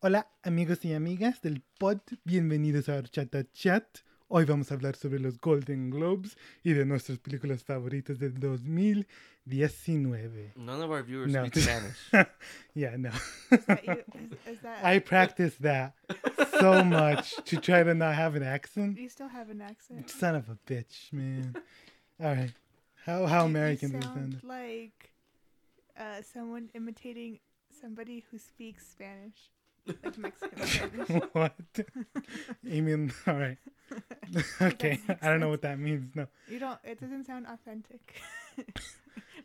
Hola amigos y amigas del pod, bienvenidos a Horchata Chat. Hoy vamos a hablar sobre los Golden Globes y de nuestras películas favoritas del 2019. None of our viewers No. speak Spanish. Yeah, no. Is that you? Is, is that I practiced that so much to try to not have an accent. you still have an accent? Son of a bitch, man. All right. How how You- American you does sound that? like uh, someone imitating somebody who speaks Spanish, like Mexican Spanish. what? You mean all right. okay. I don't know what that means. No. You don't. It doesn't sound authentic,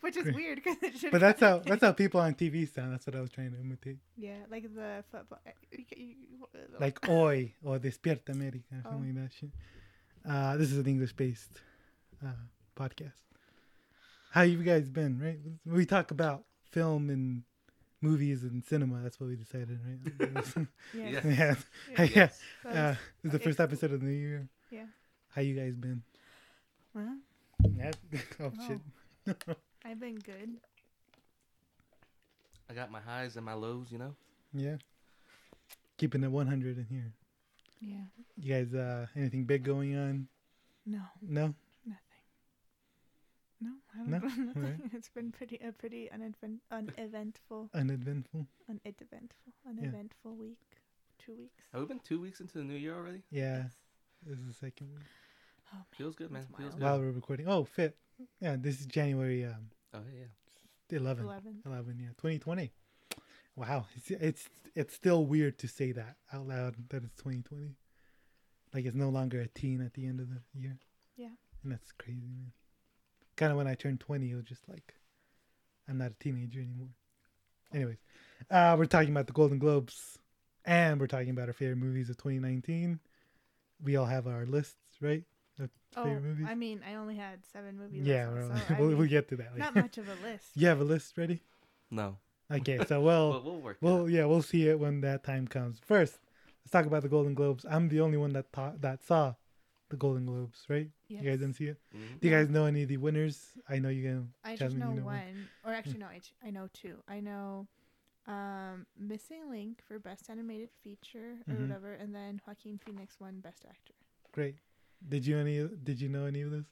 which is weird because it should. But that's how that's how people on TV sound. That's what I was trying to imitate. Yeah, like the football. you- Like Oi or Despierta America, or Oh. something like that shit. Uh, this is an English based uh, podcast. How you guys been, right? We talk about film and movies and cinema. That's what we decided, right? yeah. Yeah. yeah. Yeah. yeah. So Uh, it's- this is the okay. first episode of the new year. yeah. How you guys been? Well, Yeah. oh Oh. shit. I've been good. I got my highs and my lows, you know. Yeah. Keeping it 100 in here. Yeah. You guys, uh, anything big going on? No, No. Nothing. No, I don't No? know. Nothing. Alright. It's been pretty a pretty unevent, uneventful, Uneventful. uneventful, uneventful week. Two weeks. Have we been two weeks into the new year already? Yeah. This is the second week. Oh man. Feels good, man. Feels good. While we're recording. Oh, fit. Yeah, this is January um, Oh yeah, yeah. 11. 11. 11, yeah. 2020. Wow. It's, it's it's still weird to say that out loud that it's 2020. Like it's no longer a teen at the end of the year. Yeah. And that's crazy, man. Kind of when I turned 20, it was just like, I'm not a teenager anymore. Anyways, uh, we're talking about the Golden Globes and we're talking about our favorite movies of 2019. We all have our lists, right? Oh, favorite movies? I mean, I only had seven movies. yeah, so, we're- so, I we'll, mean, we'll get to that not much of a list. you have a list ready? No, Okay, so well, but we'll work. it well, out. yeah, we'll see it when that time comes. First, let's talk about the Golden Globes. I'm the only one that thought that saw the Golden Globes, right? Yes. You guys didn't see it. Mhm. Do you guys know any of the winners? I know you can. I just know, you know one, one. or actually no, I, I know two. I know um, Missing Link for Best Animated Feature or Mhm. whatever, and then Joaquin Phoenix won Best Actor. Great. Did you any? Did you know any of this?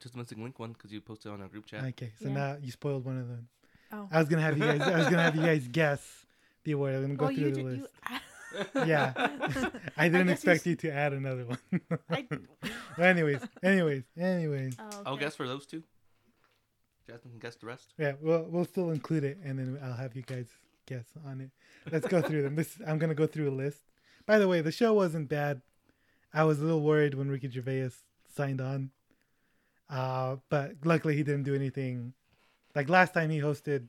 Just missing link one because you posted on our group chat. Okay, so Yeah. now you spoiled one of them. Oh, I was gonna have you guys. I was gonna have you guys guess the award. I'm gonna go well, through you the did. list. You, yeah, I didn't guess you expect s- you to add another one. I, But anyways, anyways, anyways. oh, I'll guess for those two. Jasmine can guess the rest. Yeah, we'll we'll still include it, and then I'll have you guys guess on it. Let's go through them. This I'm gonna go through a list. By the way, the show wasn't bad. I was a little worried when Ricky Gervais signed on, uh, but luckily he didn't do anything. Like last time he hosted,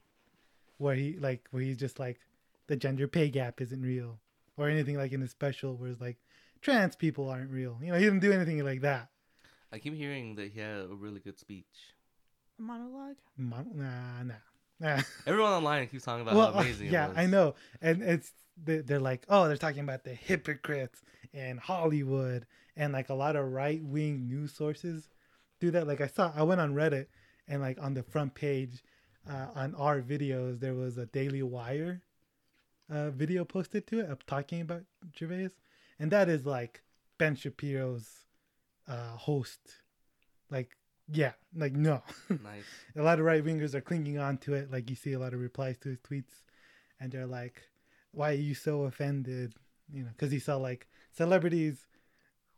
where he like where he's just like the gender pay gap isn't real, or anything like in the special where it's like trans people aren't real. You know, he didn't do anything like that. I keep hearing that he had a really good speech. A monologue. Mon- Nah, nah, nah. Everyone online keeps talking about well, how amazing yeah, it was. I know, and it's they- they're like, oh, they're talking about the hypocrites in Hollywood, and like a lot of right wing news sources do that. Like I saw, I went on Reddit, and like on the front page, uh, on our videos, there was a Daily Wire uh, video posted to it of talking about Gervais, and that is like Ben Shapiro's uh, host. Like, yeah, like no. Nice. a lot of right wingers are clinging on to it. Like you see a lot of replies to his tweets, and they're like, "Why are you so offended?" You know, because he saw like celebrities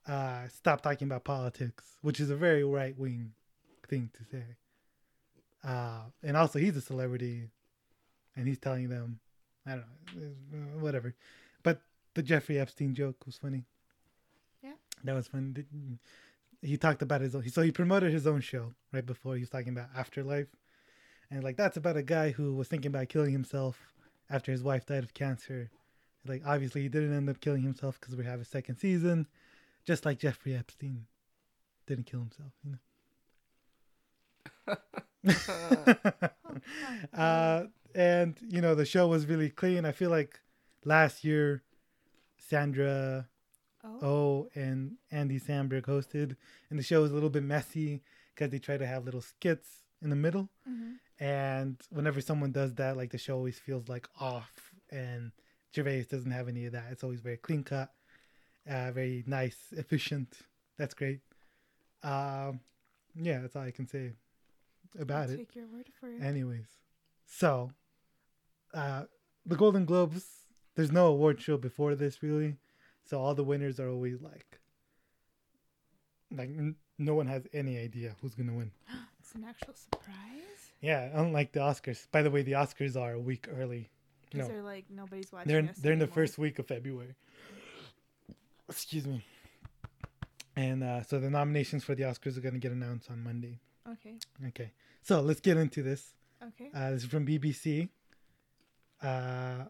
uh, stop talking about politics, which is a very right wing thing to say. Uh, and also, he's a celebrity, and he's telling them, I don't know, uh, whatever. But the Jeffrey Epstein joke was funny. Yeah. that was fun. He talked about his own. So he promoted his own show right before he was talking about Afterlife, and like that's about a guy who was thinking about killing himself after his wife died of cancer. Like obviously he didn't end up killing himself because we have a second season, just like Jeffrey Epstein didn't kill himself. You know. uh, and you know the show was really clean. I feel like last year, Sandra Oh. Oh and Andy Samberg hosted, and the show was a little bit messy because they try to have little skits in the middle. hmm And whenever someone does that, like the show always feels like off and Gervais doesn't have any of that. It's always very clean cut, uh, very nice, efficient. That's great. Um, yeah, that's all I can say about I'll it. Take your word for it. Anyways, so uh, the Golden Globes. There's no award show before this really, so all the winners are always like, like n- no one has any idea who's gonna win. it's an actual surprise. Yeah, unlike the Oscars. By the way, the Oscars are a week early. Because No. they're like nobody's watching. They're in, us they're in the first week of February. Excuse me. And uh, so the nominations for the Oscars are gonna get announced on Monday. Okay. Okay, so let's get into this. Okay. Uh, this is from BBC. Uh,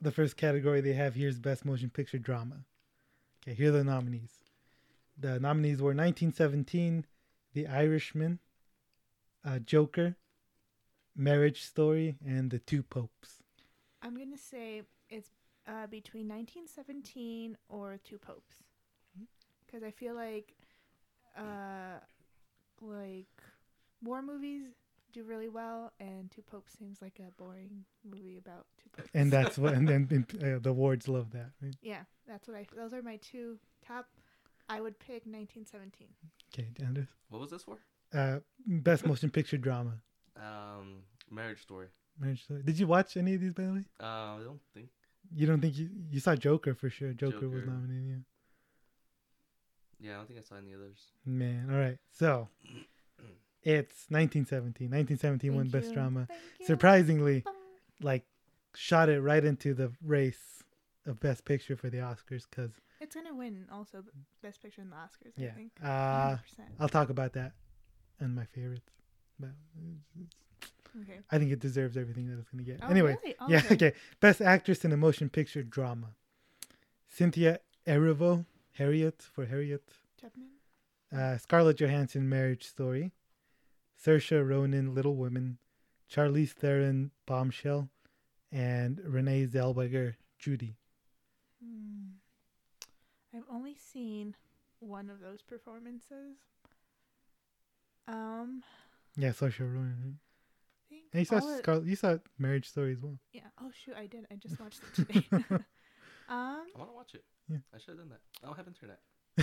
the first category they have here is Best Motion Picture Drama. Okay, here are the nominees. The nominees were 1917, The Irishman, uh, Joker, Marriage Story, and The Two Popes. I'm gonna say it's uh, between 1917 or Two Popes, because I feel like, uh, like war movies do really well, and Two Popes seems like a boring movie about two popes. And that's what, and then uh, the awards love that. Right? yeah, that's what I. Those are my two top. I would pick 1917. Okay, Anders. What was this for? Uh, Best Motion Picture Drama. Um, Marriage Story. Marriage Story. Did you watch any of these, by the way? Uh, I don't think. You don't think you you saw Joker for sure? Joker, was nominated. Yeah. Yeah, I don't think I saw any others. Man, all right. So it's 1917. 1917 won Thank Best. Drama. Thank. Surprisingly, Bum. like, shot it right into the race of Best Picture for the Oscars because, It's gonna win also Best Picture in the Oscars. yeah. I think. Uh, 100%. I'll talk about that and my favorites. But okay. I think it deserves everything that it's going to get. Oh, anyway, really? yeah, okay. Best Actress in a Motion Picture Drama. Cynthia Erivo, Harriet for Harriet. Chapman. uh, Scarlett Johansson Marriage Story, Saoirse Ronan Little Women, Charlize Theron Bombshell, and Renee Zellweger Judy. Hmm. I've only seen one of those performances. Um, Yeah, Saoirse Ronan. Right? And you saw all of- You saw Marriage Story as well. yeah. Oh shoot, I did. I just watched it today. um, I want to watch it. Yeah. I should have done that. I don't have internet.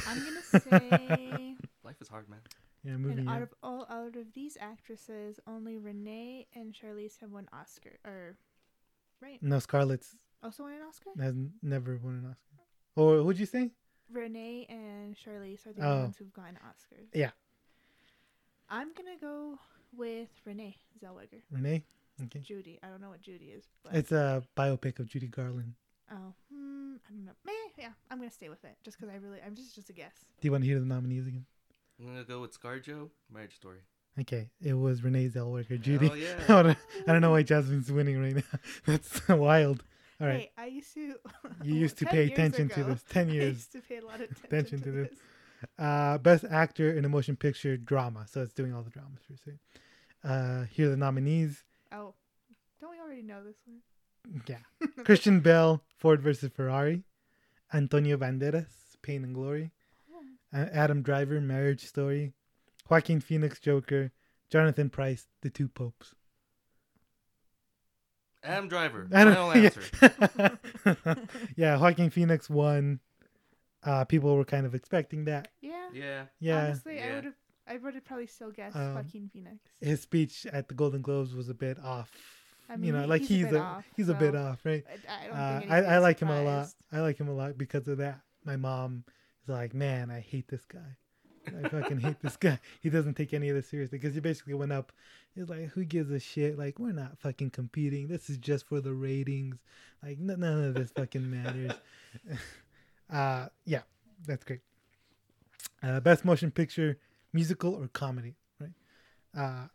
I'm gonna say, Life is hard, man. Yeah, movie. and out of all out of these actresses, only Renee and Charlize have won Oscar. Or, right? No, Scarlett's Also won an Oscar. has never won an Oscar. Or what'd you say? Renee and Charlize are the Oh. only ones who've gotten Oscars. Yeah. I'm gonna go with Renee Zellweger. Renee. Okay. Judy. I don't know what Judy is, but It's a biopic of Judy Garland. oh, hmm, I don't know. Meh, yeah, I'm gonna stay with it just because I really, I'm just just a guess. Do you want to hear the nominees again? I'm gonna go with ScarJo. Marriage Story. Okay, it was Renee Zellweger Judy. Hell yeah. I don't I don't know why Jasmine's winning right now. That's wild. All right. Hey, I used to. You used to pay years attention to this. 10 years. I years. used to pay a lot of attention, Attention to, to this. this. Uh, best actor in a motion picture drama. So it's doing all the dramas for say. Uh, here are the nominees. Oh, don't we already know this one? Yeah. Christian Bale, Ford versus Ferrari. Antonio Banderas, Pain and Glory. Adam Driver, Marriage Story. Joaquin Phoenix, Joker. Jonathan Pryce, The Two Popes. Adam Driver. I don't- Final answer. yeah. yeah, Joaquin Phoenix won. Uh, people were kind of expecting that. Yeah. Yeah. Yeah. Honestly, I would have. I would have probably still guessed Um, Joaquin Phoenix. His speech at the Golden Globes was a bit off. I you mean, know, like he's he's, a bit a, off, he's a bit off, right? I, I don't Uh, I, I anybody's like him a lot. I like him a lot because of that. My mom is like, man, I hate this guy. I fucking hate this guy. He doesn't take any of this seriously because he basically went up. He's like, who gives a shit? Like, we're not fucking competing. This is just for the ratings. Like, n- none of this fucking matters. uh, yeah, that's great. Uh, best motion picture, musical or comedy, right? Uh,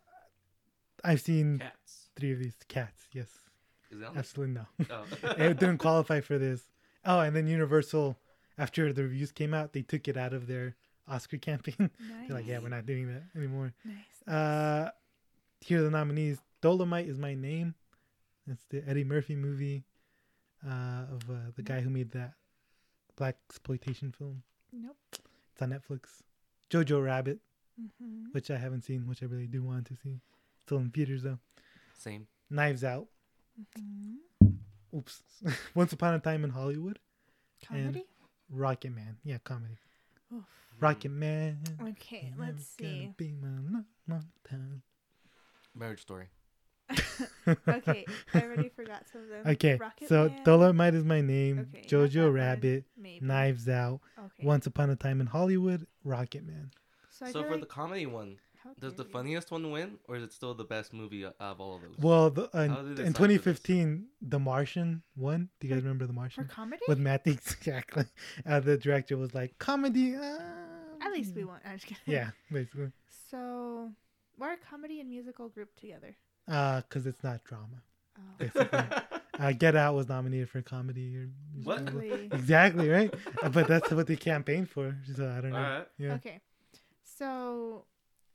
I've seen Cats. three of these. Cats, yes. Is it on there? Absolutely no. Oh. it didn't qualify for this. Oh, and then Universal, after the reviews came out, they took it out of their Oscar campaign. Nice. They're like, yeah, we're not doing that anymore. Nice. Uh, here are the nominees. Dolemite is my name. It's the Eddie Murphy movie uh, of uh, the guy who made that black exploitation film. nope. It's on Netflix. Jojo Rabbit, hmm which I haven't seen, which I really do want to see. Still in theaters though. Same. Knives Out, hmm oops, Once Upon a Time in Hollywood, Comedy. Rocket Man. Yeah, comedy. Oof. Rocket Man. Okay, you're let's see. Be my long, long. Marriage Story. okay, I already forgot some of them. Okay, Rocket so Man. Dolemite is my name. Okay, Jojo Rabbit, Maybe. Knives Out, Okay. Once Upon a Time in Hollywood, Rocket Man. So, So for like, the comedy one, how does the funniest one win, or is it still the best movie out of all of those? Well, the, uh, in, How did they in decide for this? 2015, The Martian won. Do you guys remember The Martian? for comedy? With Matt exactly. Uh, the director was like, comedy. Uh, At least we won. I'm just kidding. Yeah, basically. So, why are comedy and musical grouped together? Uh, cause it's not drama. Oh. Basically, uh, Get Out was nominated for comedy. Or What? Exactly right, Uh, but that's what they campaigned for. So I don't know. Alright. Yeah. Okay. So,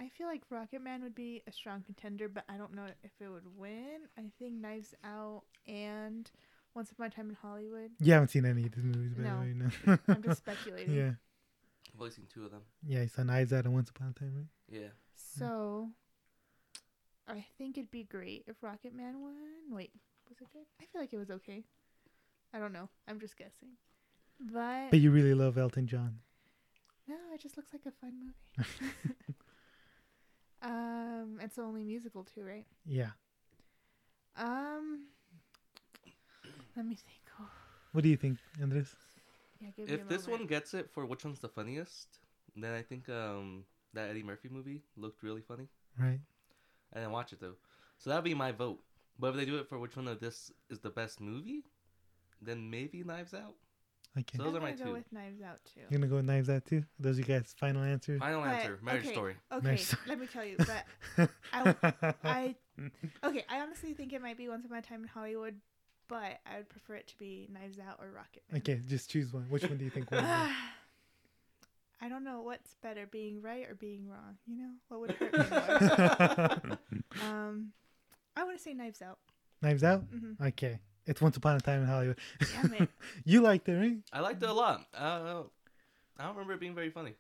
I feel like Rocket Man would be a strong contender, but I don't know if it would win. I think Knives Out and Once Upon a Time in Hollywood. You haven't seen any of these movies, by No. the way. No. I'm just speculating. yeah, I've only seen two of them. yeah. You saw Knives Out and Once Upon a Time, right? Yeah. So, I think it'd be great if Rocket Man won. Wait, was it good? I feel like it was okay. I don't know. I'm just guessing. But, But you really love Elton John. no, it just looks like a fun movie. um, it's only musical too, right? Yeah. Um, let me think. Oh, What do you think, Andres? yeah, give me a If this one gets it for which one's the funniest, then I think um that Eddie Murphy movie looked really funny. Right. I didn't watch it though, so that'd be my vote. But if they do it for which one of this is the best movie, then maybe Knives Out. Okay. So- those I'm are my gonna go two. with Knives Out too. You're gonna go with Knives Out too. Those are you guys' final answers. Final But, answer: Marriage okay, Story. Okay, Marriage Story. let me tell you, but I, I, okay, I honestly think it might be Once Upon a Time in Hollywood, but I would prefer it to be Knives Out or Rocket Man. okay, just choose one. Which one do you think will? I don't know what's better, being right or being wrong. You know what would hurt me more? um, I want to say Knives Out. Knives Out. hmm Okay, it's Once Upon a Time in Hollywood. Damn it. you liked it, right? I liked it a lot. I don't. I don't remember it being very funny.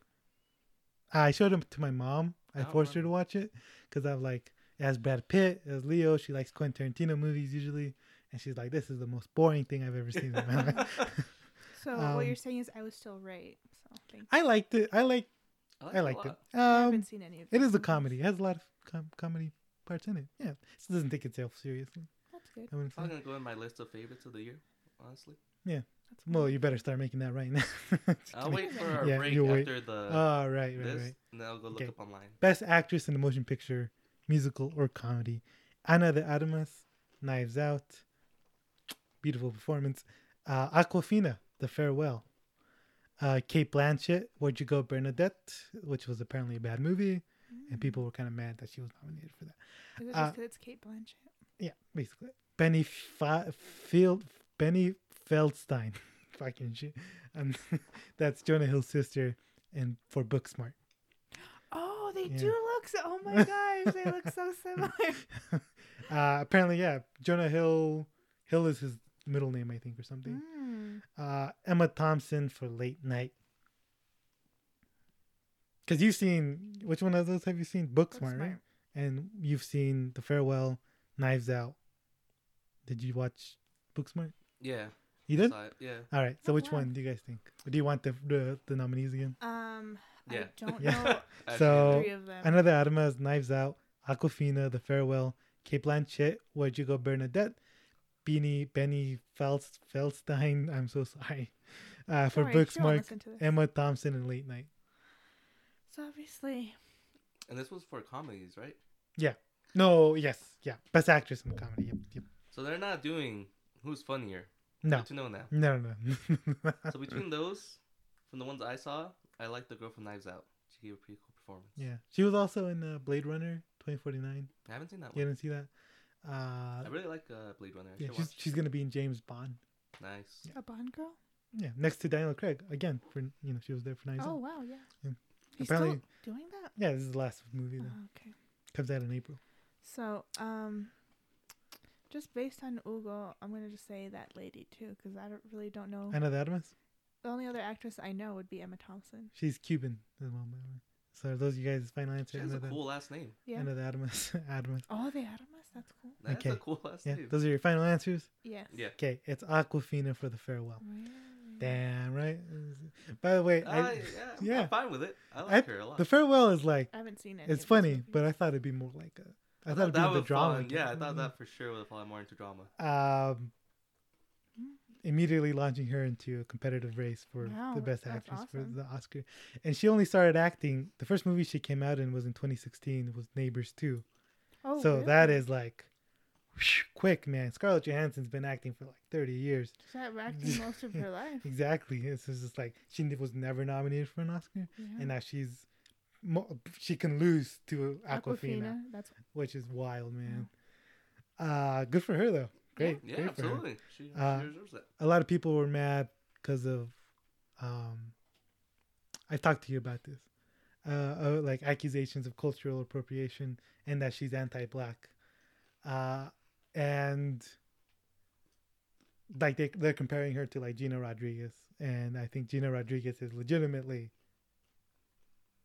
I showed it to my mom. I I don't forced her to watch it because I'm like, it has Brad Pitt, it has Leo. She likes Quentin Tarantino movies usually, and she's like, "This is the most boring thing I've ever seen in my life." So Um, what you're saying is I was still right. So thank I liked it. I like. I liked, I it, liked it. lot. I Um, haven't seen any of it. it is a comedy. It has a lot of com- comedy parts in it. Yeah, it doesn't take itself seriously. That's good. I wouldn't say. I'm gonna go in my list of favorites of the year. Honestly, That's Well, good. you better start making that right now. I'll wait for our Yeah, break you'll wait. after the Oh, right, right, this, right. and then I'll go look Okay. up online. Best actress in a motion picture, musical or comedy. Ana de Armas, Knives Out. Beautiful performance. Uh, Awkwafina, The Farewell. Uh, Cate Blanchett, Where'd You Go, Bernadette, which was apparently a bad movie, and Mm. people were kind of mad that she was nominated for that. Is it uh, just 'cause it's Cate Blanchett? Yeah, basically. Benny Fa- Field, Benny Feldstein, fucking shit, and that's Jonah Hill's sister, and for Booksmart. Oh, they Yeah. do look so. Oh my gosh, they look so similar. uh, apparently, yeah, Jonah Hill. Hill is his middle name, I think, or something. Mm. Uh, Emma Thompson for Late Night. Because you've seen which one of those have you seen? Booksmart, right? Booksmart. And you've seen The Farewell, Knives Out. Did you watch Booksmart? Yeah. You did. Yeah. All right. So Oh, which wow. one do you guys think? Do you want the the, the nominees again? Um, Yeah. I don't Yeah. know So- three of them. Another Adama's Knives Out, Awkwafina, The Farewell, Cate Blanchett, Where'd You Go, Bernadette, Beanie, Benny Felst, Feldstein. I'm so sorry. Uh, for Sorry, Booksmart, listen to this. Emma Thompson, and Late Night. So obviously, And this was for comedies, right? Yeah. No, yes, yeah, best actress in comedy. Yep, yep. So they're not doing who's funnier. No, Good to know now. no, no. So between those, from the ones I saw, I like the girl from Knives Out. She gave a pretty cool performance. yeah, she was also in uh, Blade Runner 2049. I haven't seen that one. You one. didn't see that? Uh, I really like uh, Blade Runner. I yeah, she's watch. she's gonna be in James Bond. nice. a Bond girl. Yeah, next to Daniel Craig again. For you know, she was there for Knives Oh Out. Oh wow, yeah. Yeah. He's Apparently- still doing that. Yeah, this is the last movie that Oh, okay. comes out in April. So um, just based on Ugo, I'm gonna just say that lady too, because I don't really don't know. Ana de Armas. The only other actress I know would be Emma Thompson. She's Cuban as well. by the way. So are those you guys' final answer? She has Anna a de, cool last name. Yeah. Ana de Armas. Armas. Oh, they Adamas. That's cool. That's Okay. a cool last Yeah, name. those are your final answers. Yes. Yeah. Okay, it's Awkwafina for the farewell. Really? Damn right. By the way, Uh, I, yeah, I'm- yeah. I'm fine with it. I I, like her a lot. the farewell is like I haven't seen it. it's funny, but I thought it'd be more like a. I thought it'd be that the drama. fun. Yeah, I thought that for sure would have fallen more into drama. um, immediately launching her into a competitive race for Wow, the best actress awesome. for the Oscar. And she only started acting. The first movie she came out in was in 2016. Was Neighbors 2. Oh, so that really? is like whoosh, quick, man. Scarlett Johansson's been acting for like 30 years. She's had acting most of her life. Exactly. It's just like she was never nominated for an Oscar, Yeah. and now she's mo- she can lose to Awkwafina, Awkwafina. Which is wild, man. Uh good for her though. Great. Yeah, great for her. absolutely. She, Uh, she deserves that. a lot of people were mad because of um i talked to you about this uh, uh like accusations of cultural appropriation and that she's anti-black uh and like they, they're comparing her to like gina rodriguez and i think gina rodriguez is legitimately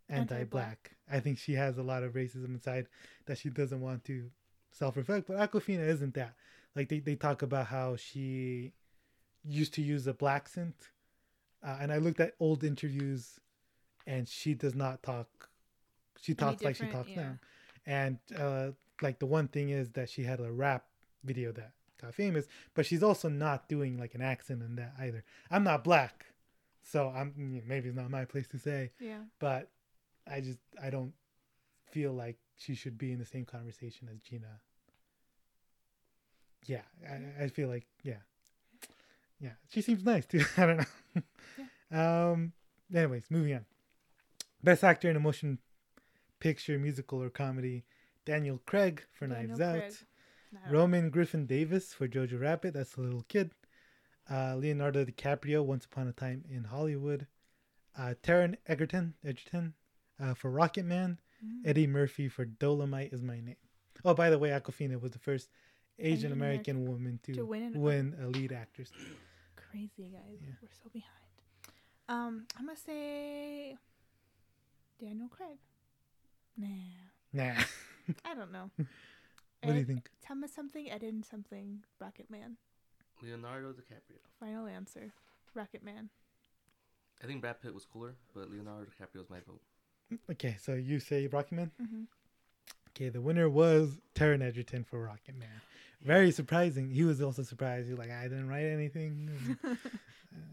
anti-black. i think she has a lot of racism inside that she doesn't want to self-reflect but awkwafina isn't that. Like they, they talk about how she used to use a black accent uh, and i looked at old interviews and she does not talk she talks like she talks Yeah. now and uh, like the one thing is that she had a rap video that got famous but she's also not doing like an accent in that either. I'm not black so i'm maybe it's not my place to say yeah. but i just i don't feel like she should be in the same conversation as gina. Yeah i, I feel like yeah. Yeah she seems nice too. I don't know. Um anyways moving on. Best actor in a motion picture musical or comedy daniel craig for Daniel knives out. Craig. Not roman griffin davis for jojo rabbit that's the little kid. Uh, leonardo dicaprio once upon a time in hollywood. Uh, Taron Egerton, Egerton uh, for Rocket Man, Mm. Eddie Murphy for Dolemite is my name. Oh, by the way, Awkwafina was the first Asian Asian American American woman to, to win win a lead actress. Crazy guys. Yeah. We're so behind. Um, I'm gonna say Daniel Craig. Nah, Nah. I don't know. what do you think? Tell me something. Eden something. Rocket Man. Leonardo DiCaprio. Final answer. Rocket Man. I think Brad Pitt was cooler, but Leonardo DiCaprio is my vote. Okay, so you say Rocket Man? Mm-hmm. Okay, the winner was Taron Egerton for Rocket Man. Very surprising. He was also surprised. He was like, I didn't write anything. And,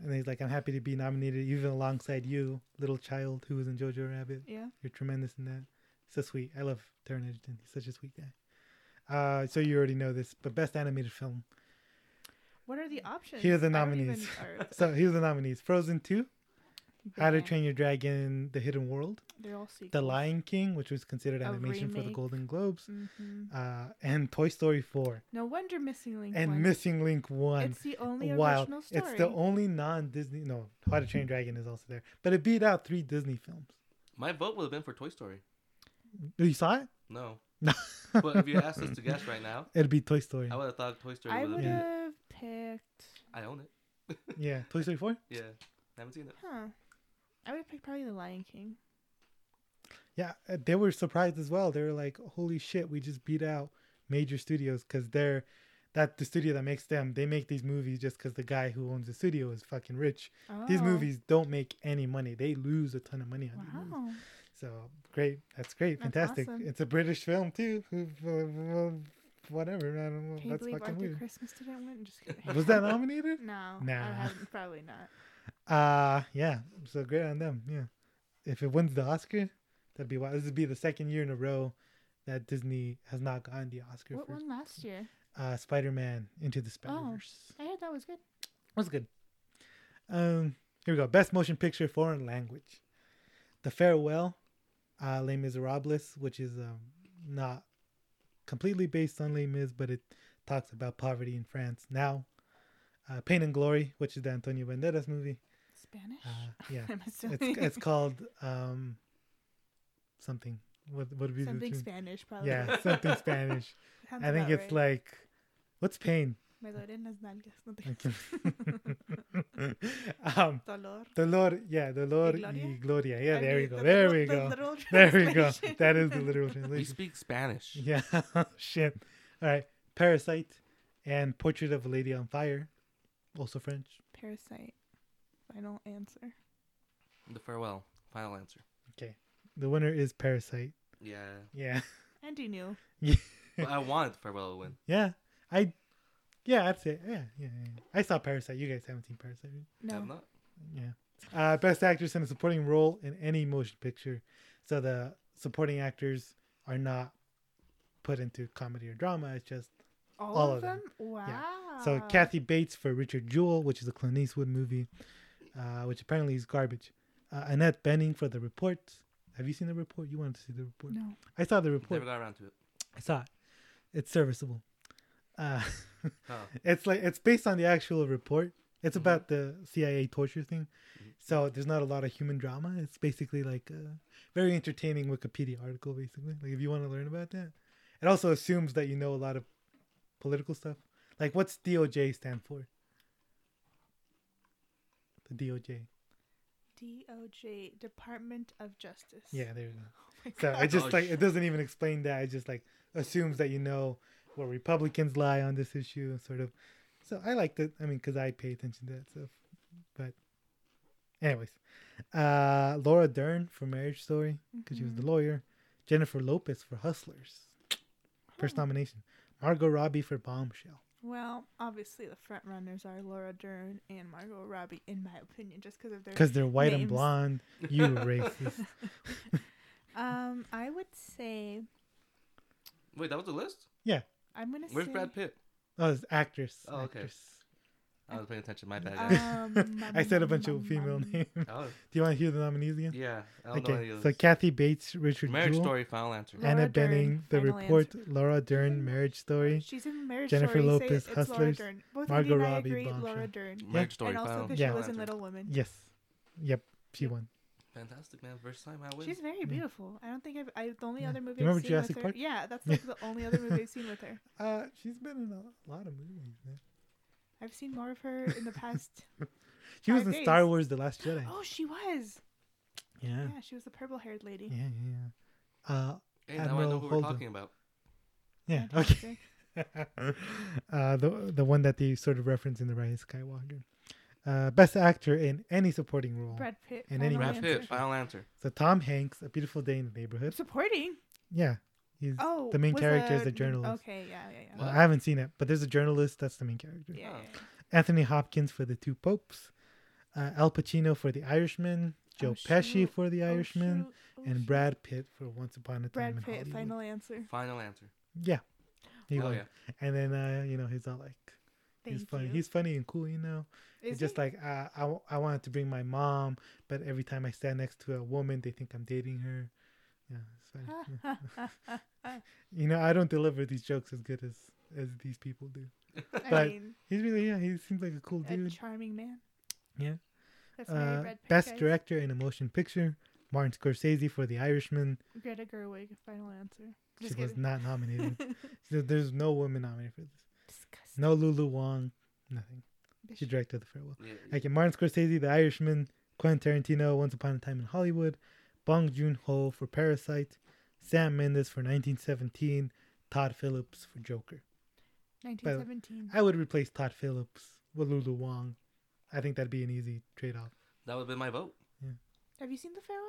and he's like, I'm happy to be nominated, even alongside you, little child who was in Jojo Rabbit. Yeah. You're tremendous in that. So sweet. I love Taron Egerton. He's such a sweet guy. Uh, so you already know this, but best animated film. What are the options? Here are the nominees. even- So here's the nominees: Frozen Two, How to Train Your Dragon: The Hidden World, They're all sequels. The Lion King, which was considered A animation for the. Golden Globes, hmm uh, and Toy Story Four, No wonder Missing Link. and won. Missing Link won. It's the only Wild. original story. It's the only non-Disney. No, How to Train Your Dragon is also there, but it beat out three Disney films. My vote would have been for Toy Story. You saw it? No. No. But if you asked us to guess right now, It'd be Toy Story. I would have thought Toy Story I would would have been. have picked. I own it. Yeah, Toy Story Four. Yeah. I haven't seen it. Huh. I would have picked probably The Lion King. Yeah, uh, they were surprised as well. They were like, "Holy shit, we just beat out major studios because they're that the studio that makes them. They make these movies just because the guy who owns the studio is fucking rich. These Oh, movies don't make any money. They lose a ton of money on these movies. Wow. So great, that's great, That's fantastic. awesome. It's a British film too. Whatever, I don't know. Can you That's believe fucking Arthur weird. Christmas didn't win? Just kidding. Was that nominated? No. Nah. Probably not. Uh yeah. So great on them. Yeah. If it wins the Oscar, that'd be wild. This would be the second year in a row that Disney has not gotten the Oscar What for won last year? uh Spider-Man Into the Spider-Verse. I heard that was good. Was good. Um here we go. Best motion picture foreign language. The Farewell, uh Les Miserables, which is um not completely based on Les Mis, but it talks about poverty in France now. Uh, Pain and Glory, which is the Antonio Banderas movie. Spanish? Uh, yeah. I'm it's assuming. it's called um something. What what would be something two- Spanish, probably. Yeah, something Spanish. I think it's right. like what's pain? Me duelen las nalgas. No te um Dolor. Dolor, yeah, Dolor Y Gloria? y Gloria. Yeah, I there we go. the There literal- we go. literal There we go. That is the literal translation. We speak Spanish. Yeah, shit. All right, Parasite and Portrait of a Lady on Fire, also French. Parasite. Final answer. The farewell. Final answer. Okay. The winner is Parasite. Yeah. Yeah, Andy knew. but I wanted farewell to win. yeah. I, yeah, I'd say yeah, yeah, yeah. I saw Parasite. You guys haven't seen Parasite, right? No. Have not. Yeah. Uh, best actress in a supporting role in any motion picture. So the supporting actors are not put into comedy or drama. It's just All, All of of them. them? Wow. so Kathy Bates for Richard Jewell, which is a Clint Eastwood movie, uh, which apparently is garbage. Uh, Annette Bening for The Report. Have you seen The Report? You wanted to see The Report. No. I saw The Report. Never got around to it. I saw it. It's serviceable. Uh, Oh. it's like it's based on the actual report. It's Mhm. about the CIA torture thing. Mhm. So there's not a lot of human drama. It's basically like a very entertaining Wikipedia article, basically. Like if you want to learn about that. It also assumes that you know a lot of political stuff. Like what's DOJ stand for? The DOJ. DOJ, Department of Justice. Yeah, there you go. Oh So God. it just Oh, like it doesn't even explain that. It just like assumes that you know where Republicans lie on this issue, and sort of. So I like that. I mean, because I pay attention to that stuff. But, anyways, uh, Laura Dern for Marriage Story because she was the Mhm. lawyer. Jennifer Lopez for Hustlers, first Oh. nomination. Margot Robbie for Bombshell. Well, obviously the front runners are Laura Dern and Margot Robbie, in my opinion, just because of their. Because they're white and blonde. You racist. Um, I would say Wait, that was the list? Yeah. I'm gonna Where's say. Brad Pitt? Oh, it's actress. Oh, okay. actress. I was paying attention. My bad. Um, I said a bunch of female um, names. Do oh, you want to hear the nominees again? yeah. I don't know Okay, so. Kathy Bates, Richard Marriage Jewell, Story. Final answer. Laura Anna Dern, Benning, The Report, Answer. Laura Dern, Marriage Story, She's in Marriage Jennifer Story. Say Lopez, it, it's Laura Hustlers, Margot Andy and I Robbie, agreed Bombshell. Laura Dern. Marriage Story. And also Final. because Yeah. she was in. Little Women. yes, yep, she won. Fantastic, man. First time I win. She's very beautiful. I don't think I've. I, the only Yeah. other You movie remember I've seen Jurassic with her. Park? Yeah, that's like the only other movie I've seen with her. Uh, she's been in a lot of movies. Man. I've seen more of her in the past. She was Five in Star. Wars: The Last Jedi. oh, she was. Yeah, Yeah, she was the purple-haired lady. yeah, yeah. yeah. Uh, hey, now I Admiral know who we're Holdo. talking about. yeah. Okay. Uh, the the one that they sort of reference in the Rise of Skywalker. Uh, best actor in any supporting role. Brad Pitt. And any final Brad answer. Pitt. Final answer. So Tom Hanks, A Beautiful Day in the Neighborhood. Supporting. Yeah, he's. Oh, the main was character is a- the journalist. Okay, yeah, yeah, yeah. What? I haven't seen it, but there's a journalist that's the main character. Yeah, Oh. yeah, yeah. Anthony Hopkins for The Two Popes, uh, Al Pacino for The Irishman, Joe Oh, Pesci for The Oh, Irishman, shoot. Oh, and shoot. Brad Pitt for Once Upon a Time Brad in Pitt. Hollywood. Final answer. Final answer. Yeah, he Oh won. yeah. And then uh, you know he's all like, Thank he's funny. you. He's funny and cool, you know. Is it's just like uh, I wanted to bring my mom, but every time I stand next to a woman, they think I'm dating her. Yeah, it's funny. you know, I don't deliver these jokes as good as as these people do. I but mean, He's really yeah, he seems like a cool a dude. charming man. Yeah. That's Uh, Brad Pitt, best guys. director in a motion picture, Martin Scorsese for The Irishman. Greta Gerwig. Final answer. She Just was not nominated. So There's no woman nominated for this. Disgusting. No Lulu Wang, nothing. She directed The Farewell. yeah. Okay, Martin Scorsese, The Irishman, Quentin Tarantino, Once Upon a Time in Hollywood, Bong Joon Ho for Parasite, Sam Mendes for 1917, Todd Phillips for Joker. 1917. I would replace Todd Phillips with Lulu Wang. I think that'd be an easy trade off. That would have been my vote. Yeah. Have you seen The Farewell?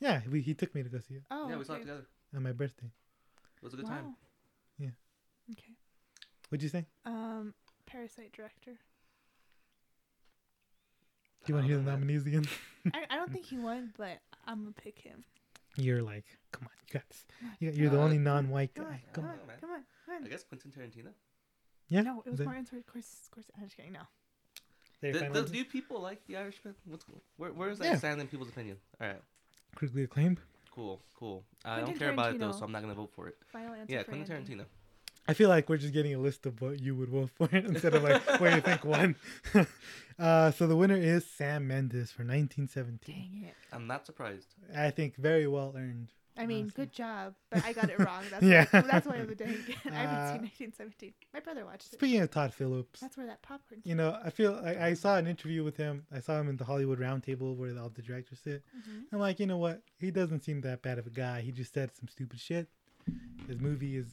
Yeah, we, he took me to go see it Oh, yeah, we saw it together. on my birthday. It was a good wow. time. Yeah. Okay. What'd you say? Um, Parasite director. Do you want to hear the I don't know, man. nominees again? I, I don't think he won, but I'm gonna pick him. You're like, come on, you got this. You're the only non-white Come guy. on, Come come on. on, on, man. come on, come I guess Quentin Tarantino. Yeah. No, it was the- Martin Scorsese. Scorsese. I'm just kidding. No. there, Do, do, people like The Irishman? What's where, where does that Yeah. stand in people's opinion? All right, Critically acclaimed. cool, cool. I Quentin don't care about it though, so I'm not gonna vote for it. Final answer. Yeah, for Quentin Andy. Tarantino. I feel like we're just getting a list of what you would vote for instead of like what you think won. uh, so the winner is Sam Mendes for 1917. Dang it. I'm not surprised. I think very well earned. I mean, Honestly. good job, but I got it wrong. That's Yeah. why, that's why I'm a dang. I Uh, haven't seen 1917. My brother watched it. Speaking of Todd Phillips, That's where that popcorn. you know, I feel I, I saw an interview with him. I saw him in the Hollywood Roundtable where all the directors sit. hmm I'm like, you know what? He doesn't seem that bad of a guy. He just said some stupid shit. His movie is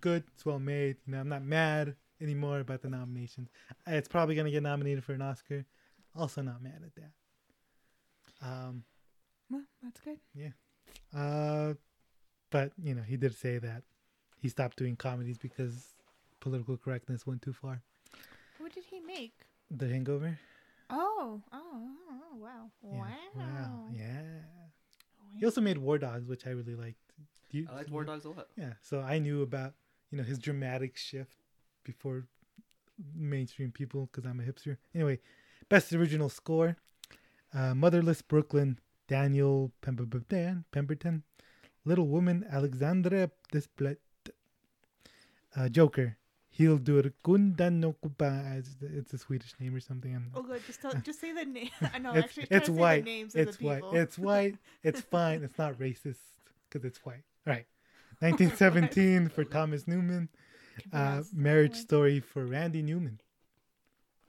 good. It's well made. You know, I'm not mad anymore about the nominations. Uh, It's probably gonna get nominated for an Oscar. Also, not mad at that. Um, Well, that's good. Yeah. Uh, but you know, he did say that he stopped doing comedies because political correctness went too far. What did he make? The Hangover. Oh, oh, oh, oh, wow. Yeah. Wow. Wow. Yeah. He also made War Dogs, which I really liked. Do you- I liked War Dogs a lot. Yeah, so I knew about you know his dramatic shift before mainstream people because I'm a hipster. Anyway, best original score: uh, "Motherless Brooklyn," Daniel Pemberton, Pemberton, "Little Woman," Alexandre Desplat, uh, "Joker." He'll do it. Gundan no Kupa. It's, it's a Swedish name or something. I'm, Oh, good. Just tell, just say the name. I know. it's actually, it's to say white. The names of It's the white. people. It's white. It's fine. It's not racist because it's white. All right. 1917 for Thomas Newman. Uh, marriage story for Randy Newman.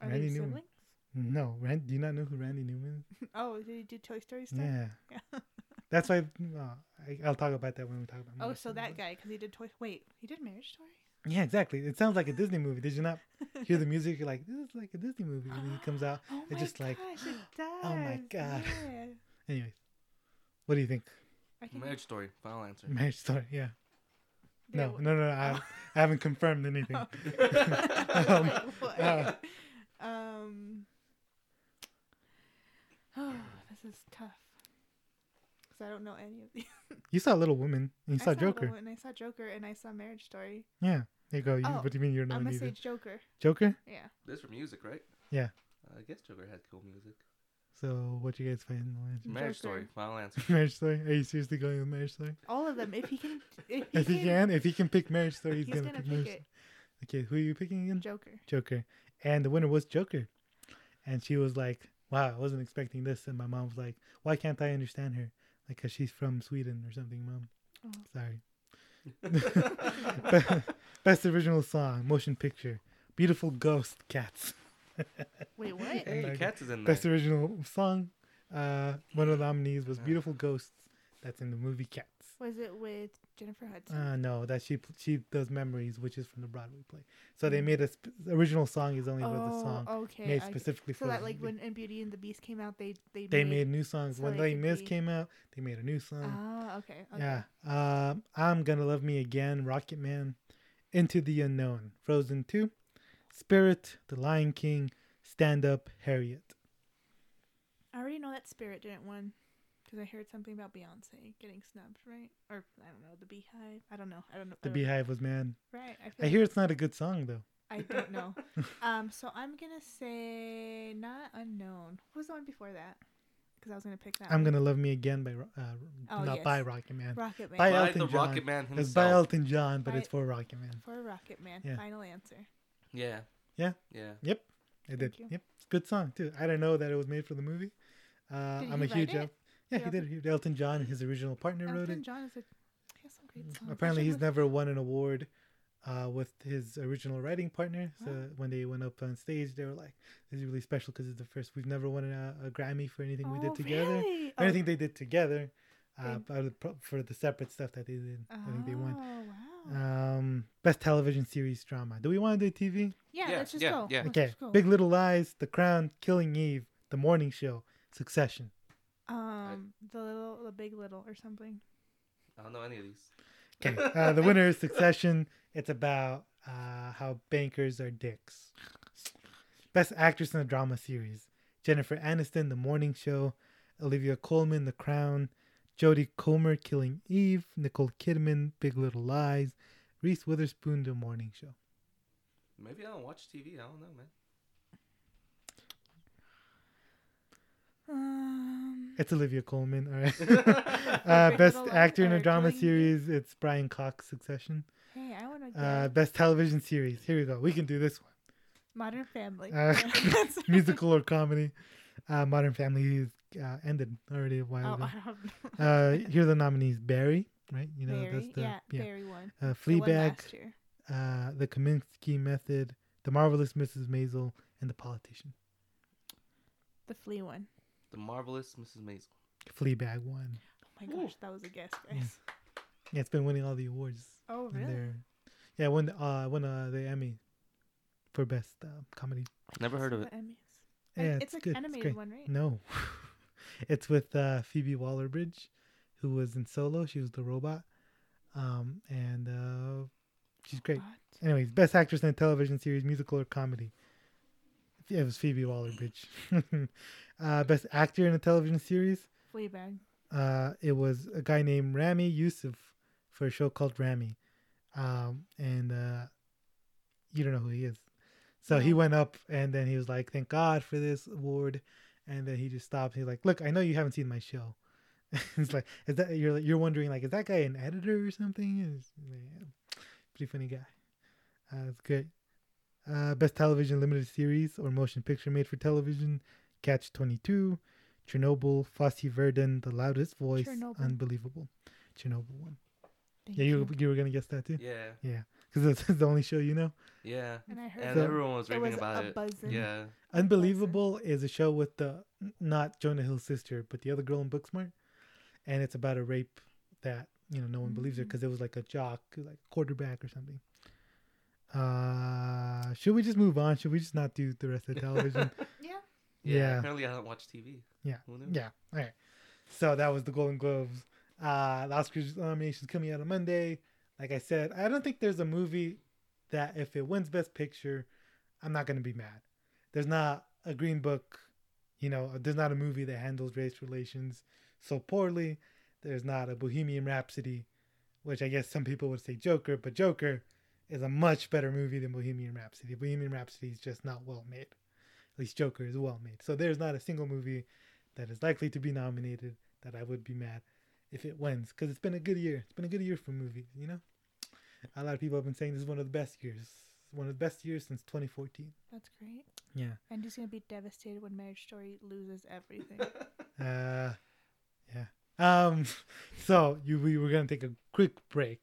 Are Randy they Newman. siblings? No, Rand, do you not know who Randy Newman is? Oh, did he do Toy Story stuff? Yeah. Yeah. That's why uh, I, I'll talk about that when we talk about Oh, so that guy, because he did Toy. Wait, he did Marriage Story. Yeah, exactly. It sounds like a Disney movie. Did you not hear the music? You're like, this is like a Disney movie. And then he comes out. Oh It's my just like, gosh, does. oh my God. Yeah. Anyways, what do you think? I can Marriage Story. Final answer. Marriage story. Yeah. No, w- no, no. no I, I haven't confirmed anything. Oh. Um, uh. um. Oh, this is tough. Because I don't know any of these. You saw Little Woman and you I saw Little Joker. Women, I saw Joker, and I saw Marriage Story. Yeah. There you go. You, Oh, what do you mean you don't know I'm gonna either? say Joker. Joker? Yeah. This for music, right? Yeah. I guess Joker had cool music. So what you guys find? Marriage Joker. Story. Final answer. Marriage Story? Are you seriously going with Marriage Story? All of them. If he can, if he, If he can, if he can pick Marriage Story, he's, he's gonna, gonna pick pick Marriage it. Okay, who are you picking again? Joker. Joker. And the winner was Joker. And she was like, "Wow, I wasn't expecting this." And my mom was like, "Why can't I understand her? Like, cause she's from Sweden or something, mom." Oh. Sorry. Best original song, motion picture, "Beautiful Ghost," Cats. Wait, what? hey, like Cats is in there. Best original song. Uh, one of the nominees was "Beautiful Ghosts." That's in the movie Cats. Was it with Jennifer Hudson? Uh, no, that she she does memories, which is from the Broadway play. So they Mm. made a sp- original song is only with the oh, song okay. made I get- specifically so for that like when and Beauty and the Beast came out, they they they made, made new songs. so when they Les could Mis be- came out, they made a new song. Ah, okay. okay. Yeah, um, I'm gonna love me again, Rocket Man, Into the Unknown, Frozen Two, Spirit, The Lion King, Stand Up, Harriet. I already know that Spirit didn't win because I heard something about Beyonce getting snubbed, right? Or I don't know the BeyHive. I don't know. I don't know. The don't- BeyHive was mad. Right. I, feel I like- hear it's not a good song though. I don't know. um. So I'm gonna say not unknown. What was the one before that? Because I was gonna pick that. I'm one. gonna love me again by uh, Oh, not yes. by Rocket Man. Rocket Man. By By Elton the John. Rocket Man It's by Elton John, but By- it's for Rocket Man. For Rocket Man. Yeah. Final answer. Yeah. Yeah. Yeah. Yep, I did. You. Yep, it's a good song too. I didn't know that it was made for the movie. Uh, Did I'm he a huge write it? Yeah, Did he did. He- Elton John, his original partner, wrote Elton it. John is a. He has some great songs. Apparently, he's never won an award uh, with his original writing partner. So Oh. when they went up on stage, they were like, "This is really special because it's the first. We've never won a, a Grammy for anything we Oh, did together. Really? Or Oh, anything they did together. Uh, but for the separate stuff that they did, I think they won. Oh wow. Um, best television series drama. Do we want to do TV? yeah, yeah, let's just yeah, go. yeah. Let's Okay. just go. Big Little Lies, The Crown, Killing Eve, The Morning Show, Succession. Um, the little, the big little, or something. I don't know any of these. Okay. Uh, the winner is Succession. It's about uh, how bankers are dicks. Best actress in a drama series: Jennifer Aniston, The Morning Show, Olivia Colman, The Crown, Jodie Comer, Killing Eve, Nicole Kidman, Big Little Lies, Reese Witherspoon, The Morning Show. Maybe I don't watch TV. I don't know, man. Um, It's Olivia Colman. All right. uh, best actor in a drama Killing Eve? series: It's Brian Cox. Succession. hey, I want to Uh, best television series. Here we go. We can do this one. Modern Family. Uh, musical or comedy. Uh, Modern Family uh, ended already a while Oh, ago. I. Uh, here are the nominees: Barry, right? You know Barry, that's the yeah, yeah. Barry won. Uh, He won Fleabag, last year. uh, The Kominsky Method, The Marvelous Mrs. Maisel, and The Politician. The Flea one. The marvelous Mrs. Maisel. Fleabag won. Oh my Ooh. gosh, that was a guess, guys. Yeah, it's been winning all the awards. Oh really? there. Yeah, won uh won uh the Emmy for best uh, comedy. Never heard of it. Emmys. Yeah, it's, it's, good. an it's animated great. one, right? No, it's with uh, Phoebe Waller-Bridge, who was in Solo. She was the robot, um, and uh, she's great. What? Anyways, best actress in a television series, musical or comedy. Yeah, it was Phoebe Waller-Bridge. uh, best actor in a television series. Fleabag. Uh, it was a guy named Ramy Youssef for a show called Ramy, um, and uh, you don't know who he is. So he went up and then he was like, "Thank God for this award," and then he just stopped. He's like, "Look, I know you haven't seen my show." it's like, is that you're you're wondering like, is that guy an editor or something? Is yeah, pretty funny guy. Uh, that's good. Uh, best television limited series or motion picture made for television: Catch Twenty Two, Chernobyl, Fosse Verdon, The Loudest Voice, Chernobyl. Unbelievable, Chernobyl one. Thank Yeah, you you were gonna guess that too, Yeah. Yeah, because that's the only show you know. yeah. And I heard And everyone was there raving was about a it. buzzing. Yeah. Unbelievable is a show with the not Jonah Hill's sister, but the other girl in Booksmart, and it's about a rape that you know no one believes her because it was like a jock, like quarterback or something. Uh, should we just move on? Should we just not do the rest of the television? Yeah. yeah. Yeah. Apparently, I don't watch TV. Yeah. Who knew? yeah. All right. So that was the Golden Globes. Uh, the Oscars nominations coming out on Monday. Like I said, I don't think there's a movie that if it wins Best Picture, I'm not gonna be mad. There's not a Green Book, you know. There's not a movie that handles race relations so poorly. There's not a Bohemian Rhapsody, which I guess some people would say Joker, but Joker is a much better movie than Bohemian Rhapsody. Bohemian Rhapsody is just not well made. At least Joker is well made. So there's not a single movie that is likely to be nominated that I would be mad if it wins because it's been a good year. It's been a good year for movies, you know. A lot of people have been saying this is one of the best years, one of the best years since 2014. That's great. Yeah. I'm just gonna be devastated when Marriage Story loses everything. Uh, yeah. Um, so you we were gonna take a quick break.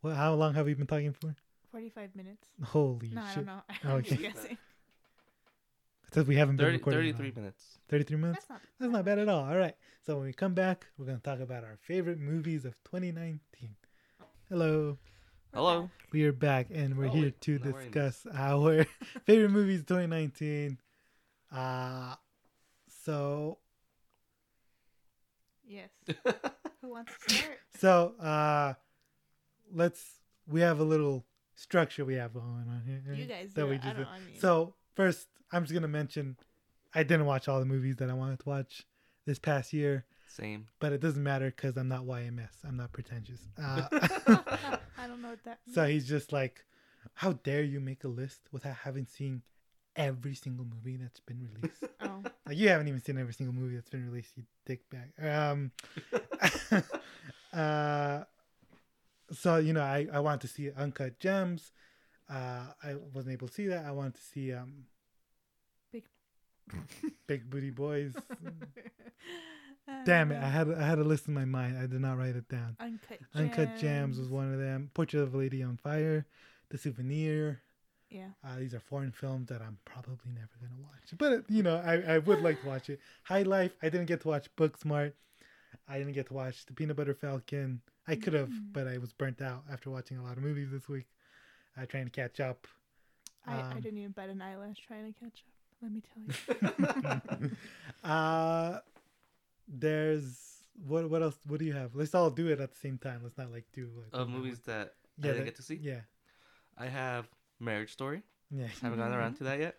Well, how long have we been talking for? Forty-five minutes. Holy No, I don't know. I'm just Okay. guessing. Because we haven't been recording. 33 long. minutes. 33 minutes. That's not. That's not bad at all. All right. So when we come back, we're going to talk about our favorite movies of 2019. Hello. We're Hello. back. We are back and we're Oh, here to Now we're discuss our favorite movies 2019. Uh so Yes. Who wants to start? so uh let's we have a little structure we have going on here. You guys. that do we it. I just don't. I mean. So first I'm just gonna mention I didn't watch all the movies that I wanted to watch this past year. Same. but it doesn't matter because I'm not YMS. I'm not pretentious. Uh, I don't know what that. so he's just like, how dare you make a list without having seen every single movie that's been released? Oh. like you haven't even seen every single movie that's been released. You dick bag. Um, uh, so you know, I I want to see Uncut Gems. Uh, I wasn't able to see that. I wanted to see um, Big- Big Booty Boys. Damn it! I Uh, had I had a list in my mind. I did not write it down. Uncut. Uncut Gems was one of them. Portrait of a Lady on Fire, The Souvenir. Yeah. Uh, these are foreign films that I'm probably never gonna watch, but you know I, I would like to watch it. High Life. I didn't get to watch Booksmart. I didn't get to watch The Peanut Butter Falcon. I could have, Mm. but I was burnt out after watching a lot of movies this week. Uh, trying to catch up. I, I Um, didn't even bat an eyelash trying to catch up. Let me tell you. uh, there's what what else? What do you have? Let's all do it at the same time. Let's not like do like Of movies that one. I didn't that- get to see. Yeah, I have Marriage Story. yeah. Haven't gotten around to that yet.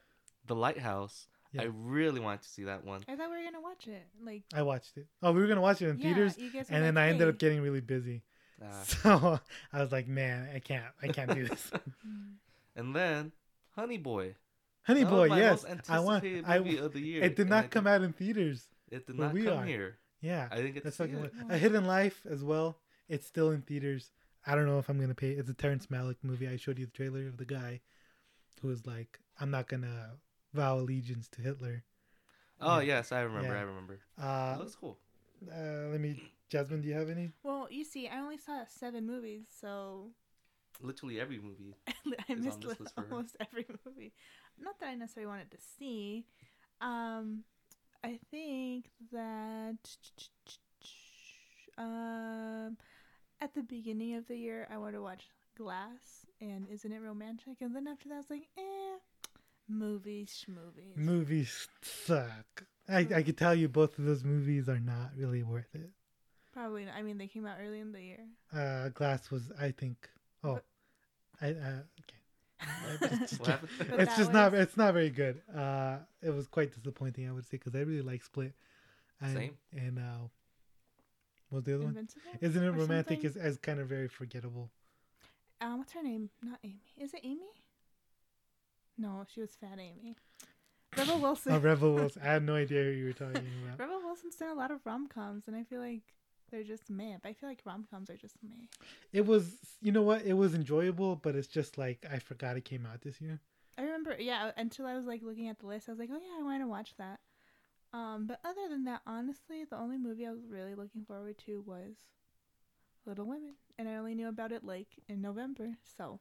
The Lighthouse. Yeah. I really wanted to see that one. I thought we were gonna watch it. Like. I watched it. Oh, we were gonna watch it in yeah, theaters, you guys were and then I ended up getting really busy. Uh, So I was like, man, I can't, I can't do this. And then Honey Boy. Honey That Boy, yes, I want. anticipated I movie of the year. it did and I not come didn't- out in theaters. It did where not we come are. here. Yeah, I think it's that's fucking it. A Hidden Life as well. It's still in theaters. I don't know if I'm gonna pay. It's a Terrence Malick movie. I showed you the trailer of the guy who was like, "I'm not gonna vow allegiance to Hitler." Oh Yeah. yes, I remember. Yeah. I remember. it Uh, looks cool. uh, let me, Jasmine. Do you have any? Well, you see, I only saw seven movies, so Literally every movie. I missed this li- list for her. almost every movie. Not that I necessarily wanted to see. Um, I think that um, at the beginning of the year, I wanted to watch Glass and Isn't It Romantic? And then after that, I was like, eh, movies, schmovies. Movies suck. I I could tell you both of those movies are not really worth it. Probably. Not. I mean, they came out early in the year. Uh, Glass was, I think. Oh, But- I uh, okay. Just- What happened? But it's that just not. It's not very good. Uh, it was quite disappointing, I would say, because I really like Split. And, Same. And uh, what was the other one? Isn't it or romantic? Is as kind of very forgettable. Um, what's her name? Not Amy. Is it Amy? No, she was Fat Amy. Rebel Wilson. Oh, Rebel Wilson. I had no idea who you were talking about. Rebel Wilson's done a lot of rom coms, and I feel like they're just meh. But I feel like rom coms are just meh. It was, you know what? It was enjoyable, but it's just like I forgot it came out this year. I remember, yeah, until I was like looking at the list, I was like, oh yeah, I want to watch that. Um, but other than that, honestly, the only movie I was really looking forward to was Little Women, and I only knew about it like in November, so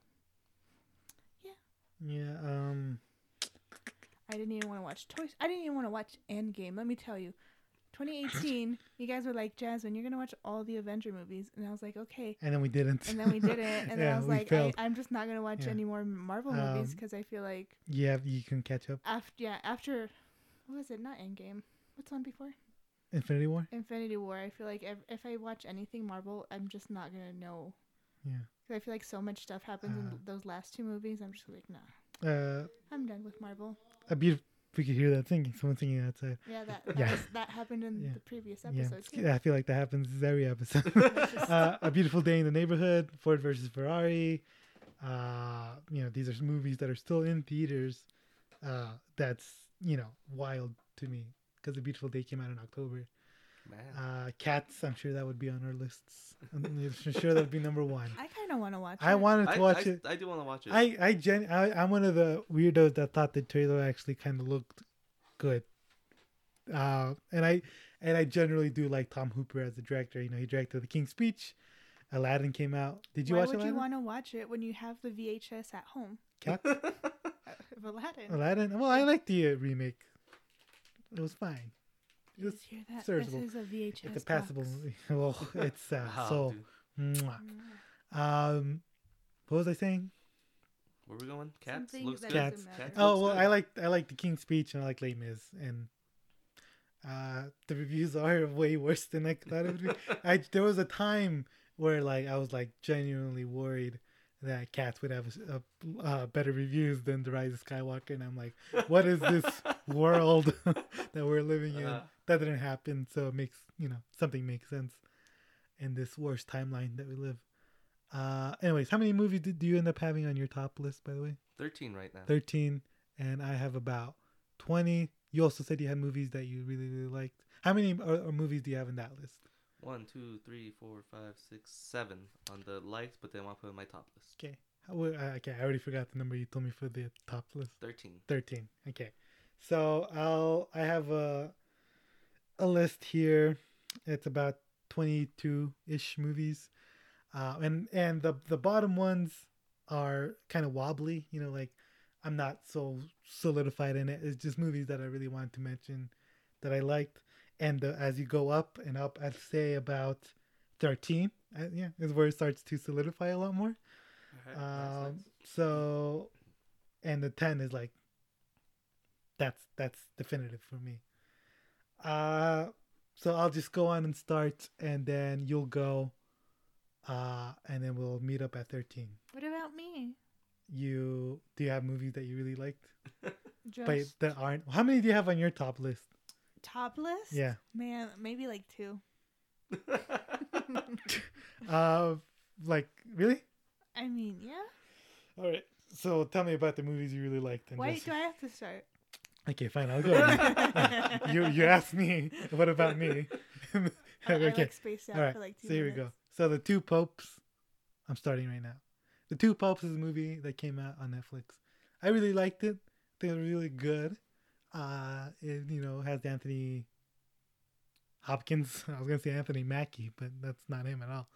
yeah. Yeah. Um. I didn't even want to watch Toy. I didn't even want to watch Endgame. Let me tell you, 2018, you guys were like, Jasmine, you're gonna watch all the Avenger movies, and I was like, okay. And then we didn't. And then we didn't. and then I was like, I. I'm just not gonna watch Yeah. any more Marvel movies Um, because I feel like yeah, you can catch up. after yeah after what was it? Not Endgame. What's on before? Infinity War. Infinity War. I feel like if, if I watch anything Marvel, I'm just not gonna know. Yeah. Because I feel like so much stuff happens Uh. in those last two movies. I'm just like, nah, Uh, I'm done with Marvel. a beautiful. We could hear that singing. Someone singing outside. Yeah, that that, Yeah. was, that happened in Yeah. the previous episodes. Yeah, episode it's- I feel like that happens every episode. Uh, a beautiful day in the neighborhood. Ford versus Ferrari. Uh, you know, these are movies that are still in theaters. Uh, that's you know wild to me because a beautiful day came out in October. Man. Uh, Cats. I'm sure that would be on our lists. I'm sure that would be number one. I kind of want to watch. It. I it. wanted to I, watch I, it. I do want to watch it. I I, gen- I I'm one of the weirdos that thought the trailer actually kind of looked good. Uh, and I and I generally do like Tom Hooper as a director. You know, he directed The King's Speech. Aladdin came out. Did you Why watch would Aladdin? you want to watch it when you have the VHS at home Cats? of Aladdin? Aladdin. Well, I like the uh, remake. It was fine. It Did you was, just hear that? serviceable. This is a VHS. it's a passable box. movie. Well, it's uh, Wow, so. mwah. Mm. Um, what was I saying? Where we going? Cats looks good. Cats. Cats Oh well, good. I like I like the King's Speech and I like Les Mis, and uh, the reviews are way worse than I thought it would be. I there was a time where like I was like genuinely worried that Cats would have a, a, uh, better reviews than The Rise of Skywalker, and I'm like, what is this world that we're living in? Uh, That didn't happen, so it makes you know something makes sense in this worst timeline that we live. Uh, anyways, how many movies did, do you end up having on your top list, by the way? 13 right now. 13 and i have about 20 you also said you had movies that you really really liked how many or, or movies do you have in that list One, two, three, four, five, six, seven on the likes, but then I'll put in my top list. okay How, uh, okay i already forgot the number you told me for the top list 13. 13 okay so i'll i have a a list here. It's about 22-ish movies. Uh, and and the the bottom ones are kind of wobbly you know like i'm not so solidified in it. It's just movies that i really wanted to mention that i liked. And uh, as you go up and up i'd say about 13 uh, yeah is where it starts to solidify a lot more. Um, so, and the ten is like, that's that's definitive for me. Uh, so I'll just go on and start, and then you'll go, uh, and then we'll meet up at thirteen. What about me? You do you have movies that you really liked, Just but that aren't? How many do you have on your top list? top list? Yeah. Man, maybe like two. Uh, like really? I mean, yeah. All right. So tell me about the movies you really liked. And Why just- do I have to start? Okay, fine. I'll go. you you asked me. What about me? I, I okay. like spaced out All right. for like two so here we go. So the two popes. I'm starting right now. The two popes is a movie that came out on Netflix. I really liked it. I think it was really good. Uh, it you know has Anthony Hopkins. I was gonna say Anthony Mackie, but that's not him at all.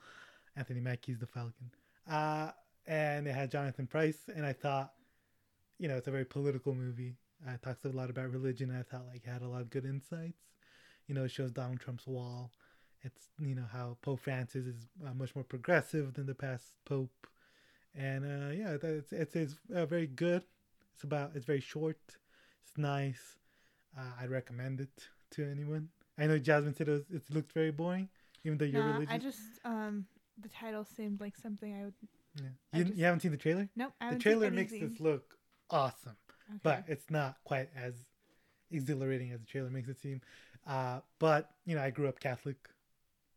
Anthony Mackie's the Falcon. Uh, and it had Jonathan Pryce, and I thought, you know, it's a very political movie. Uh, it talks a lot about religion. I thought like it had a lot of good insights. You know, it shows Donald Trump's wall. It's you know how Pope Francis is uh, much more progressive than the past pope, and uh, yeah, it's it's, it's uh, very good. It's about it's very short. It's nice. Uh, I recommend it to anyone. I know Jasmine said it, was, it looked very boring, even though you're Nah, religious. I just um the title seemed like something I would. yeah. I You, just- you haven't seen the trailer? Nope. I The haven't trailer makes this look awesome, Okay. but it's not quite as exhilarating as the trailer makes it seem. Uh, but you know, I grew up Catholic.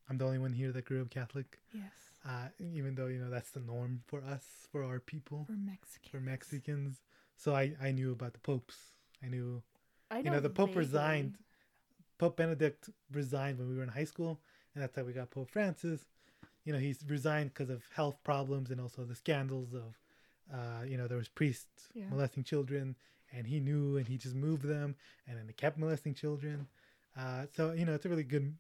I'm the only one here that grew up Catholic. yes, Uh, even though you know that's the norm for us, for our people, for Mexican. for Mexicans. So I I knew about the popes. I knew I you know, the Pope resigned. Pope Benedict resigned when we were in high school, and that's how we got Pope Francis. You know, he's resigned because of health problems and also the scandals of, uh, you know, there was priests Yeah. molesting children, and he knew, and he just moved them, and then they kept molesting children. Uh, so you know, it's a really good,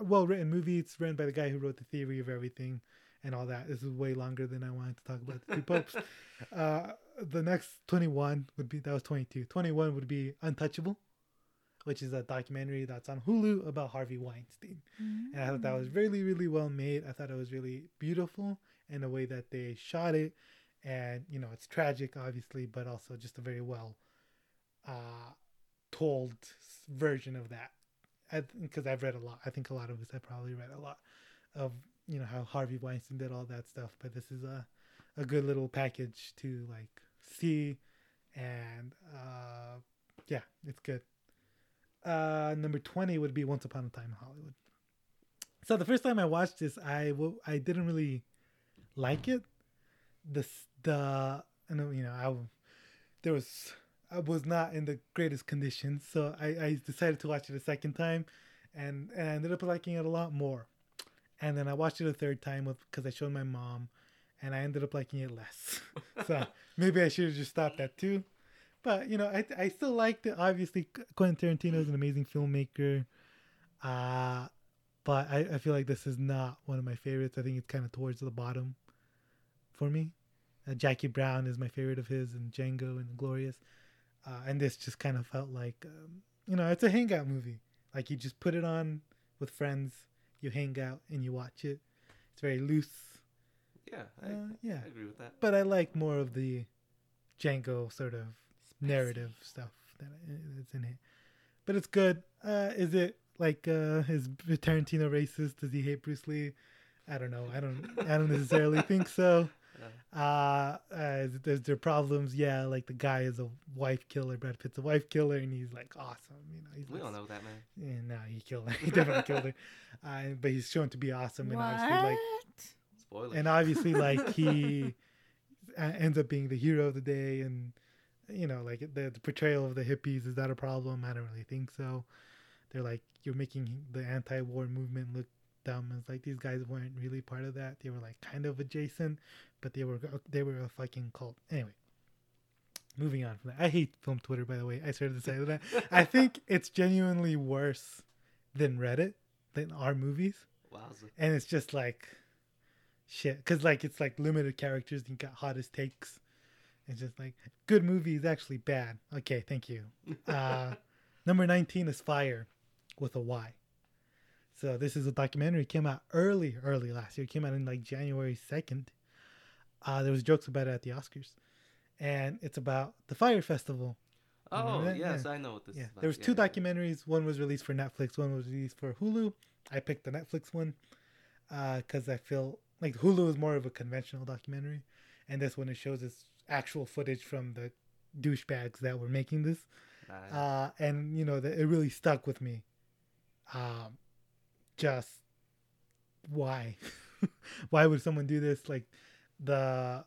well written movie. It's written by the guy who wrote the theory of everything and all that. This is way longer than I wanted to talk about the two popes. uh, the next 21 would be that was 22. 21 would be Untouchable, which is a documentary that's on Hulu about Harvey Weinstein. And I thought that was really, really well made. I thought it was really beautiful in the way that they shot it. And, you know, it's tragic, obviously, but also just a very well uh, told version of that. Because I've read a lot. I think a lot of us have probably read a lot of, you know, how Harvey Weinstein did all that stuff. But this is a, a good little package to, like, see. And, uh, yeah, it's good. Uh, number 20 would be Once Upon a Time in Hollywood. So the first time I watched this, I w- I didn't really like it. The the know you know I there was I was not in the greatest conditions, so I, I decided to watch it a second time, and and I ended up liking it a lot more. And then I watched it a third time with because I showed my mom, and I ended up liking it less. so maybe I should have just stopped at two. But you know, I I still liked it. Obviously, Quentin Tarantino is an amazing filmmaker. Uh but I, I feel like this is not one of my favorites. I think it's kind of towards the bottom for me. Uh, Jackie Brown is my favorite of his, and Django and Glorious. Uh, and this just kind of felt like, um, you know, it's a hangout movie. Like you just put it on with friends, you hang out and you watch it. It's very loose. Yeah, I, Uh, yeah, I agree with that. but I like more of the Django sort of narrative stuff that that's in it. But it's good. Uh, is it like uh, is Tarantino racist? Does he hate Bruce Lee? I don't know. I don't. I don't necessarily think so. Uh, Uh, uh, is, is problems? Yeah, like the guy is a wife killer. Brad Pitt's a wife killer, and he's like awesome. You know, he's we like, don't know that man. Yeah, no, he killed her. He definitely killed her. Uh, but he's shown to be awesome, and obviously like What? Spoiler. and obviously like he uh, ends up being the hero of the day and you know like the, the portrayal of the hippies is that a problem i don't really think so they're like you're making the anti-war movement look dumb it's like these guys weren't really part of that. They were like kind of adjacent but they were they were a fucking cult. Anyway moving on from that. I hate film twitter by the way. I started to say that. I think it's genuinely worse than reddit than our movies. Wowza. and it's just like shit. Because like it's like limited characters and you got hottest takes. It's just like good movie is actually bad. Okay thank you. Uh number 19 is Fyre with a y so this is a documentary. It came out early early last year. It came out in like january 2nd uh there was jokes about it at the oscars. And it's about the Fyre Festival. Oh yes, Yeah. I know what this yeah. is. About. there was Yeah, two yeah. documentaries. One was released for netflix. One was released for hulu. I picked the netflix one because i feel like hulu is more of a conventional documentary. And this one it shows us actual footage from the douchebags that were making this. Nice. uh, and you know that it really stuck with me. Um, just why? Why would someone do this? Like the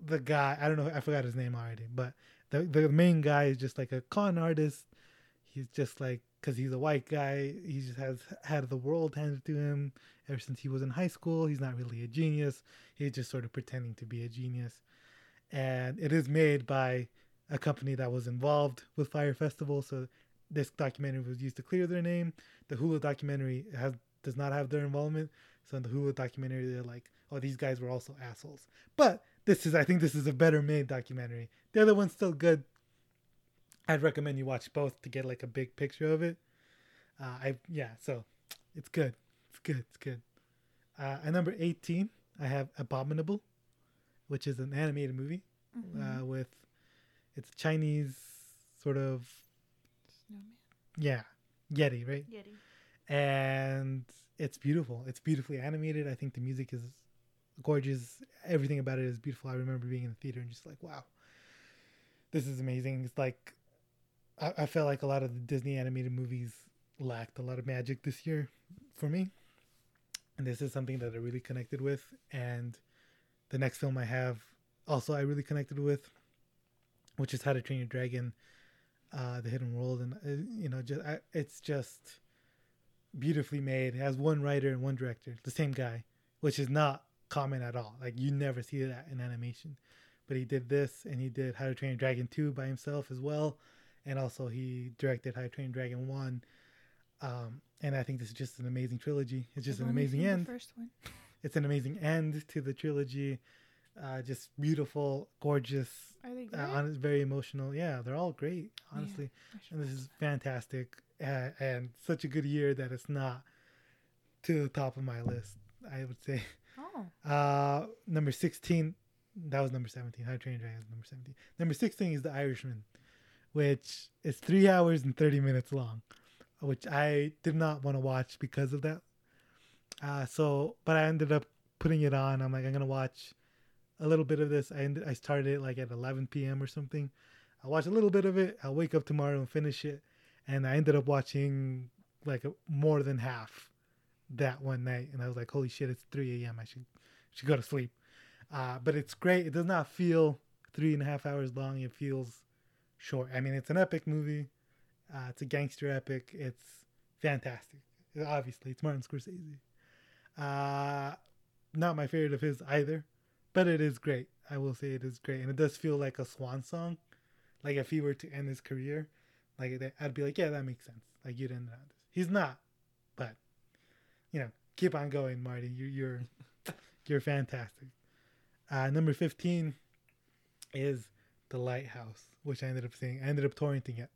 the guy i don't know i forgot his name already but the the main guy is just like a con artist. He's just like because he's a white guy. He just has had the world handed to him ever since he was in high school. He's not really a genius. He's just sort of pretending to be a genius. And it is made by a company that was involved with Fyre Festival. So this documentary was used to clear their name. The Hulu documentary has does not have their involvement. So in the Hulu documentary, they're like, "Oh, these guys were also assholes." But this is, I think, this is a better made documentary. The other one's still good. I'd recommend you watch both to get like a big picture of it. Uh, I yeah, so it's good. It's good. It's good. Uh, at number eighteen, I have Abominable, which is an animated movie Mhm. uh, with it's Chinese sort of. Yeah Yeti, right? Yeti. and it's beautiful. It's beautifully animated. I think the music is gorgeous. Everything about it is beautiful. I remember being in the theater and just like, wow, this is amazing. It's like I, I felt like a lot of the Disney animated movies lacked a lot of magic this year for me, and this is something that I really connected with. And the next film I have also I really connected with, which is How to Train Your Dragon, uh, The Hidden World, and uh, you know, just I, it's just beautifully made. It has one writer and one director, the same guy, which is not common at all. Like you never see that in animation. But he did this and he did How to Train Your Dragon 2 by himself as well. And also he directed How to Train Your Dragon 1. Um, and I think this is just an amazing trilogy. It's just I've an amazing end. first one. It's an amazing end to the trilogy. Uh, just beautiful, gorgeous, Are they uh, honest, very emotional. Yeah, they're all great, honestly. Should And this is fantastic uh, and such a good year that it's not to the top of my list. I would say Oh, uh, number sixteen. That was number seventeen. How to Train Dragon is number seventeen. Number sixteen is The Irishman, which is three hours and thirty minutes long, which I did not want to watch because of that. Uh, so, but I ended up putting it on. I'm like, I'm gonna watch a little bit of this. I ended, I started it like at 11 p.m. or something. I'll watch a little bit of it. I'll wake up tomorrow and finish it. And I ended up watching like more than half that one night. And I was like, holy shit, it's 3 a.m. I should should go to sleep. Uh, but it's great. It does not feel three and a half hours long. It feels short. I mean, it's an epic movie. Uh, it's a gangster epic. It's fantastic. Obviously, it's Martin Scorsese. Uh, not my favorite of his either, but it is great. I will say it is great, and it does feel like a swan song. Like if he were to end his career, like I'd be like, yeah, that makes sense. Like you'd end it on this. He's not, but you know, keep on going, Marty. You're you're you're fantastic. Uh, number fifteen is the Lighthouse, which I ended up seeing. I ended up torrenting it.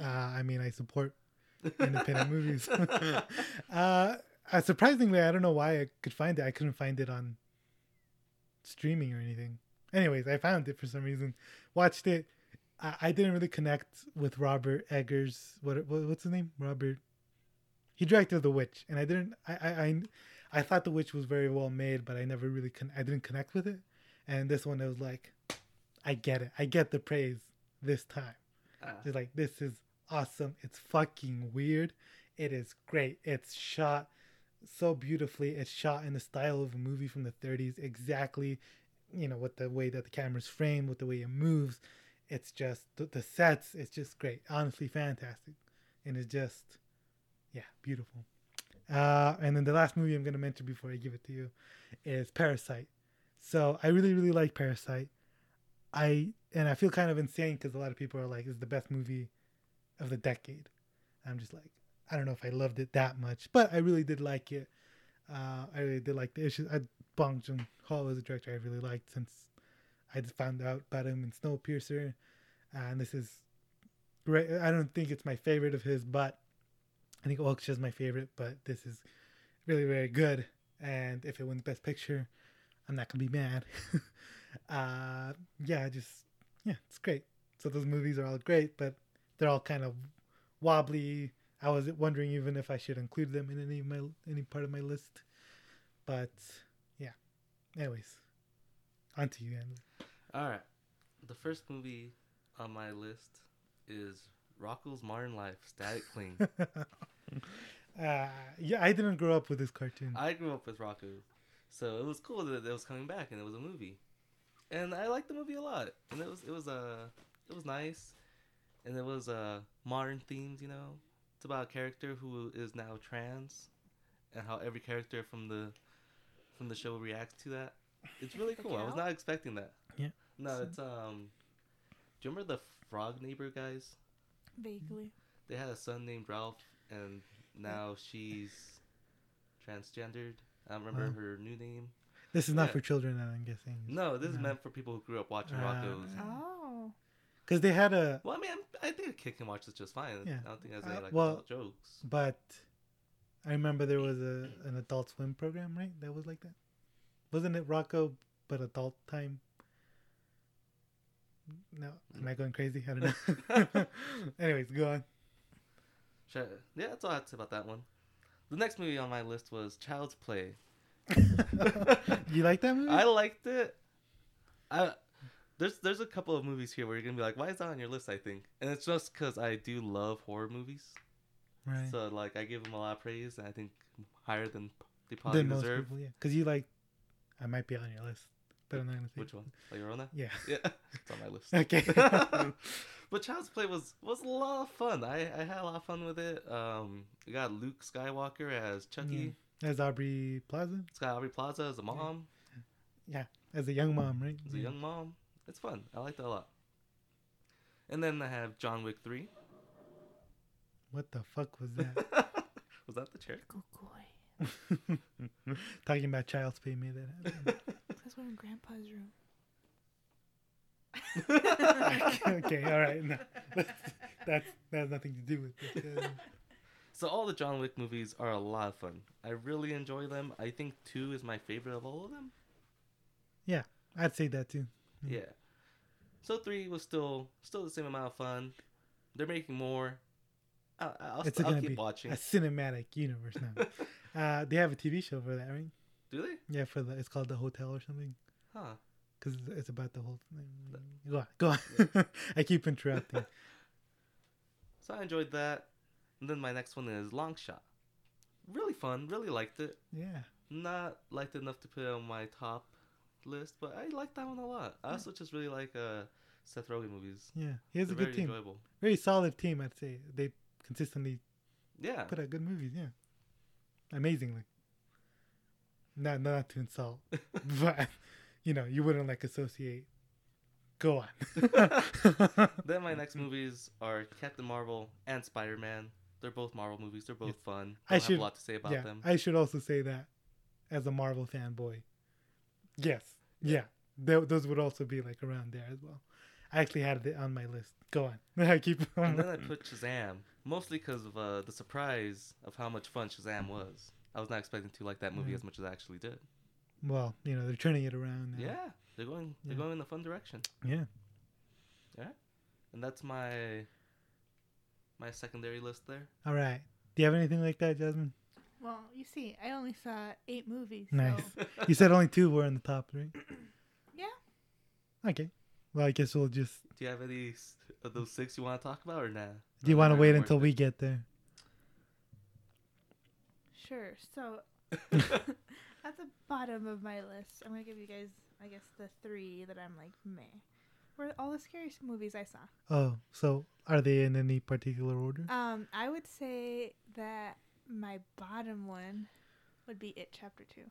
Uh, I mean, I support independent movies. uh, uh, surprisingly, I don't know why I could find it. I couldn't find it on streaming or anything. Anyways, I found it for some reason. Watched it. I, I didn't really connect with Robert Eggers. What, what what's his name? Robert. He directed The Witch, and I didn't. I I I, I thought The Witch was very well made, but I never really con- I didn't connect with it. And this one, it was like, I get it. I get the praise this time. Ah, It's like this is awesome. It's fucking weird. It is great. It's shot so beautifully. It's shot in the style of a movie from the 30s. Exactly, you know, with the way that the camera's framed, with the way it moves. It's just the, the sets. It's just great. Honestly, fantastic, and it's just, yeah, beautiful. Uh, and then the last movie I'm gonna mention before I give it to you is Parasite. So I really, really like Parasite. I and I feel kind of insane because a lot of people are like, "It's the best movie of the decade." I'm just like, I don't know if I loved it that much, but I really did like it. Uh, I really did like the issues. I, Bong Joon Ho was a director I really liked since I just found out about him in Snowpiercer, and this is great. I don't think it's my favorite of his, but I think Okja is my favorite. But this is really, very good. And if it wins Best Picture, I'm not gonna be mad. uh, yeah, just yeah, it's great. So those movies are all great, but they're all kind of wobbly. I was wondering even if I should include them in any of my any part of my list, but yeah. Anyways, on to you, Andrew. All right. The first movie on my list is Rocko's Modern Life, Static Cling. uh, yeah, I didn't grow up with this cartoon. I grew up with Rocco, so it was cool that it was coming back and it was a movie, and I liked the movie a lot. And it was it was uh it was nice, and it was uh modern themes. You know, it's about a character who is now trans, and how every character from the from the show reacts to that. It's really cool. I was not expecting that. Yeah. No, So- it's um. Do you remember the Frog Neighbor guys? Vaguely. They had a son named Ralph, and now she's transgendered. I don't remember Wow. her new name. this is not yeah. for children, I'm guessing. No, this is meant for people who grew up watching Uh, Rocko's. Oh. Because they had a Well, I mean, I'm- think a kid can watch this just fine. Yeah. I don't think there's Uh, any like well- adult jokes. but I remember there was a an Adult Swim program, right? That was like that. Wasn't it Rocko but adult time? No, am I going crazy? I don't know. Anyways, go on. Sure. Yeah, that's all I have to say about that one. The next movie on my list was Child's Play. you like that movie? I liked it. I there's there's a couple of movies here where you're gonna be like, why is that on your list? I think, and it's just because I do love horror movies. right. So like I give them a lot of praise, and I think higher than they probably Than most deserve. people, yeah. Because you like, I might be on your list, but I'm not gonna say Which one? La Llorona? Yeah. Yeah, it's on my list. Okay. but Child's Play was was a lot of fun. I I had a lot of fun with it. Um, we got Luke Skywalker as Chucky. As Aubrey Plaza, It's got Aubrey Plaza as a mom, Yeah. as a young mom, right? as a young mom. It's fun. I like that a lot. And then I have John Wick three. What the fuck was that? was that the chair? Go. Talking about child's play made that happen. That's one in Grandpa's room. okay, all right. No, that's, that's that has nothing to do with this. Uh, So all the John Wick movies are a lot of fun. I really enjoy them. I think two is my favorite of all of them. Yeah, I'd say that too. Mm. Yeah. So three was still still the same amount of fun. They're making more. I, I'll, It's I'll gonna keep be watching. a cinematic universe now. Uh, they have a TV show for that, right? Do they? Yeah, for the it's called the Hotel or something. Huh. Because it's about the whole thing. Go on, go on. I keep interrupting. So I enjoyed that. And then my next one is Long Shot. Really fun. Really liked it. Yeah, Not liked it enough to put it on my top list, but I like that one a lot. I also just really like uh, Seth Rogen movies. yeah. He has They're a good very team. enjoyable. Very solid team, I'd say. They consistently Yeah. put out good movies. Yeah, amazingly. Not not to insult, but you know you wouldn't like associate. Go on. then my next movies are Captain Marvel and Spider Man. They're both Marvel movies. They're both fun. I I have should- a lot to say about yeah, them. I should also say that as a Marvel fanboy. Yes, yeah, Tho- those would also be like around there as well. I actually had it on my list. Go on. I keep. and then I put Shazam, mostly because of uh, the surprise of how much fun Shazam was. I was not expecting to like that movie as much as I actually did. well, you know they're turning it around. Now. Yeah, they're going they're Yeah. going in a fun direction, Yeah. Yeah. and that's my my secondary list there. All right. Do you have anything like that, Jasmine? Well, you see, I only saw eight movies. Nice. So You said only two were in the top three. Yeah. Okay. Well, I guess we'll just. Do you have any of those six you want to talk about or nah? Do you Or want to wait until we get there? sure. So at the bottom of my list, I'm gonna give you guys, I guess, the three that I'm like meh. Were all the scariest movies I saw. Oh, so are they in any particular order? Um, I would say that my bottom one would be It Chapter Two.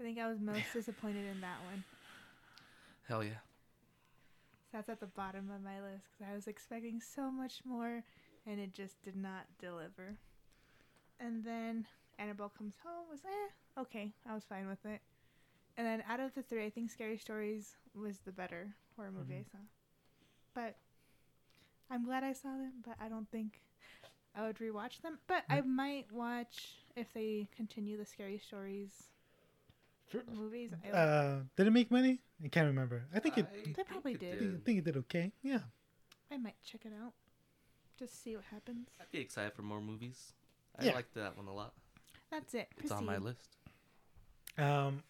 I think I was most disappointed in that one. Hell yeah. So that's at the bottom of my list because I was expecting so much more, and it just did not deliver. And then Annabelle Comes Home was eh, okay. I was fine with it. And then out of the three, I think Scary Stories was the better horror movie I saw. But I'm glad I saw them, but I don't think I would rewatch them. But I might watch if they continue the Scary Stories movies. I, Uh, did it make money? I can't remember. I think it. I They probably think I did. I think it did okay. Yeah. I might check it out. Just see what happens. I'd be excited for more movies. I Yeah. liked that one a lot. That's it. It's on my Proceed. list. Um,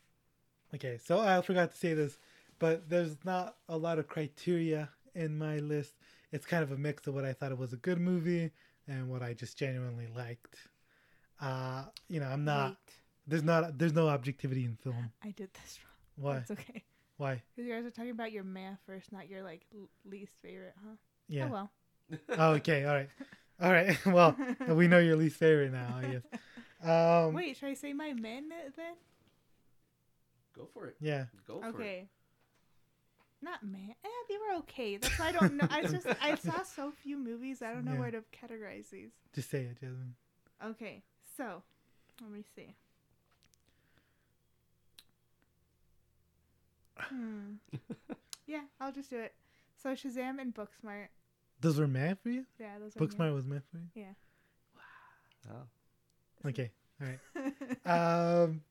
okay, so I forgot to say this, but there's not a lot of criteria in my list. It's kind of a mix of what I thought it was a good movie and what I just genuinely liked. Uh, you know, I'm not. Wait, There's not. There's no objectivity in film. I did this wrong. Why? It's okay. Why? Because you guys are talking about your math first, not your like l- least favorite, huh? Yeah. Oh well. Oh, okay. All right. All right. well, we know your least favorite now. I guess. Um, Wait, should I say my men then? Go for it. Yeah. Go for it. Okay. Not man. Eh, they were okay. That's why I don't know. I just I saw so few movies. I don't know Yeah. where to categorize these. Just say it, Jasmine. Okay, so let me see. Hmm. yeah, I'll just do it. So Shazam and Booksmart. Those were math for you. Yeah, those are Booksmart was math for you. Yeah. Wow. Oh. Okay. All right. Um,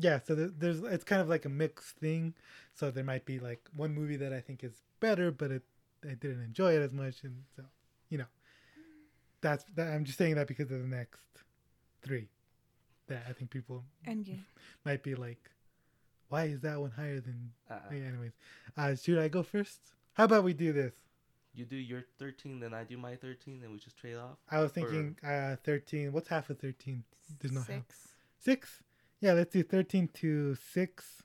yeah, so there's it's kind of like a mixed thing. So there might be like one movie that I think is better, but it I didn't enjoy it as much, and so you know, that's that. I'm just saying that because of the next three that I think people Endgame. might be like, why is that one higher than? Uh, Yeah, anyways, uh, should I go first? How about we do this? you do your 13, then I do my 13, and we just trade off. I was thinking uh, 13. What's half of 13? There's no half. Six. Six? Yeah, let's do 13 to 6.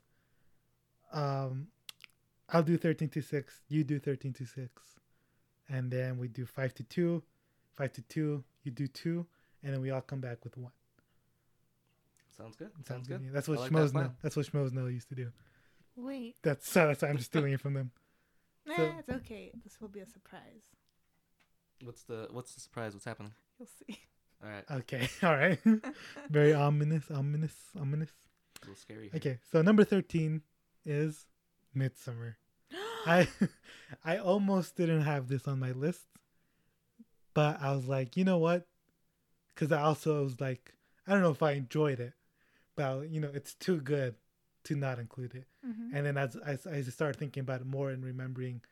Um, I'll do 13 to 6. You do 13 to 6. And then we do 5 to 2. 5 to 2. You do 2. And then we all come back with 1. Sounds good. Sounds, Sounds good. good. Yeah, that's I what like Schmoes that know. That's what Schmoes know used to do. Wait. That's, so that's why I'm just stealing it from them. Nah, So- it's okay. This will be a surprise. What's the What's the surprise? What's happening? You'll see. All right, Okay. All right. Very ominous, ominous, ominous. a little scary. here. Okay, so number thirteen is Midsommar. I I almost didn't have this on my list, but I was like, you know what? Because I also was like, I don't know if I enjoyed it, but I- you know, it's too good to not include it. Mhm. And then as, as I started thinking about it more and remembering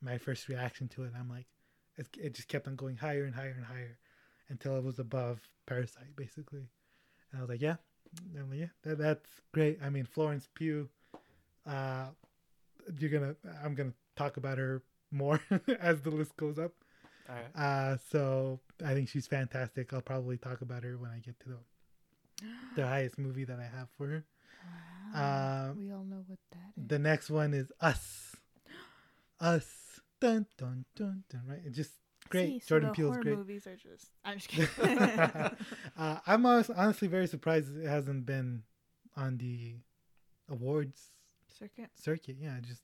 my first reaction to it, I'm like, it, it just kept on going higher and higher and higher until it was above Parasite, basically. And I was like, yeah, I'm like, yeah, that, that's great. I mean, Florence Pugh, uh, you're gonna, I'm gonna talk about her more as the list goes up. All right. Uh, so I think she's fantastic. I'll probably talk about her when I get to the the highest movie that I have for her. Wow. Uh, we all know what that is. The next one is Us. Us. Dun dun dun dun. Right? It's just great. See, Jordan the Peele's great. movies are just. I'm just kidding. uh, I'm honestly very surprised it hasn't been on the awards Circuit. circuit. Yeah, just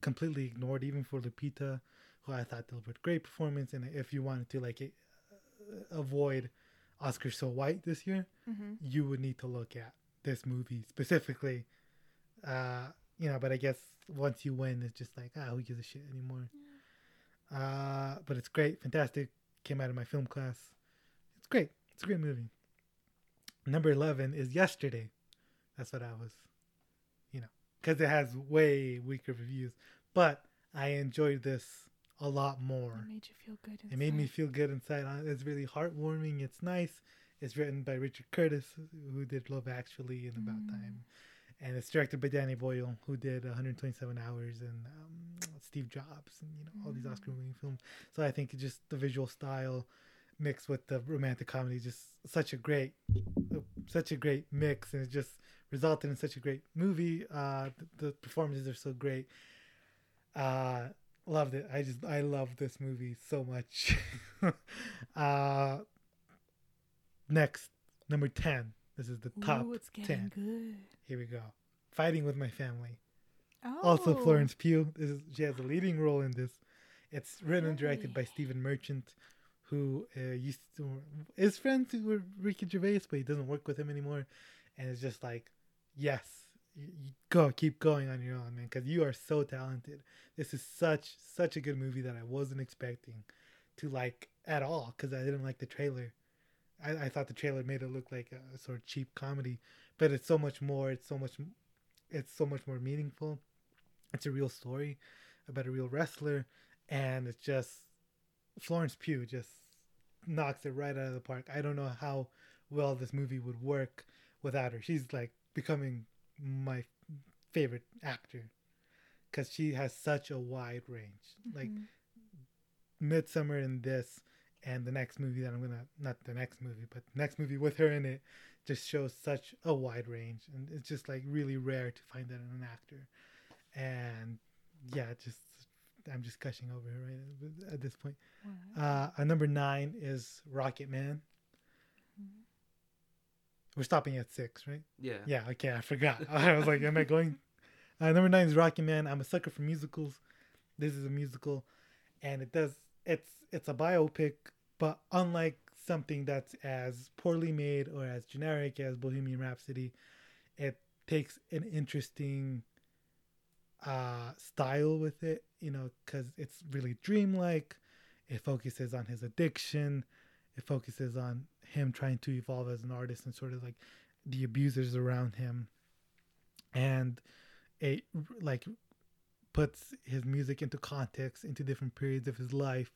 completely ignored, even for Lupita, who I thought delivered great performance. And if you wanted to like uh, avoid Oscar so white this year, Mm-hmm. you would need to look at this movie specifically. Uh, you know, but I guess once you win, it's just like, ah, who gives a shit anymore? Uh, but it's great, fantastic. Came out of my film class. It's great. It's a great movie. Number 11 is Yesterday. That's what I was, you know, because it has way weaker reviews. But I enjoyed this a lot more. It made you feel good. Inside. It made me feel good inside. Uh, It's really heartwarming. It's nice. It's written by Richard Curtis, who did Love Actually and About Mm. Time, and it's directed by Danny Boyle, who did 127 Hours and um, Steve Jobs and you know all these Mm. Oscar-winning films. So I think just the visual style mixed with the romantic comedy, just such a great, such a great mix, and it just resulted in such a great movie. Uh, the, the performances are so great. Uh, loved it. I just I love this movie so much. uh, next, number ten. This is the top. Ooh, it's 10. good. Here we go. Fighting with my family. Oh. Also Florence Pugh. This is she has a leading role in this. It's written and directed by? Stephen Merchant, who uh, used to is friends with Ricky Gervais, but he doesn't work with him anymore. And it's just like, yes, you, you go, keep going on your own, man, because you are so talented. This is such such a good movie that I wasn't expecting to like at all, because I didn't like the trailer. I, I thought the trailer made it look like a sort of cheap comedy, but it's so much more. It's so much, it's so much more meaningful. It's a real story about a real wrestler, and it's just Florence Pugh just knocks it right out of the park. I don't know how well this movie would work without her. She's like becoming my favorite actor because she has such a wide range. Like Mhm. Midsommar and this and the next movie that I'm gonna not the next movie, but next movie with her in it just shows such a wide range and it's just like really rare to find that in an actor. And yeah, just I'm just gushing over her right at this point. Wow. Uh, our number nine is Rocket Man. We're stopping at six, right? Yeah. Yeah, okay, I forgot. I was like, am I going? Uh, number nine is Rocket Man. I'm a sucker for musicals. This is a musical, and it does it's it's a biopic, but unlike something that's as poorly made or as generic as Bohemian Rhapsody, it takes an interesting uh style with it, you know, because it's really dreamlike. It focuses on his addiction. It focuses on him trying to evolve as an artist and sort of like the abusers around him and it like puts his music into context into different periods of his life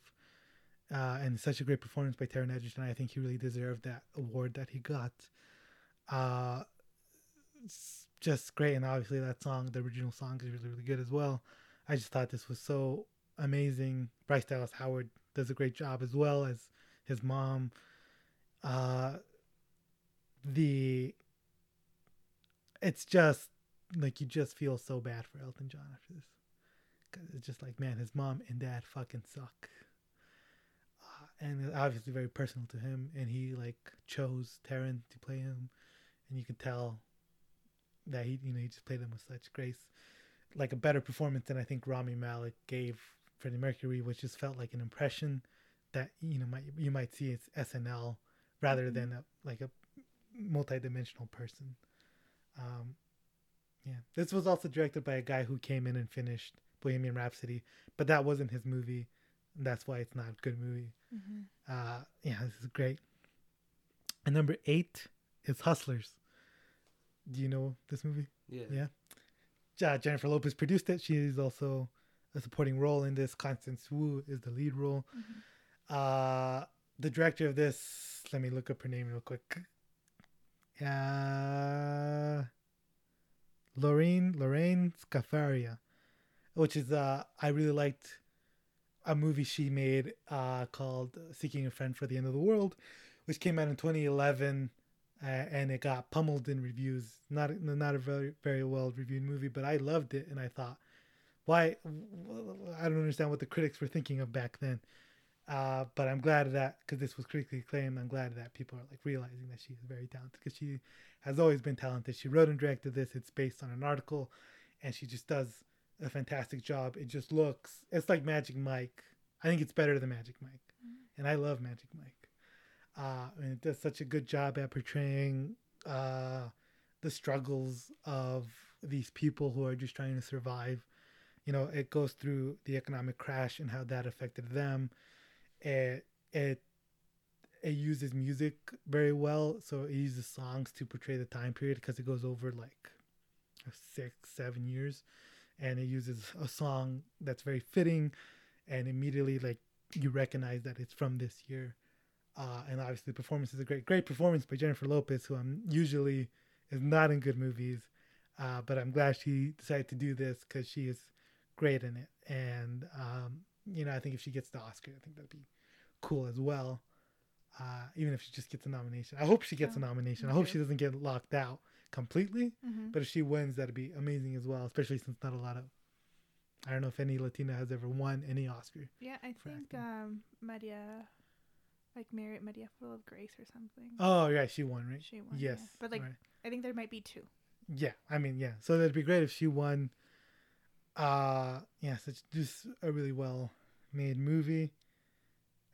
uh, and such a great performance by Taron Egerton. I think he really deserved that award that he got. Uh, just great, and obviously that song, the original song, is really really good as well. I just thought this was so amazing. Bryce Dallas Howard does a great job as well as his mom. Uh, the it's just like you just feel so bad for Elton John after this it's just like man, his mom and dad fucking suck. Uh, and it's obviously very personal to him, and he like chose Taron to play him, and you can tell that he you know he just played him with such grace, like a better performance than I think Rami Malek gave Freddie Mercury, which just felt like an impression that you know might you might see as SNL rather Mm-hmm. than a like a multi-dimensional person. Um, yeah, this was also directed by a guy who came in and finished Bohemian Rhapsody, but that wasn't his movie. and That's why it's not a good movie. Mhm. Uh, yeah, this is great. And number eight is Hustlers. Do you know this movie? Yeah. Yeah. Uh, Jennifer Lopez produced it. She is also a supporting role in this. Constance Wu is the lead role. Mhm. Uh, the director of this, let me look up her name real quick. Uh, Lorraine Lorraine Scafaria, which is uh, I really liked a movie she made uh, called Seeking a Friend for the End of the World, which came out in 2011, uh, and it got pummeled in reviews. Not not a very very well reviewed movie, but I loved it, and I thought, why? I don't understand what the critics were thinking of back then. Uh, but I'm glad of that because this was critically acclaimed, I'm glad that people are like realizing that she is very talented because she has always been talented. She wrote and directed this. It's based on an article, and she just does a fantastic job. It just looks it's like Magic Mike. I think it's better than Magic Mike, and I love Magic Mike. Uh, and it does such a good job at portraying uh, the struggles of these people who are just trying to survive. You know, it goes through the economic crash and how that affected them. It it it uses music very well, so it uses songs to portray the time period because it goes over like six, seven years, and it uses a song that's very fitting, and immediately like you recognize that it's from this year. Uh, and obviously, the performance is a great, great performance by Jennifer Lopez, who I'm usually is not in good movies, uh, but I'm glad she decided to do this because she is great in it. And um, you know, I think if she gets the Oscar, I think that'd be cool as well. Uh, even if she just gets a nomination, I hope she gets a nomination. I hope she doesn't get locked out completely. Mhm. But if she wins, that'd be amazing as well. Especially since not a lot of, I don't know if any Latina has ever won any Oscar. Yeah, I think um Maria, like Mary Maria Full of Grace or something. Oh yeah, she won, right? She won. yes, yeah. but like right. I think there might be two. Yeah, I mean, yeah. So that'd be great if she won. Uh yeah, so it's just a really well made movie.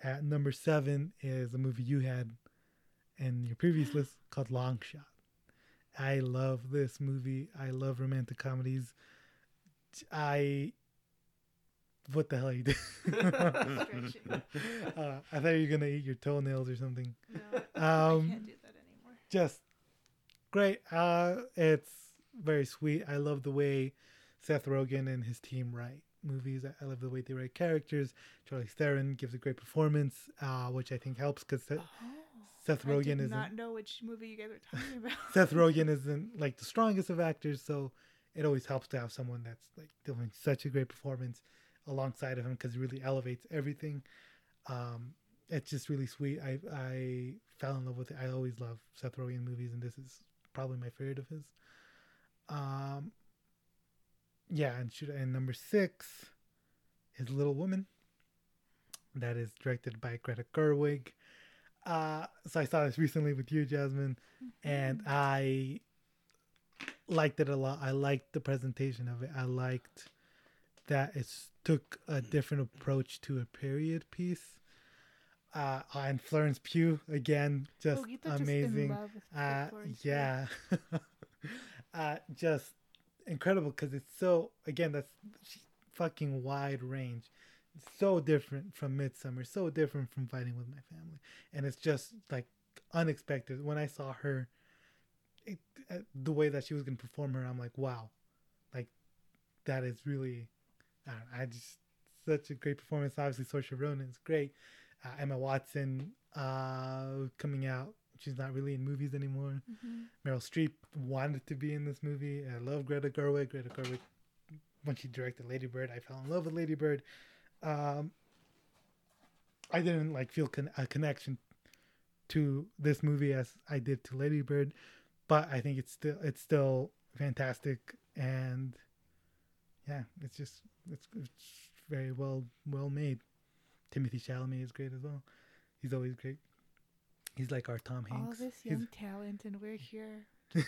At number seven is a movie you had in your previous list called Long Shot. I love this movie. I love romantic comedies. I what the hell are you doing? Uh, I thought you were gonna eat your toenails or something No, Um, I can't do that anymore. just great. Uh, it's very sweet. I love the way Seth Rogen and his team write movies. I, love the way they write characters. Charlie Theron gives a great performance, uh, which I think helps because Seth, I Rogen did isn't not know which movie you guys are talking about. Seth Rogen isn't like the strongest of actors, so it always helps to have someone that's like doing such a great performance alongside of him because it really elevates everything. Um, it's just really sweet. I I fell in love with it. I always love Seth Rogen movies, and this is probably my favorite of his. Um, yeah, and should and number six is Little Woman. That is directed by Greta Gerwig. Uh, so I saw this recently with you, Jasmine, and I liked it a lot. I liked the presentation of it. I liked that it took a different approach to a period piece. Uh, and Florence Pugh again, just oh, amazing. Just in love with Uh, yeah, uh, just incredible because it's so again that's fucking wide range. So different from Midsommar, so different from Fighting with My Family, and it's just like unexpected. When I saw her it, uh, the way that she was gonna perform her, I'm like, wow, like that is really, I, don't know, I just such a great performance. Obviously, Saoirse Ronan is great. Uh, Emma Watson uh, coming out. She's not really in movies anymore. Mhm. Meryl Streep wanted to be in this movie. I love Greta Gerwig. Greta Gerwig, when she directed Lady Bird, I fell in love with Lady Bird. Um, I didn't like feel con- a connection to this movie as I did to Lady Bird, but I think it's still it's still fantastic and yeah, it's just it's, it's very well well made. Timothée Chalamet is great as well. He's always great. He's like our Tom Hanks. All this He's- young talent, and we're here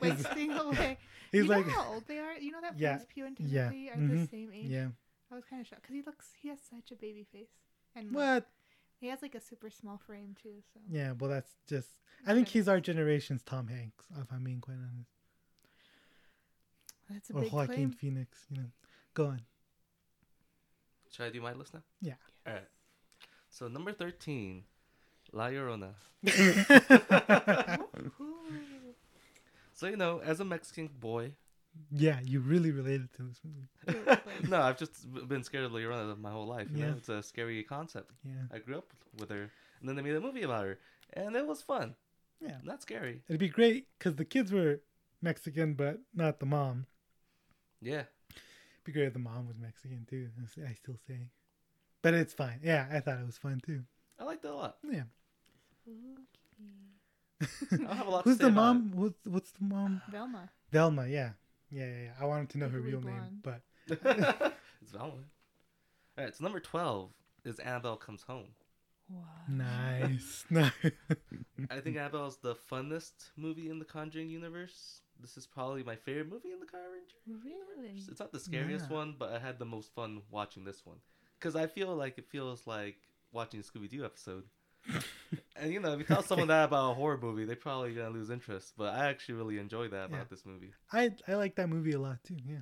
wasting away. He's you like know how old they are? You know that Yeah, Florence Pugh and yeah, Timothée are mhm, the same age? yeah. I was kind of shocked because he looks, he has such a baby face, and What? he has like a super small frame too. So Yeah, well, that's just. I think he's our generation's Tom Hanks, if I'm being quite honest, that's a or big Joaquin claim. Phoenix. You know, go on. Should I do my list now? Yeah. All right. So number thirteen, La Llorona. Ooh. So you know, as a Mexican boy, yeah, you really related to this movie. No, I've just been scared of La Llorona my whole life. You Yeah. know, it's a scary concept. Yeah, I grew up with her, and then they made a movie about her, and it was fun. Yeah. not scary. it'd be great because the kids were Mexican, but not the mom. Yeah, It'd be great if the mom was Mexican too. I still say, but it's fine. Yeah, I thought it was fun too. I liked it a lot. Yeah. spooky. I don't have a lot to Who's say the about mom? What's what's the mom? Velma. Velma. Yeah, yeah, yeah. yeah. I wanted to know her Legally real name, but it's Velma. All right, so number twelve is Annabelle Comes Home. Wow. nice, nice. I think Annabelle's the funnest movie in the Conjuring universe. This is probably my favorite movie in the Conjuring. Really? It's not the scariest Yeah. one, but I had the most fun watching this one because I feel like it feels like watching a Scooby Doo episode. And you know, if you tell someone that about a horror movie, they're probably gonna lose interest. But I actually really enjoy that about Yeah. this movie. I I like that movie a lot too. Yeah,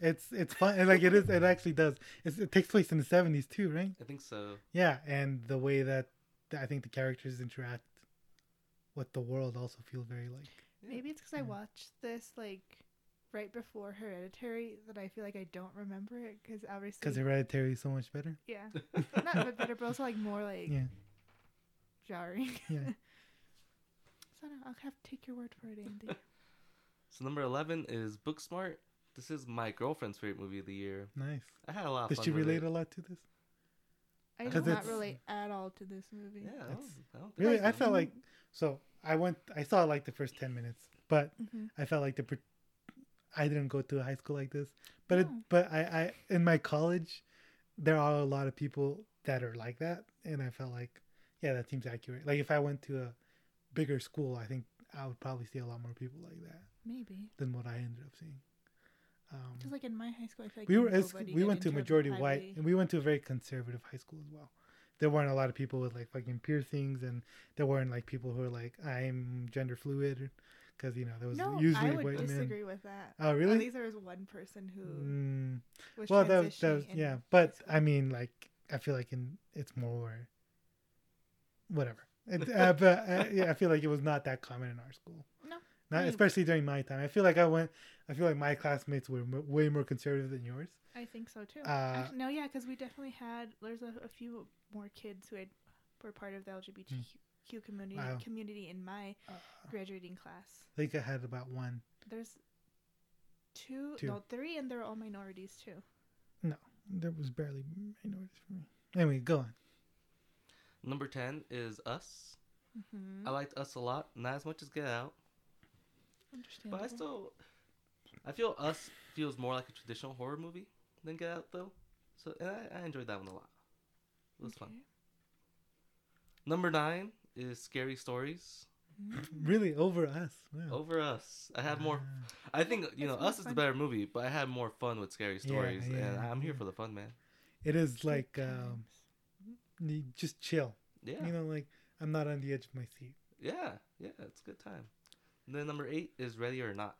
it's it's fun. and, Like it is. It actually does. It's, it takes place in the seventies too, right? I think so. Yeah, and the way that I think the characters interact with the world also feels very like. Maybe it's because I watched this like right before Hereditary that I feel like I don't remember it because obviously. Because Hereditary is so much better. yeah, not a better, but also like more like Yeah, jarring. yeah. So no, I'll have to take your word for it, Andy. So number eleven is Booksmart. This is my girlfriend's favorite movie of the year. Nice. I had a lot of Does fun. she with relate it. a lot to this? I 'Cause do not relate at all to this movie. Yeah, I don't, I don't think Really, so. I felt like so. I went. I saw like the first ten minutes, but hmm I felt like the. I didn't go to a high school like this, but it. But I, I in my college, there are a lot of people that are like that, and I felt like, yeah, that seems accurate. Like if I went to a bigger school, I think I would probably see a lot more people like that Maybe. than what I ended up seeing. Um, Just like in my high school, I feel like we were as, we went to majority white, and we went to a very conservative high school as well. There weren't a lot of people with like fucking piercings, and there weren't like people who were like I'm gender fluid, because you know there was No, usually I would white men. disagree with that. Oh really? At least there was one person who Mm, well, that was, that was yeah, but. I mean, like I feel like in it's more whatever. It, uh, but uh, yeah, I feel like it was not that common in our school. No, not especially during my time. I feel like I went. I feel like my classmates were m- way more conservative than yours. I think so too. Uh, Actu- no, yeah, because we definitely had. There's a, a few more kids who had were part of the LGBTQ community Hmm. Wow. community in my Uh, graduating class. I think I had about one. There's two, Two. no, three, and they're all minorities too. No, there was barely minorities for me. Anyway, go on. Number ten is Us. Mm-hmm. I liked Us a lot, not as much as Get Out, Understandable. but I still, I feel Us feels more like a traditional horror movie than Get Out though. So and I, I enjoyed that one a lot. It was fun. Number nine is Scary Stories. Mm. Really, over us. Wow. Over Us, I had more. I think you know it's more Us is the better movie, but I had more fun with Scary Yeah, Stories, and I'm here yeah. for the fun, man. it is like um, times. you just chill. Yeah, You know, like I'm not on the edge of my seat. yeah, yeah. It's a good time. And then number eight is Ready or Not.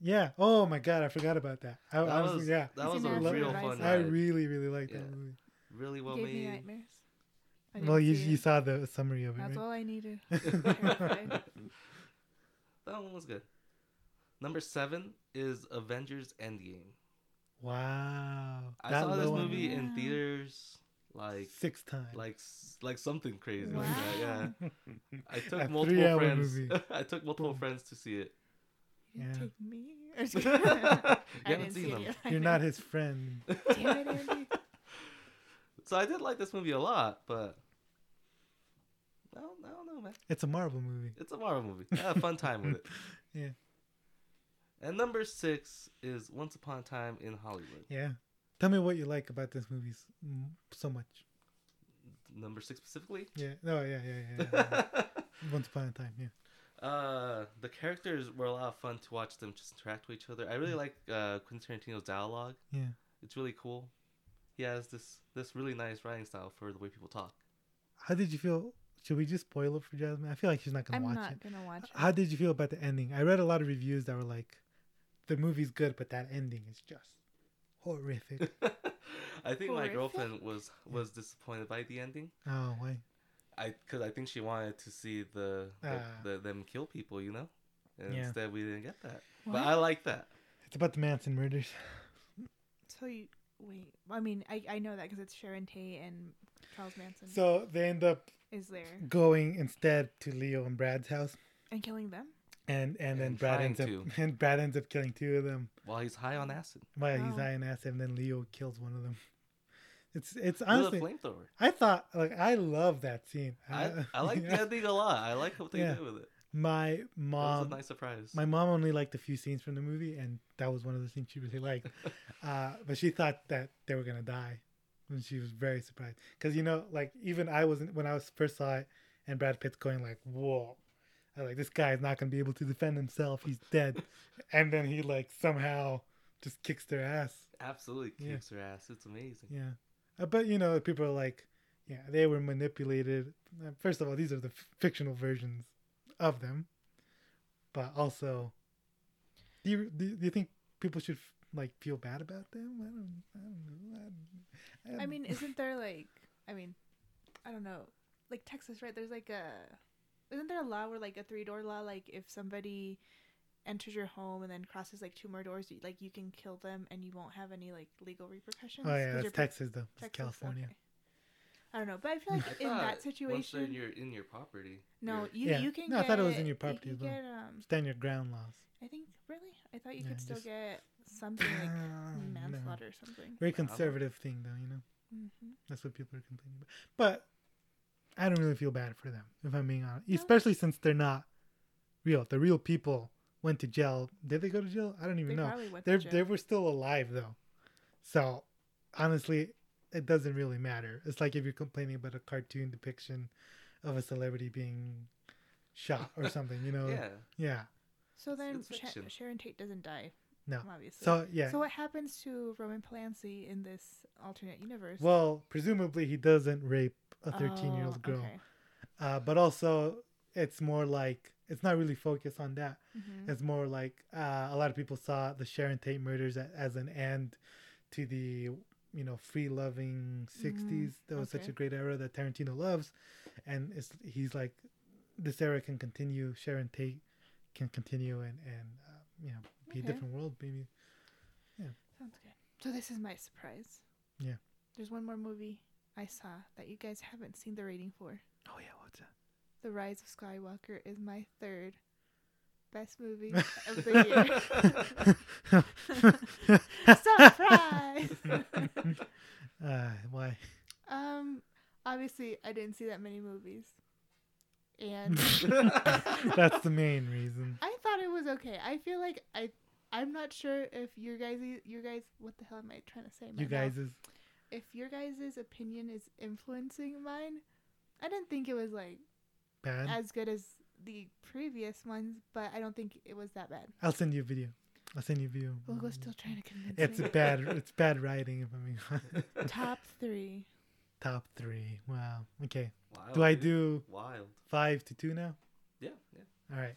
Yeah. Oh my god, I forgot about that. I, That I was, was yeah. that It's was a Love- real Event fun Horizon. I ride. really, really like that movie. really well Gave me made. nightmares. Well, you you saw the summary of it, That's right? all I needed. That one was good. Number seven is Avengers Endgame. Wow. I That saw this low on- movie in Wow. theaters like six times. like like something crazy like that. Yeah, I took multiple friends. I took multiple Boom. friends to see it. You Yeah. take me. You just kidding. I haven't didn't seen see them. it. You're not his friend. Damn it, Andy. So I did like this movie a lot, but I don't, I don't know, man. It's a Marvel movie. It's a Marvel movie. I had a fun time with it. Yeah. And number six is Once Upon a Time in Hollywood. Yeah. Tell me what you like about this movie mm, so much. Number six specifically. Yeah. No. Yeah. Yeah. Yeah. yeah, yeah. Once upon a time. Yeah. uh, the characters were a lot of fun to watch them just interact with each other. I really like uh, Quentin Tarantino's dialogue. Yeah. It's really cool. He has this this really nice writing style for the way people talk. How did you feel? Should we just spoil it for Jasmine? I feel like she's not gonna I'm watch not it. gonna watch it. How did you feel about the ending? I read a lot of reviews that were like, the movie's good, but that ending is just horrific. I think my girlfriend was was disappointed by the ending. oh, why? I because I think she wanted to see the, the, Ah. the them kill people, you know. And Yeah. instead, we didn't get that. What? But I like that. It's about the Manson murders. So you wait. I mean, I I know that because it's Sharon Tate and Charles Manson So they end up is there going instead to Leo and Brad's house, and killing them. And and then And Brad ends up to. and Brad ends up killing two of them. While he's high on acid, While he's high on acid, and then Leo kills one of them. It's it's with honestly. a flamethrower. I thought like I love that scene. I, I like the ending a lot. I like what they Yeah. did with it. my It was mom. a nice surprise. My mom only liked a few scenes from the movie, and that was one of the scenes she really liked. uh, but she thought that they were gonna die, and she was very surprised. Cause you know, like even I wasn't when I was first saw it, and Brad Pitt's going like, "Whoa," I was like, "This guy is not gonna be able to defend himself. He's dead," and then he like somehow just kicks their ass. Absolutely Yeah. kicks her ass. It's amazing. Yeah, uh, but you know, people are like, "Yeah, they were manipulated." Uh, First of all, these are the f- fictional versions of them, but also, do you do, do you think people should like feel bad about them? I don't, I don't know. I, don't- I mean, isn't there like, I mean, I don't know, like Texas, right? There's like a, isn't there a law where like a three door law, like if somebody enters your home and then crosses like two more doors, you- like you can kill them and you won't have any like legal repercussions. oh yeah that's Texas though. Texas, California. okay. I don't know, but I feel like I in thought that Once they're situation, in your in your property. no, you're- you Yeah. you can. No, I thought it was in your property can as well. Get, um, Stand your ground laws. I think really, I thought you Yeah, could still just- get something like Ah, no. manslaughter or something. Very I don't- conservative thing though, you know. hmm That's what people are complaining about. But I don't really feel bad for them, if I'm being honest. No. Especially since they're not real. The real people went to jail. Did they go to jail? I don't They even know. probably went They they were still alive though. So honestly, it doesn't really matter. It's like if you're complaining about a cartoon depiction of a celebrity being shot or something, you know. Yeah. Yeah. So then it's Sharon Tate doesn't die. No. obviously. So yeah. So what happens to Roman Polanski in this alternate universe? well, presumably he doesn't rape a 13 year old girl. okay. Uh, but also it's more like it's not really focused on that. Mhm. It's more like uh, a lot of people saw the Sharon Tate murders as an end to the you know free loving 60s. That was such a great era that Tarantino loves, and it's he's like this era can continue. Sharon Tate can continue and and uh, you know be a different world maybe. Yeah. Sounds good. So this is my surprise. Yeah. There's one more movie I saw that you guys haven't seen the rating for. Oh yeah, what's that? The Rise of Skywalker is my third best movie of the year. Surprise! uh, why? um, obviously I didn't see that many movies, and That's the main reason. I thought it was okay. I feel like I. I'm not sure if your guys, your guys, what the hell am I trying to say? You guys is if your guys' opinion is influencing mine, I didn't think it was like bad. as good as the previous ones, but I don't think it was that bad. I'll send you a video. I'll send you a video. Hugo's still trying to convince It's me. a bad. It's bad writing. If I mean, Top three. top three. Wow. Okay. Wild, Do I dude. do Wild. five to two now? Yeah. Yeah. All right.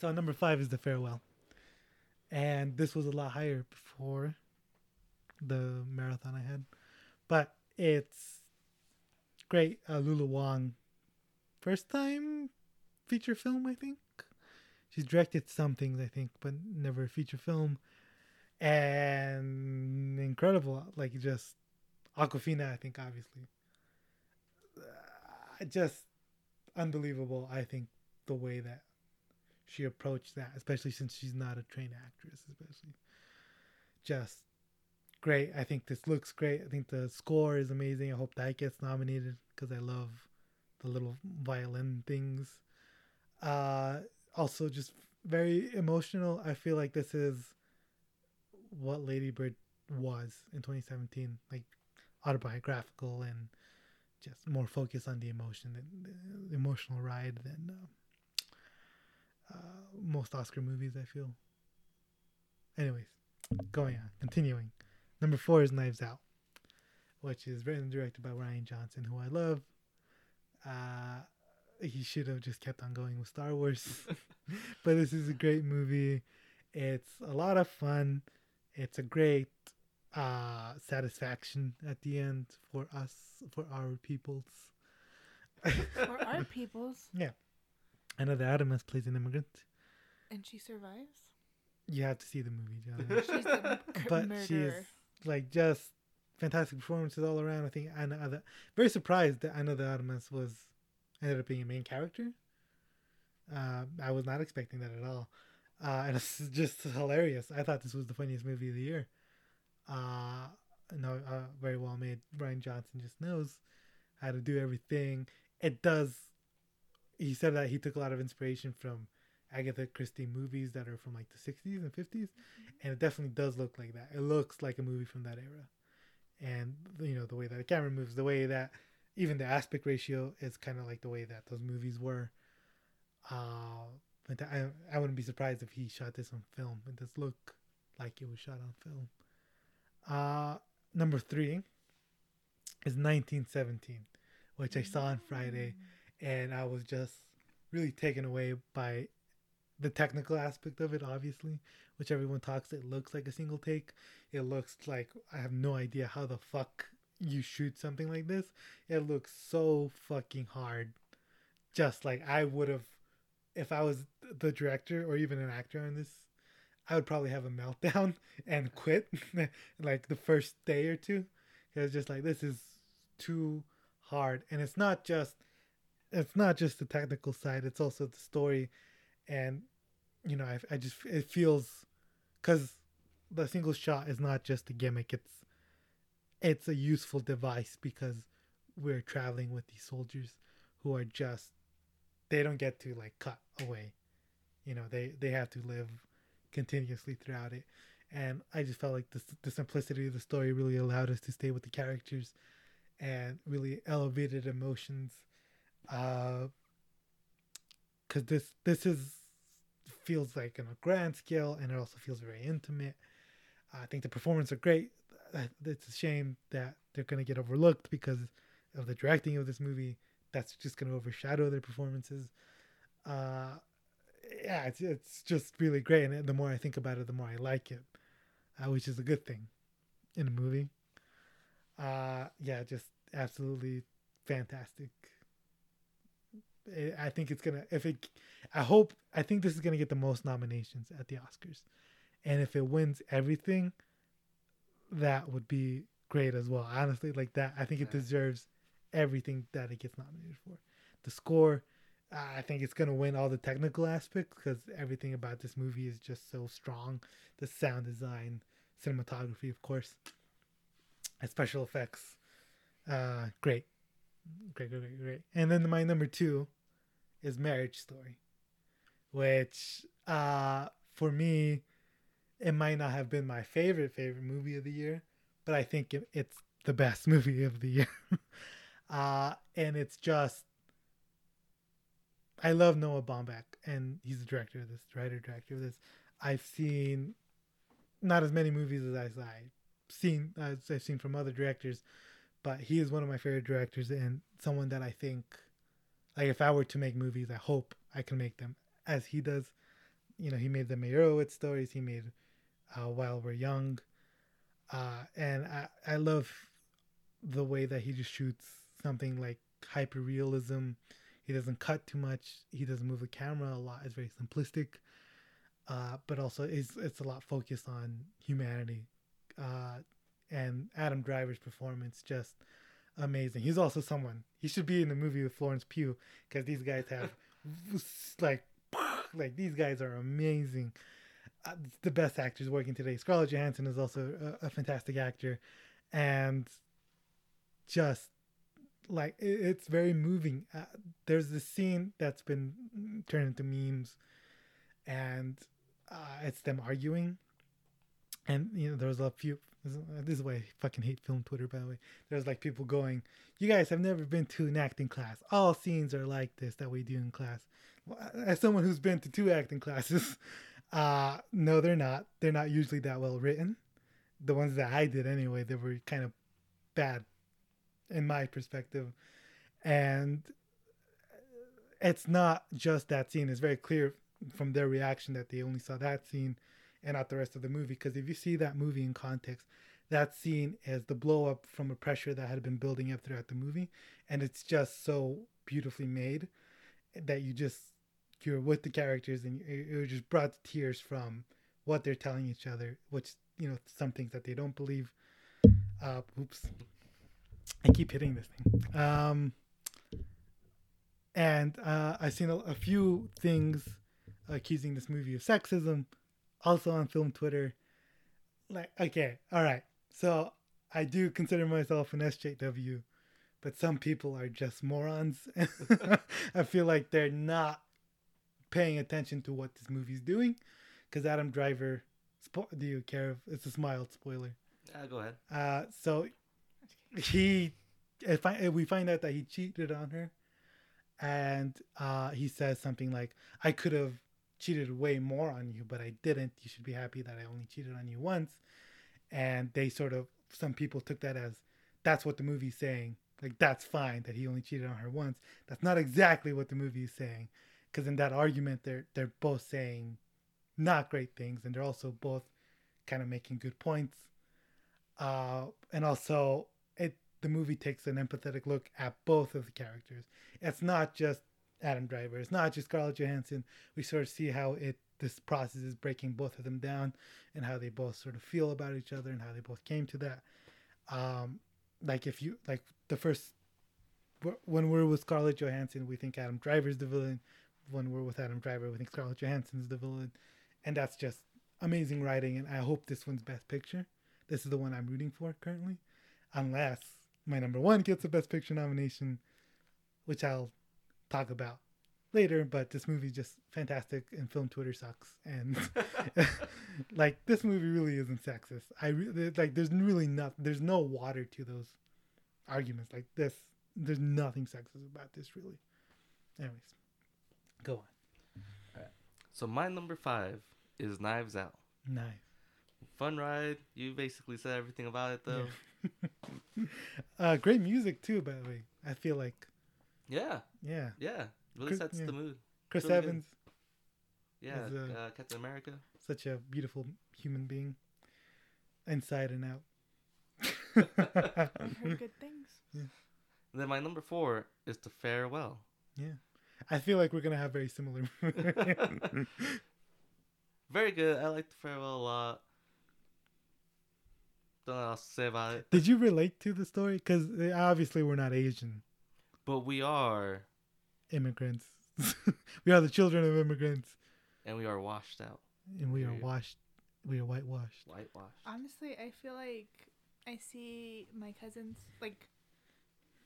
So number five is the farewell, and this was a lot higher before the marathon I had, but it's great. Uh, Lulu Wang, first time feature film, I think. she's directed some things I think, but never a feature film. And incredible, like just Awkwafina. I think obviously, uh, just unbelievable. I think the way that she approached that, especially since she's not a trained actress, especially just great. I think this looks great. I think the score is amazing. I hope that gets nominated because I love the little violin things. Uh, also, just very emotional. I feel like this is what Lady Bird was in 2017, like autobiographical and just more focused on the emotion, the, the emotional ride than uh, uh, most Oscar movies. I feel. Anyways, going on, continuing. Number four is Knives Out, which is written and directed by Rian Johnson, who I love. Uh, he should have just kept on going with Star Wars, but this is a great movie. It's a lot of fun. It's a great uh, satisfaction at the end for us, for our peoples. For our peoples. Yeah. Ana de Armas plays an immigrant. And she survives? You have to see the movie, John. She's the but murderer. she's like just fantastic performances all around. I think Ana, Ana very surprised that Ana de Armas was ended up being a main character. Uh, I was not expecting that at all, uh, and it's just hilarious. I thought this was the funniest movie of the year. Uh, no, uh, very well made. Brian Johnson just knows how to do everything. It does. He said that he took a lot of inspiration from Agatha Christie movies that are from like the 60s and 50s, and it definitely does look like that. It looks like a movie from that era, and you know the way that the camera moves, the way that even the aspect ratio is kind of like the way that those movies were. Uh, but I I wouldn't be surprised if he shot this on film. It does look like it was shot on film. Uh, number three is 1917, which I saw on Friday, and I was just really taken away by the technical aspect of it. Obviously, which everyone talks, it looks like a single take. It looks like I have no idea how the fuck you shoot something like this. It looks so fucking hard. Just like I would have, if I was the director or even an actor on this, I would probably have a meltdown and quit like the first day or two. It's just like this is too hard, and it's not just it's not just the technical side; it's also the story, and you know I, I just it feels because the single shot is not just a gimmick; it's it's a useful device because we're traveling with these soldiers who are just they don't get to like cut away. You know they they have to live continuously throughout it. And i just felt like the, the simplicity of the story really allowed us to stay with the characters and really elevated emotions uh because this this is feels like on a grand scale and it also feels very intimate. I think the performances are great. Uh, it's a shame that they're going to get overlooked because of the directing of this movie. That's just going to overshadow their performances. Uh yeah it's, it's just really great and the more i think about it the more i like it uh, which is a good thing in a movie. Uh yeah just absolutely fantastic I- i think it's gonna if it i hope i think this is gonna get the most nominations at the oscars. And if it wins everything that would be great as well. Honestly like that i think it deserves everything that it gets nominated for. The score i think it's going to win all the technical aspects because everything about this movie is just so strong. The sound design cinematography of course. And special effects uh great great great great great. And then my number two is marriage story which uh for me it might not have been my favorite favorite movie of the year but i think it, it's the best movie of the year. Uh and it's just i love noah baumbach and he's the director of this writer director of this. I've seen not as many movies as i've seen as i've seen from other directors but he is one of my favorite directors and someone that i think like if i were to make movies i hope i can make them as he does you know he made the Meyerowitz stories he made uh, while we're young uh, and I, I love the way that he just shoots something like hyper realism He doesn't cut too much. He doesn't move the camera a lot. It's very simplistic, uh, but also it's it's a lot focused on humanity. And Adam Driver's performance just amazing. He's also someone he should be in the movie with Florence Pugh because these guys have like like these guys are amazing. Uh, the best actors working today. Scarlett Johansson is also a, a fantastic actor, and just like it, it's very moving. Uh, there's this scene that's been turned into memes, and uh, it's them arguing, and you know there's a few. This is why I fucking hate film Twitter. By the way, there's like people going, "You guys have never been to an acting class. All scenes are like this that we do in class." As someone who's been to two acting classes, uh, no, they're not. They're not usually that well written. The ones that I did anyway, they were kind of bad in my perspective. And it's not just that scene. It's very clear from their reaction that they only saw that scene and not the rest of the movie. Because if you see that movie in context, that scene is the blow up from a pressure that had been building up throughout the movie. And it's just so beautifully made that you just, you're with the characters and you're just brought to tears from what they're telling each other, which, you know, some things that they don't believe. Uh, oops. I keep hitting this thing. Um, and uh, I've seen a, a, few things accusing this movie of sexism, also on film Twitter. Like, okay, all right. So I do consider myself an SJW, but some people are just morons. I feel like they're not paying attention to what this movie's doing, because Adam Driver. Spo- do you care if it's a mild spoiler? Yeah, go ahead. Uh, so he if I if we find out that he cheated on her and uh he says something like I could have cheated way more on you but I didn't. You should be happy that I only cheated on you once. And they sort of some people took that as that's what the movie's saying. Like that's fine that he only cheated on her once. That's not exactly what the movie is saying because in that argument they're they're both saying not great things and they're also both kind of making good points. Uh and also it the movie takes an empathetic look at both of the characters. It's not just Adam Driver. It's not just Scarlett Johansson. We sort of see how it this process is breaking both of them down and how they both sort of feel about each other and how they both came to that. Um, like if you like the first when we're with Scarlett Johansson, we think Adam Driver's the villain. When we're with Adam Driver, we think Scarlett Johansson's the villain, and that's just amazing writing. And I hope this one's Best Picture. This is the one I'm rooting for currently, unless my number one gets a Best Picture nomination, which I'll talk about later. But this movie just fantastic, and film Twitter sucks. And like this movie really isn't sexist. I re- like there's really not there's no water to those arguments like this. There's nothing sexist about this really. Anyways, go on. So my number five is Knives Out. Nice. Fun ride. You basically said everything about it though. Yeah. uh, great music too, by the way. I feel like. Yeah. Yeah. Yeah. Really Chris, sets yeah. the mood. Chris Really good. Evans, Yeah. Is, uh, uh, Captain America. such a beautiful human being, inside and out. I've heard good things. And then my number four is The Farewell. yeah, I feel like we're gonna have very similar. Very good. I like The Farewell a lot. Don't know what else to say about it. Did you relate to the story? Because obviously we're not Asian But we are, immigrants. we are the children of immigrants, and we are washed out. and we are washed. We are whitewashed. Whitewashed. Honestly, I feel like I see my cousins like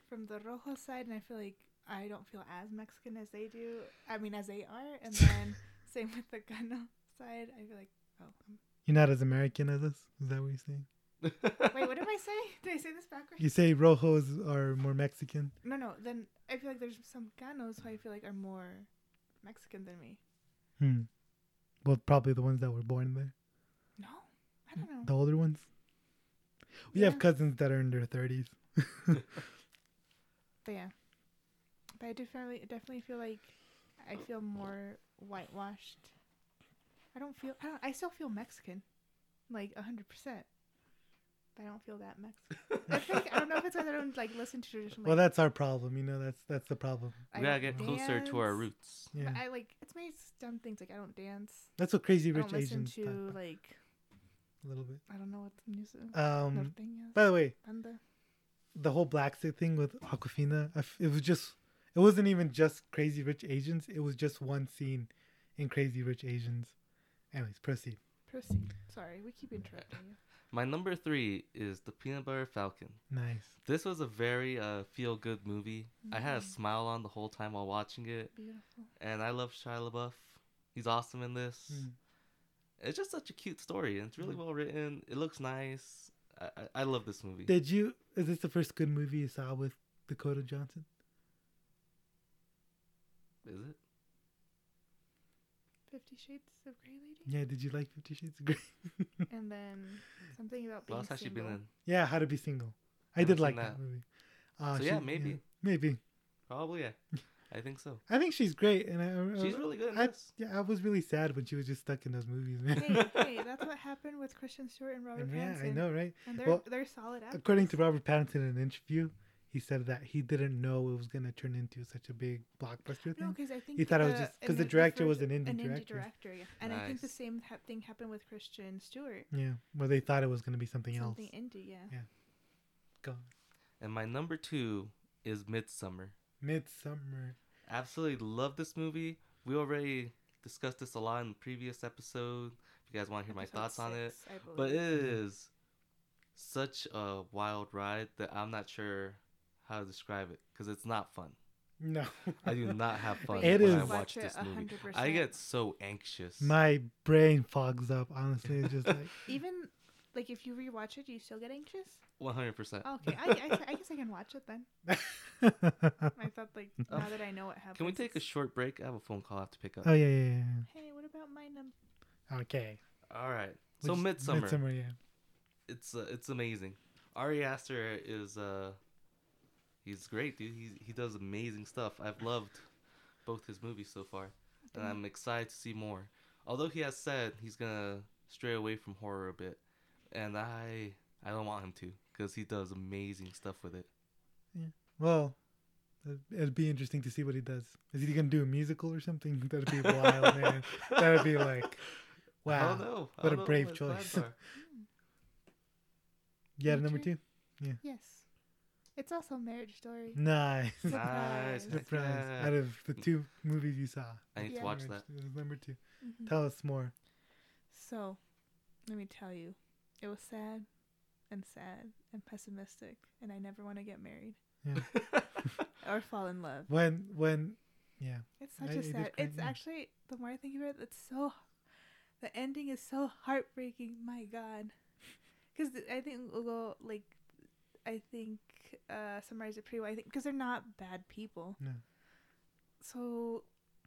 from the Rojo side, and I feel like I don't feel as Mexican as they do. I mean, as they are, and then same with the Gano side. I feel like, oh, I'm... You're not as American as us. Is that what you're saying? Wait, what did I say? Did I say this backwards? You say rojos are more Mexican. No, no. Then I feel like there's some Canos who I feel like are more Mexican than me. Hmm. Well, probably the ones that were born there. No, I don't know. The older ones. We Yeah. have cousins that are in their thirties. But yeah, but I definitely definitely feel like I feel more whitewashed. I don't feel. I, don't, I still feel Mexican, like a hundred percent. But I don't feel that Mexican. I, think, I don't know if it's because I don't like listen to traditional. Well, like, that's our problem. You know, that's that's the problem. I We gotta don't get closer to our roots. Yeah, I like it's my dumb things like I don't dance. that's what Crazy I Rich don't listen Asians to about like a little bit. I don't know what the music. Um, norteñas, by the way, banda. the whole black thing with Awkwafina, I f- it was just, it wasn't even just Crazy Rich Asians. It was just one scene in Crazy Rich Asians. Anyways, proceed. Proceed. Sorry, we keep interrupting you. My number three is the Peanut Butter Falcon. Nice. This was a very uh, feel good movie. I had a Mhm. smile on the whole time while watching it, Beautiful. and I love Shia LaBeouf. He's awesome in this. Mm. It's just such a cute story, and it's really Mm. well written. It looks nice. I, I, I love this movie. Did you? Is this the first good movie you saw with Dakota Johnson? Is it? Fifty Shades of Grey Lady. Yeah. Did you like Fifty Shades of Grey? And then something about What being else has she single. been in? yeah. How to Be Single. I Haven't did like that, that. movie. Uh, So yeah, maybe. maybe. Probably, yeah. I think so. I think she's great, and I, She's really good in I, this. yeah, I was really sad when she was just stuck in those movies, man. hey, hey, that's what happened with Kristen Stewart and Robert And yeah, I know, right? And they're Well, they're solid actors. According to Robert Pattinson in an interview, he said that he didn't know it was gonna turn into such a big blockbuster thing. No, thing. because I think He thought it was just- 'cause the it- director first- was an indie an director. indie director, yeah. And I think the same ha- thing happened with Kristen Stewart. Yeah, where they thought it was gonna be something, Something else. Something indie, yeah. Yeah. Go. And my number two is Midsommar. Midsommar. Absolutely love this movie. We already discussed this a lot in the previous episode. If you guys want to hear my Episode thoughts on it, I but it is such a wild ride that I'm not sure how to describe it because it's not fun. No. I do not have fun It when is- I Watch watch this movie. 100%. I get so anxious. My brain fogs up. Honestly, it's just like even like if you rewatch it, do you still get anxious? 100%. Okay, I, I, I guess I can watch it then. I thought like Oh. now that I know what happens. Can we take a short break? I have a phone call I have to pick up. oh yeah, yeah, yeah, Hey, what about my number? Okay. All right. So Midsommar. Midsommar, yeah. it's uh, it's amazing. Ari Aster is uh he's great, dude. He he does amazing stuff. I've loved both his movies so far, and I'm excited to see more. Although he has said he's gonna stray away from horror a bit, and I I don't want him to because he does amazing stuff with it. Yeah. Well, it'd- it'd be interesting to see what he does. Is he gonna do a musical or something? That'd be wild, man. That'd be like, I wow. don't know. I what a don't know brave what choice. Yeah, number two. Yeah. Yes, it's also a marriage story. Nice. Nice. Surprise. Surprise. Yeah. Out of the two movies you saw, I need Yeah. to watch Marriage that. is number two. Mhm. Tell us more. So, let me tell you, it was sad and sad and pessimistic, and I never want to get married or fall in love. When when yeah. It's such I- a it is sad. quite- It's yeah. actually the more I think about it, it's so. The ending is so heartbreaking. My God, because I think we'll go like, I think uh summarize it pretty well. I think because they're not bad people. No. So,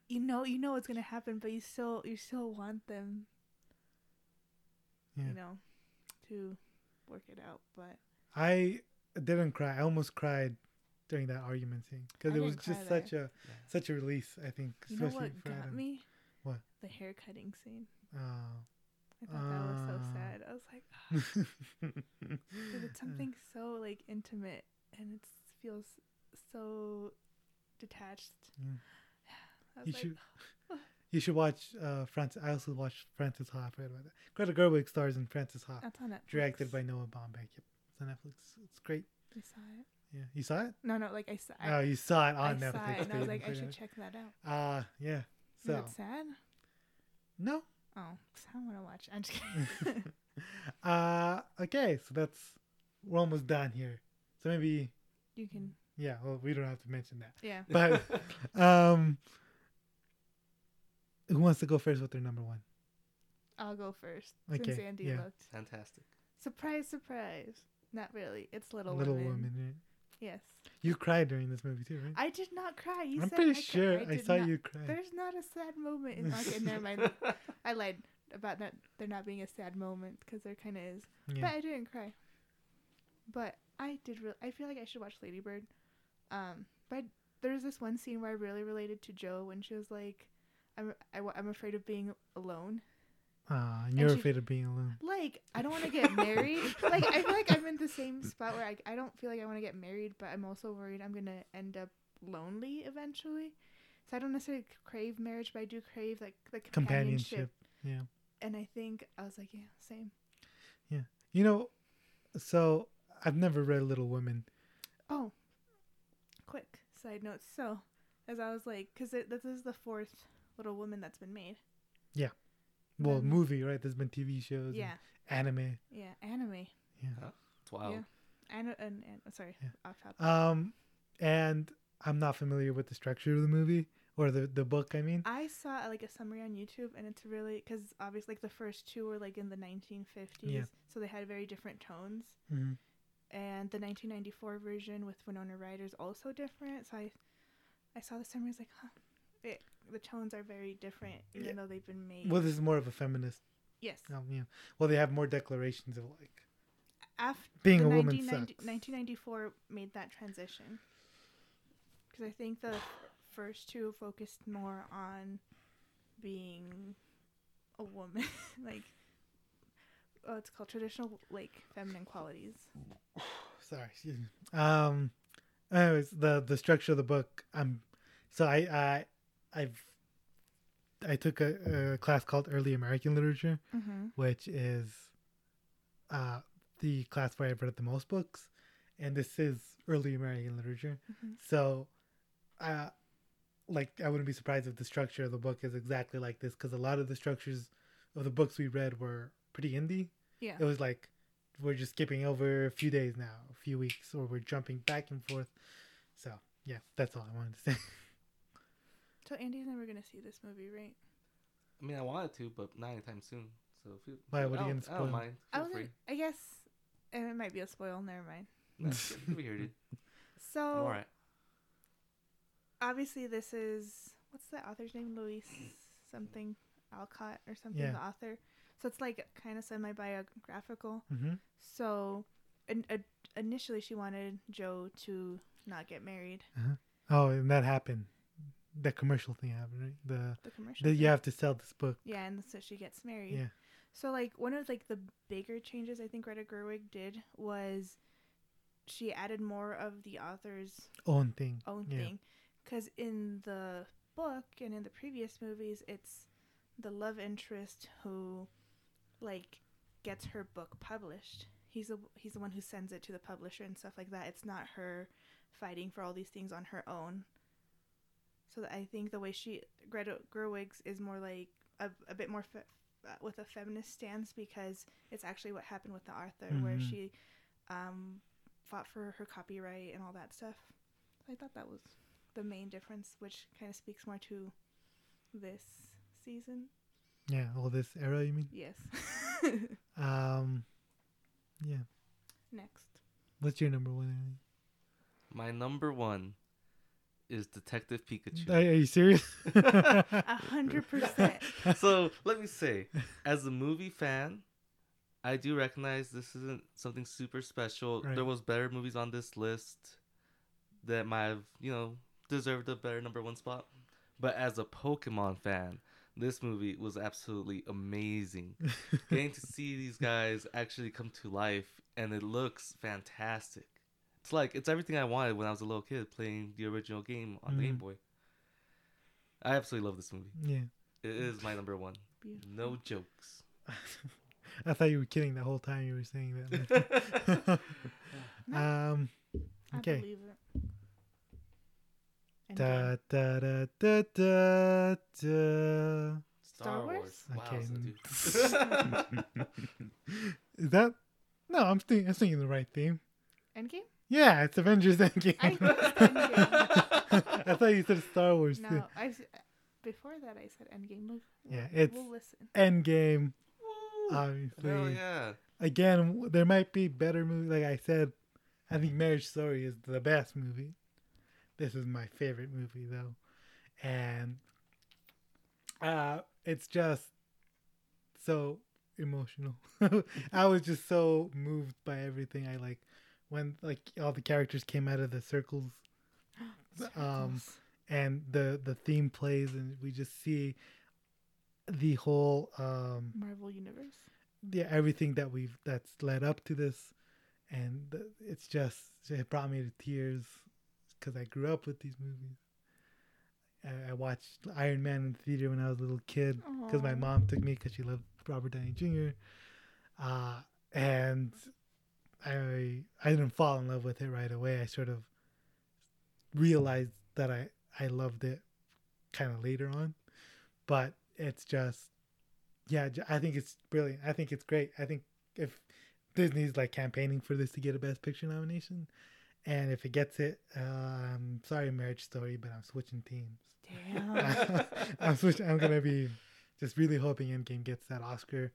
you know, you know what's gonna happen, but you still, you still want them. Yeah. You know, to work it out, but I didn't cry. I almost cried during that argument scene because it was just there. such a such a release. I think, you know what for got Adam. me? What? The hair cutting scene. Oh. I thought that was so sad. I was like, Because it's something so like intimate and it feels so detached. Yeah. I was You like, should you should watch uh Francis. I also watched Francis Ha. I forgot about that. Greta Gerwig stars in Francis Ha, that's on Netflix. directed by Noah Baumbach. Yep, it's on Netflix. It's great. I saw it. Yeah, you saw it? No, no, like I saw. oh, you saw it I on saw Netflix. it, and I was like, I should check that out. Ah, yeah. Is So sad? no. Oh, 'cause I don't want to watch. I'm just kidding. uh, okay. So that's we're almost done here. So maybe you can, yeah. Well, we don't have to mention that. yeah. But um, who wants to go first with their number one? I'll go first Okay, since Andy yeah. looked. Fantastic. Surprise, surprise. Not really. It's Little, woman. Little Women. Woman. right? Yes. You cried during this movie too, right? I did not cry. You I'm pretty I sure I, did saw not- you cry. There's not a sad moment in okay, never mind. I lied about not there not being a sad moment because there kind of is. Yeah. But I didn't cry. But I did. Re- I feel like I should watch Lady Bird. Um, but there's this one scene where I really related to Jo when she was like, "I'm I, am i am afraid of being alone," Uh, and you're she- afraid of being alone. Like, I don't want to get married. like, I feel like I'm in the same spot where I, I don't feel like I want to get married, but I'm also worried I'm going to end up lonely eventually. So I don't necessarily crave marriage, but I do crave, like, the companionship. Companionship. Yeah. And I think I was like, yeah, same. Yeah. You know, so I've never read Little Women. Oh, quick side note. So, as I was like, because this is the fourth Little Woman that's been made. Well, Um, movie, right? There's been TV shows. Yeah, and Anime. yeah, anime. Yeah. It's wild. Yeah. And, and, and sorry, Yeah. off topic. Um, and I'm not familiar with the structure of the movie or the the book. I mean. I saw like a summary on YouTube, and it's really because obviously like the first two were like in the 1950s, Yeah. so they had very different tones. Mhm. And the 1994 version with Winona Ryder is also different. So I, I saw the summary. I was like, huh, it, the tones are very different, even Yeah. though they've been made. Well, this is more of a feminist. yes. Um, yeah. Well, they have more declarations of like After being a woman 1990 sucks. 1994 made that transition because I think the first two focused more on being a woman, like oh, it's called traditional like feminine qualities. Sorry. excuse me. Um. Anyways, the the structure of the book. Um. So I I I've I took a, a class called Early American Literature, Mm-hmm. which is uh the class where I've read the most books, and this is early American literature. Mhm. So, uh, like I wouldn't be surprised if the structure of the book is exactly like this because a lot of the structures of the books we read were pretty indie. Yeah. It was like we're just skipping over a few days now, a few weeks, or we're jumping back and forth. So yeah, that's all I wanted to say. So Andy's never gonna see this movie, right? I mean, I wanted to, but not anytime soon. So if you, Why, what I are you gonna I don't mind. I Feel was. free. I guess and it might be a spoil. Never mind. No, we heard it. So all right. obviously this is what's the author's name? Luis something Alcott or something. Yeah. The author. So it's like kind of semi biographical. hmm So in, uh, initially she wanted Jo to not get married. Oh, and that happened. The commercial thing happened, right? The The commercial. that you have to sell this book. Yeah, and so she gets married. Yeah. So like one of like the bigger changes I think Greta Gerwig did was she added more of the author's Own thing. own Yeah. thing because in the book and in the previous movies it's the love interest who like gets her book published he's a, he's the one who sends it to the publisher and stuff like that it's not her fighting for all these things on her own so i think the way she greta gerwig's is more like a, a bit more fe- uh, with a feminist stance because it's actually what happened with the arthur where Mhm. she um, fought for her copyright and all that stuff I thought that was the main difference, which kind of speaks more to this season. Yeah, all this era, you mean? Yes. Um, yeah. Next. What's your number one? My number one is Detective Pikachu. Are, are you serious? A hundred percent. so let me say, as a movie fan, I do recognize this isn't something super special. Right. There was better movies on this list that might have, you know, deserved a better number one spot. But as a Pokemon fan, this movie was absolutely amazing. Getting to see these guys actually come to life, and it looks fantastic. It's like it's everything I wanted when I was a little kid playing the original game on the Game. Boy. I absolutely love this movie. yeah. It is my number one. Beautiful. No jokes. I thought you were kidding the whole time you were saying that. No, um, I okay. believe it. Da, da, da, da, da, da. Star Wars? Okay. Wowza, dude. Is that? No, I'm thinking. I'm thinking the right theme. Endgame? Yeah, it's Avengers Endgame. I thought Endgame. I thought you said Star Wars too. No, I s- before that I said Endgame. We'll, Yeah, it's- we'll listen. Endgame. Woo! Obviously. Hell yeah. Again, there might be better movies. Like I said, I think Marriage Story is the best movie. This is my favorite movie though, and uh, it's just so emotional. I was just so moved by everything. I like when like all the characters came out of the circles. Um, and the the theme plays and we just see the whole um Marvel Universe. yeah everything that we've that's led up to this. And it's just it brought me to tears because i grew up with these movies. I, I watched iron man in the theater when i was a little kid because my mom took me because she loved robert downey jr uh, and i i didn't fall in love with it right away i sort of realized that i i loved it kind of later on but it's just yeah, I think it's brilliant. I think it's great. I think if Disney's like campaigning for this to get a Best Picture nomination, and if it gets it, uh, I'm sorry, Marriage Story, but I'm switching teams. Damn. I'm switching. I'm gonna be just really hoping Endgame gets that Oscar.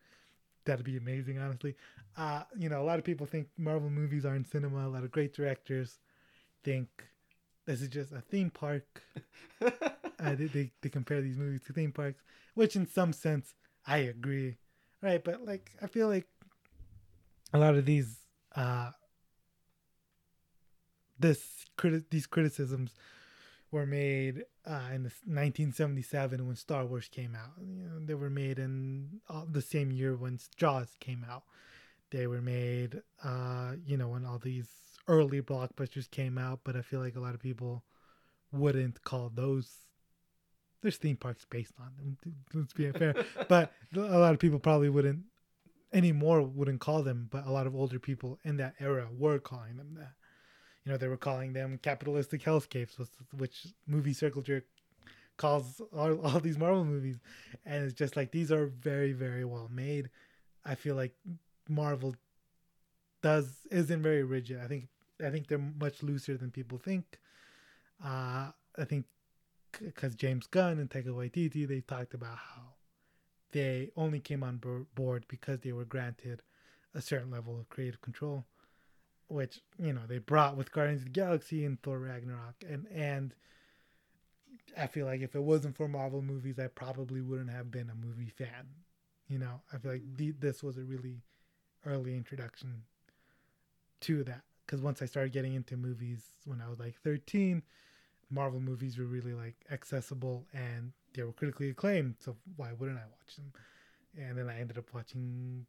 That'd be amazing, honestly. Uh, you know, a lot of people think Marvel movies aren't cinema. A lot of great directors think this is just a theme park uh, they, they, they compare these movies to theme parks, which in some sense I agree, right? But like I feel like a lot of these uh this criti- these criticisms were made uh, in 1977 when Star Wars came out. You know, they were made in the same year when Jaws came out. They were made, uh, you know, when all these early blockbusters came out. But I feel like a lot of people wouldn't call those. There's theme parks based on them. Let's be fair, but a lot of people probably wouldn't anymore. Wouldn't call them, but a lot of older people in that era were calling them that. You know, they were calling them capitalistic hellscapes, which, which movie circle jerk calls all, all these Marvel movies, and it's just like these are very, very well made. I feel like Marvel does isn't very rigid. I think I think they're much looser than people think. Uh, I think because James Gunn and Taika Waititi they talked about how they only came on board because they were granted a certain level of creative control, which you know they brought with Guardians of the Galaxy and Thor Ragnarok, and and I feel like if it wasn't for Marvel movies, I probably wouldn't have been a movie fan. You know, I feel like the, this was a really early introduction to that because once I started getting into movies when I was like 13, Marvel movies were really like accessible and they were critically acclaimed. So why wouldn't I watch them? And then I ended up watching,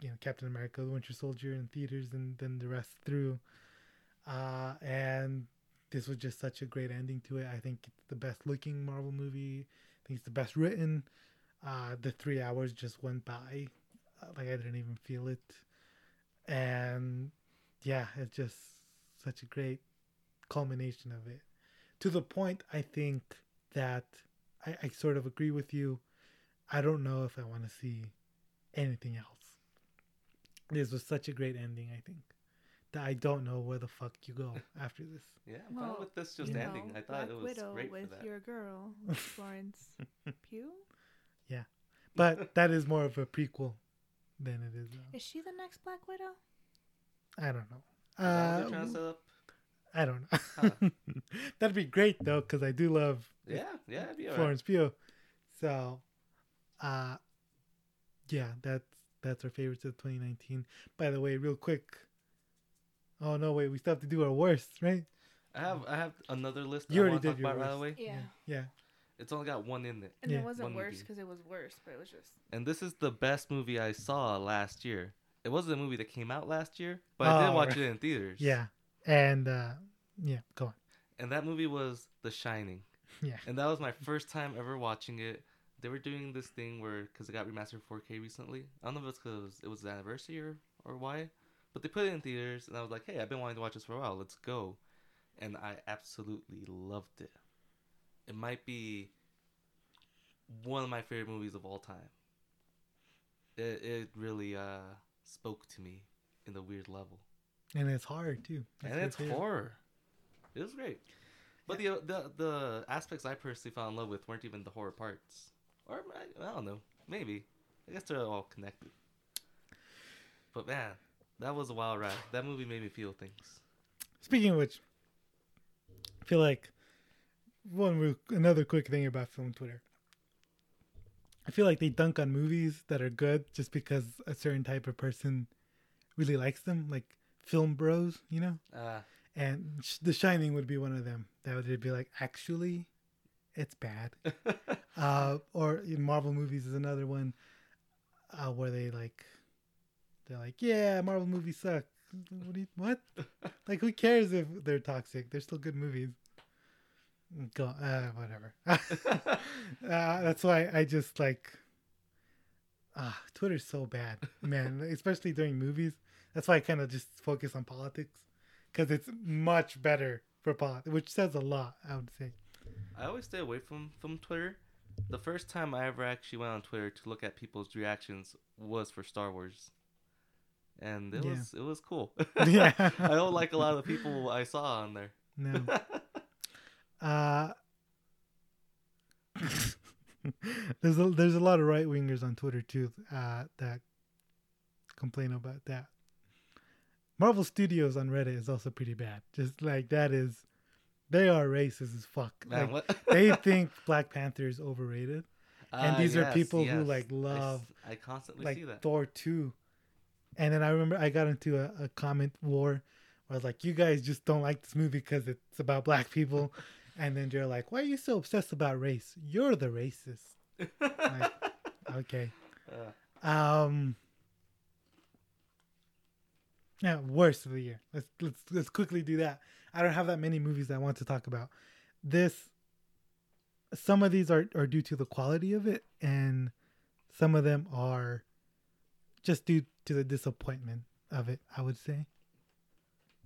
you know, Captain America: The Winter Soldier in theaters, and then the rest through. Uh, and this was just such a great ending to it. I think it's the best looking Marvel movie. I think it's the best written. Uh, the three hours just went by, uh, like I didn't even feel it. And yeah, it's just such a great culmination of it. To the point, I think that I, I sort of agree with you. I don't know if I want to see anything else. This was such a great ending, I think, that I don't know where the fuck you go after this. Yeah, I'm fine Well, with this just ending. know, I thought Black it was Widow great with for that. your girl, Florence Pugh. Yeah, but that is more of a prequel than it is. Uh, Is she the next Black Widow? I don't know. Is that what Uh, they're trying to set up? I don't know. That'd be great though, because I do love Yeah, yeah, it'd be alright. Florence Pugh. So, uh, yeah, that's that's our favorites of 2019. By the way, real quick. Oh no, wait, we still have to do our worst, right? I have I have another list. You I already wanna talk did your about right worst. away. Yeah. Yeah. It's only got one in it, And Yeah. it wasn't One worse because it was worse, but it was just. and this is the best movie I saw last year. It wasn't a movie that came out last year, but I Oh, did watch right. it in theaters. Yeah. And uh yeah, go on. and that movie was The Shining. Yeah. And that was my first time ever watching it. They were doing this thing where, because it got remastered 4K recently. I don't know if it's because it was the anniversary or, or why, but they put it in theaters, and I was like, hey, I've been wanting to watch this for a while. Let's go. And I absolutely loved it. It might be one of my favorite movies of all time. It, it really uh, spoke to me in a weird level And it's hard too. That's and it's favorite. horror. It was great, but the the the aspects I personally fell in love with weren't even the horror parts, or I, I don't know, maybe. I guess they're all connected. But man, that was a wild ride. That movie made me feel things. Speaking of which, I feel like one another quick thing about film Twitter. I feel like they dunk on movies that are good just because a certain type of person really likes them, like film bros, you know. Uh, And The Shining would be one of them. That would be like, actually, It's bad. uh, or in Marvel movies is another one uh, where they like they're like, yeah, Marvel movies suck. What? You, what? like, who cares if they're toxic? They're still good movies. Go, uh, whatever. uh, that's why I just like. Ah, Twitter's so bad, man. especially during movies. That's why I kind of just focus on politics, because it's much better for politics, which says a lot. I would say. I always stay away from from Twitter. The first time I ever actually went on Twitter to look at people's reactions was for Star Wars, and it Yeah. was it was cool. Yeah. I don't like a lot of the people I saw on there. No. Uh, there's a there's a lot of right wingers on Twitter too uh, that complain about that. Marvel Studios on Reddit is also pretty bad. Just like that is, they are racist as fuck. Man, Like, they think Black Panther is overrated, and Ah, these are yes, people who like I love I, constantly like see that. Thor two, and then I remember I got into a, a comment war where I was like, "You guys just don't like this movie because it's about black people," and then they're like, "Why are you so obsessed about race? You're the racist." Like, okay. Uh, Um. Yeah, worst of the year. Let's let's let's quickly do that. I don't have that many movies I want to talk about. This. Some of these are are due to the quality of it, and some of them are just due to the disappointment of it. I would say.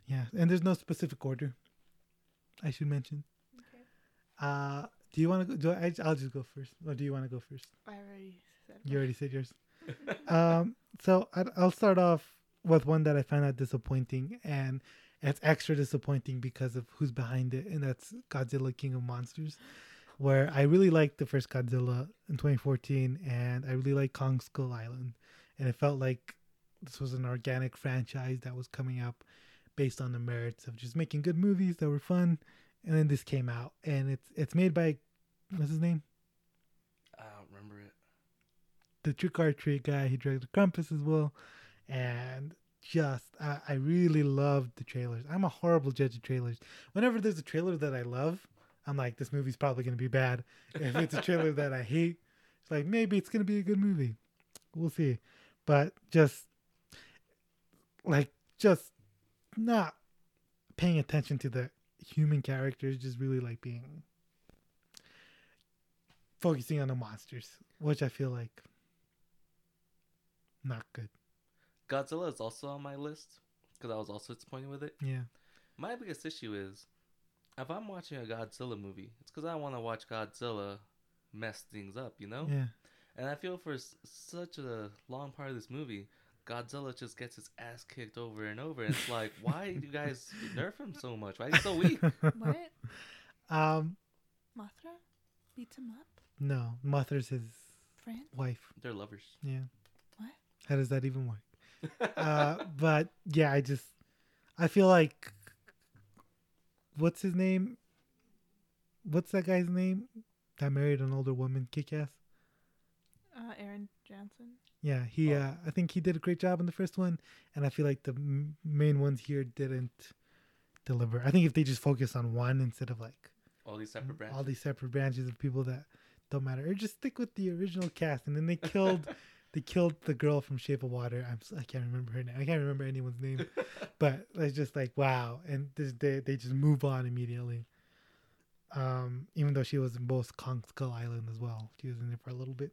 Yeah, and there's no specific order. I should mention. Okay. Uh, do you want to go? Do I? I'll just go first, or do you want to go first? I already said. You already said yours. um, so I, I'll start off with one that I found out disappointing, and it's extra disappointing because of who's behind it, and that's Godzilla King of Monsters, where I really liked the first Godzilla in 2014, and I really liked Kong Skull Island, and it felt like this was an organic franchise that was coming up based on the merits of just making good movies that were fun, and then this came out, and it's it's made by what's his name? I don't remember it. the Trick or Treat guy. He directed Krampus as well, and just I, I really loved the trailers. I'm a horrible judge of trailers. Whenever there's a trailer that I love, I'm like, this movie's probably gonna be bad. If it's a trailer that I hate, it's like maybe it's gonna be a good movie. We'll see. But just like just not paying attention to the human characters, just really like being focusing on the monsters, which I feel like not good. Godzilla is also on my list because I was also disappointed with it. Yeah. My biggest issue is if I'm watching a Godzilla movie, it's because I want to watch Godzilla mess things up, you know? Yeah. And I feel for s- such a long part of this movie, Godzilla just gets his ass kicked over and over. And it's like, why do you guys nerf him so much? Why is he so weak? What? um Mothra beats him up. no, Mothra's his Friend. wife. They're lovers. Yeah. What? How does that even work? Uh but yeah, I just I feel like what's his name? What's that guy's name? That married an older woman, kick ass. Uh, Aaron Johnson. Yeah, he. Oh. Uh, I think he did a great job in the first one, and I feel like the m- main ones here didn't deliver. I think if they just focus on one instead of like All these separate branches. all these separate branches of people that don't matter, or just stick with the original cast. And then they killed, they killed the girl from Shape of Water. I'm s- I can't remember her name. I can't remember anyone's name, but it's just like wow. And this, they they just move on immediately. Um, even though she was in both Kong Skull Island as well, she was in there for a little bit.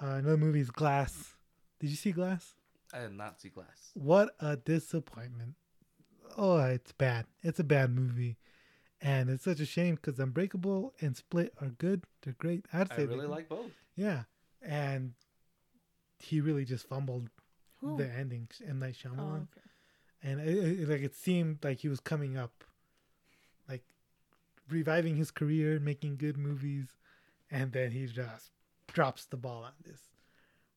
Uh, another movie is Glass. Did you see Glass? I did not see Glass. What a disappointment. Oh, it's bad. It's a bad movie. And it's such a shame because Unbreakable and Split are good. They're great. I'd say I say really they're- like both. Yeah. And he really just fumbled Who? the ending, M. Night Oh, Shyamalan. okay. And it, it, like it seemed like he was coming up, like reviving his career, making good movies, and then he just drops the ball on this.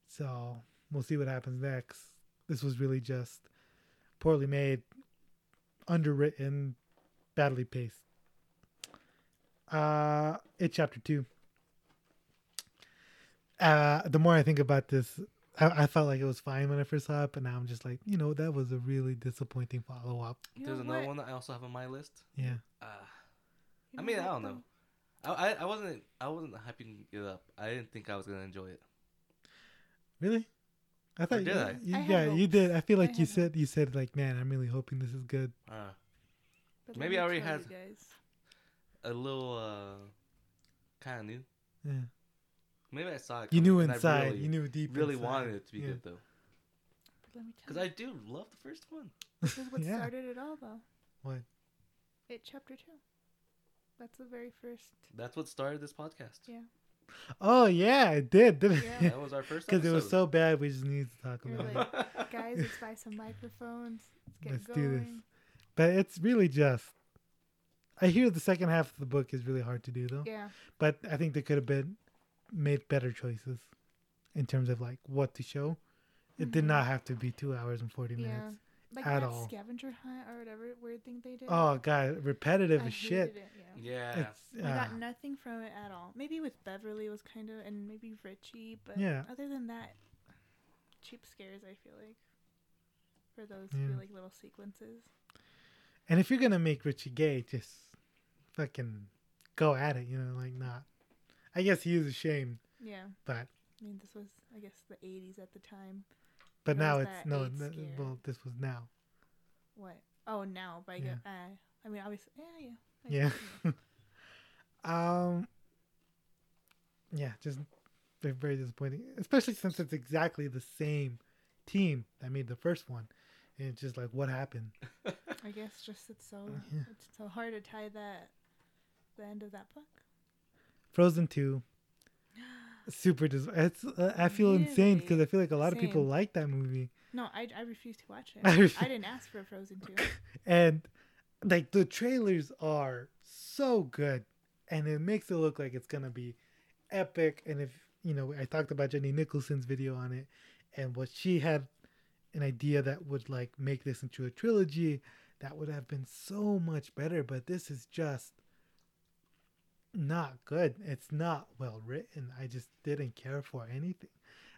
So we'll see what happens next. This was really just poorly made, underwritten, badly paced. Uh, it chapter two. Uh, the more I think about this, I, I felt like it was fine when I first saw it, but now I'm just like, you know, that was a really disappointing follow up. You There's know another what? one that I also have on my list. Yeah. Uh, I mean, I don't know. I, I I wasn't I wasn't hyping it up. I didn't think I was gonna enjoy it. Really? I thought did you, I? you- I had yeah, you did. I feel I like you had said you said like, man, I'm really hoping this is good. Uh, Maybe I already tell had- guys. a little uh, kind of new. Yeah. Maybe I saw it. You knew coming, and I inside. really, you knew deep. You really inside. wanted it to be Yeah. good though, But let me tell because. I do love the first one. This is what Yeah. started it all, though. What? It chapter two. That's the very first. That's what started this podcast. Yeah. Oh yeah, it did, didn't Yeah. That was our first. Because it was so bad, we just needed to talk You're about it. Guys, let's buy some microphones. Let's get Let's going. do this. But it's really just. I hear the second half of the book is really hard to do though. Yeah. But I think they could have been made better choices in terms of like what to show. It did Mhm. not have to be two hours and forty Yeah. minutes. Like at that all. scavenger hunt or whatever weird thing they did. Oh god, repetitive I as shit. hated It, yeah. Yeah. It's I got uh, nothing from it at all. Maybe with Beverly was kind of, and maybe Richie, but Yeah. other than that, cheap scares. I feel like for those Yeah. few, like little sequences. and if you're gonna make Richie gay, just fucking go at it. You know, like not. I guess he is ashamed, Yeah. but I mean, this was, I guess, the 80s at the time. but now it's no. Th- well, this was now. What? Oh, now, but Yeah. yeah. Uh, I mean, obviously, yeah, yeah. I Yeah. guess, Um. Yeah, just very, very disappointing, especially since it's exactly the same team that made the first one. And it's just like, what happened? I guess just it's so Yeah. it's so hard to tie that the end of that book. Frozen Two. Super. Dis- it's. Uh, I feel insane because I feel like a lot of people like that movie, No, I, I refuse to watch it. I I, didn't ask for Frozen 2. and like the trailers are so good, and it makes it look like it's gonna be epic. And if you know, I talked about Jenny Nicholson's video on it, and what she had an idea that would like make this into a trilogy that would have been so much better. But this is just not good. It's not well written. I just didn't care for anything.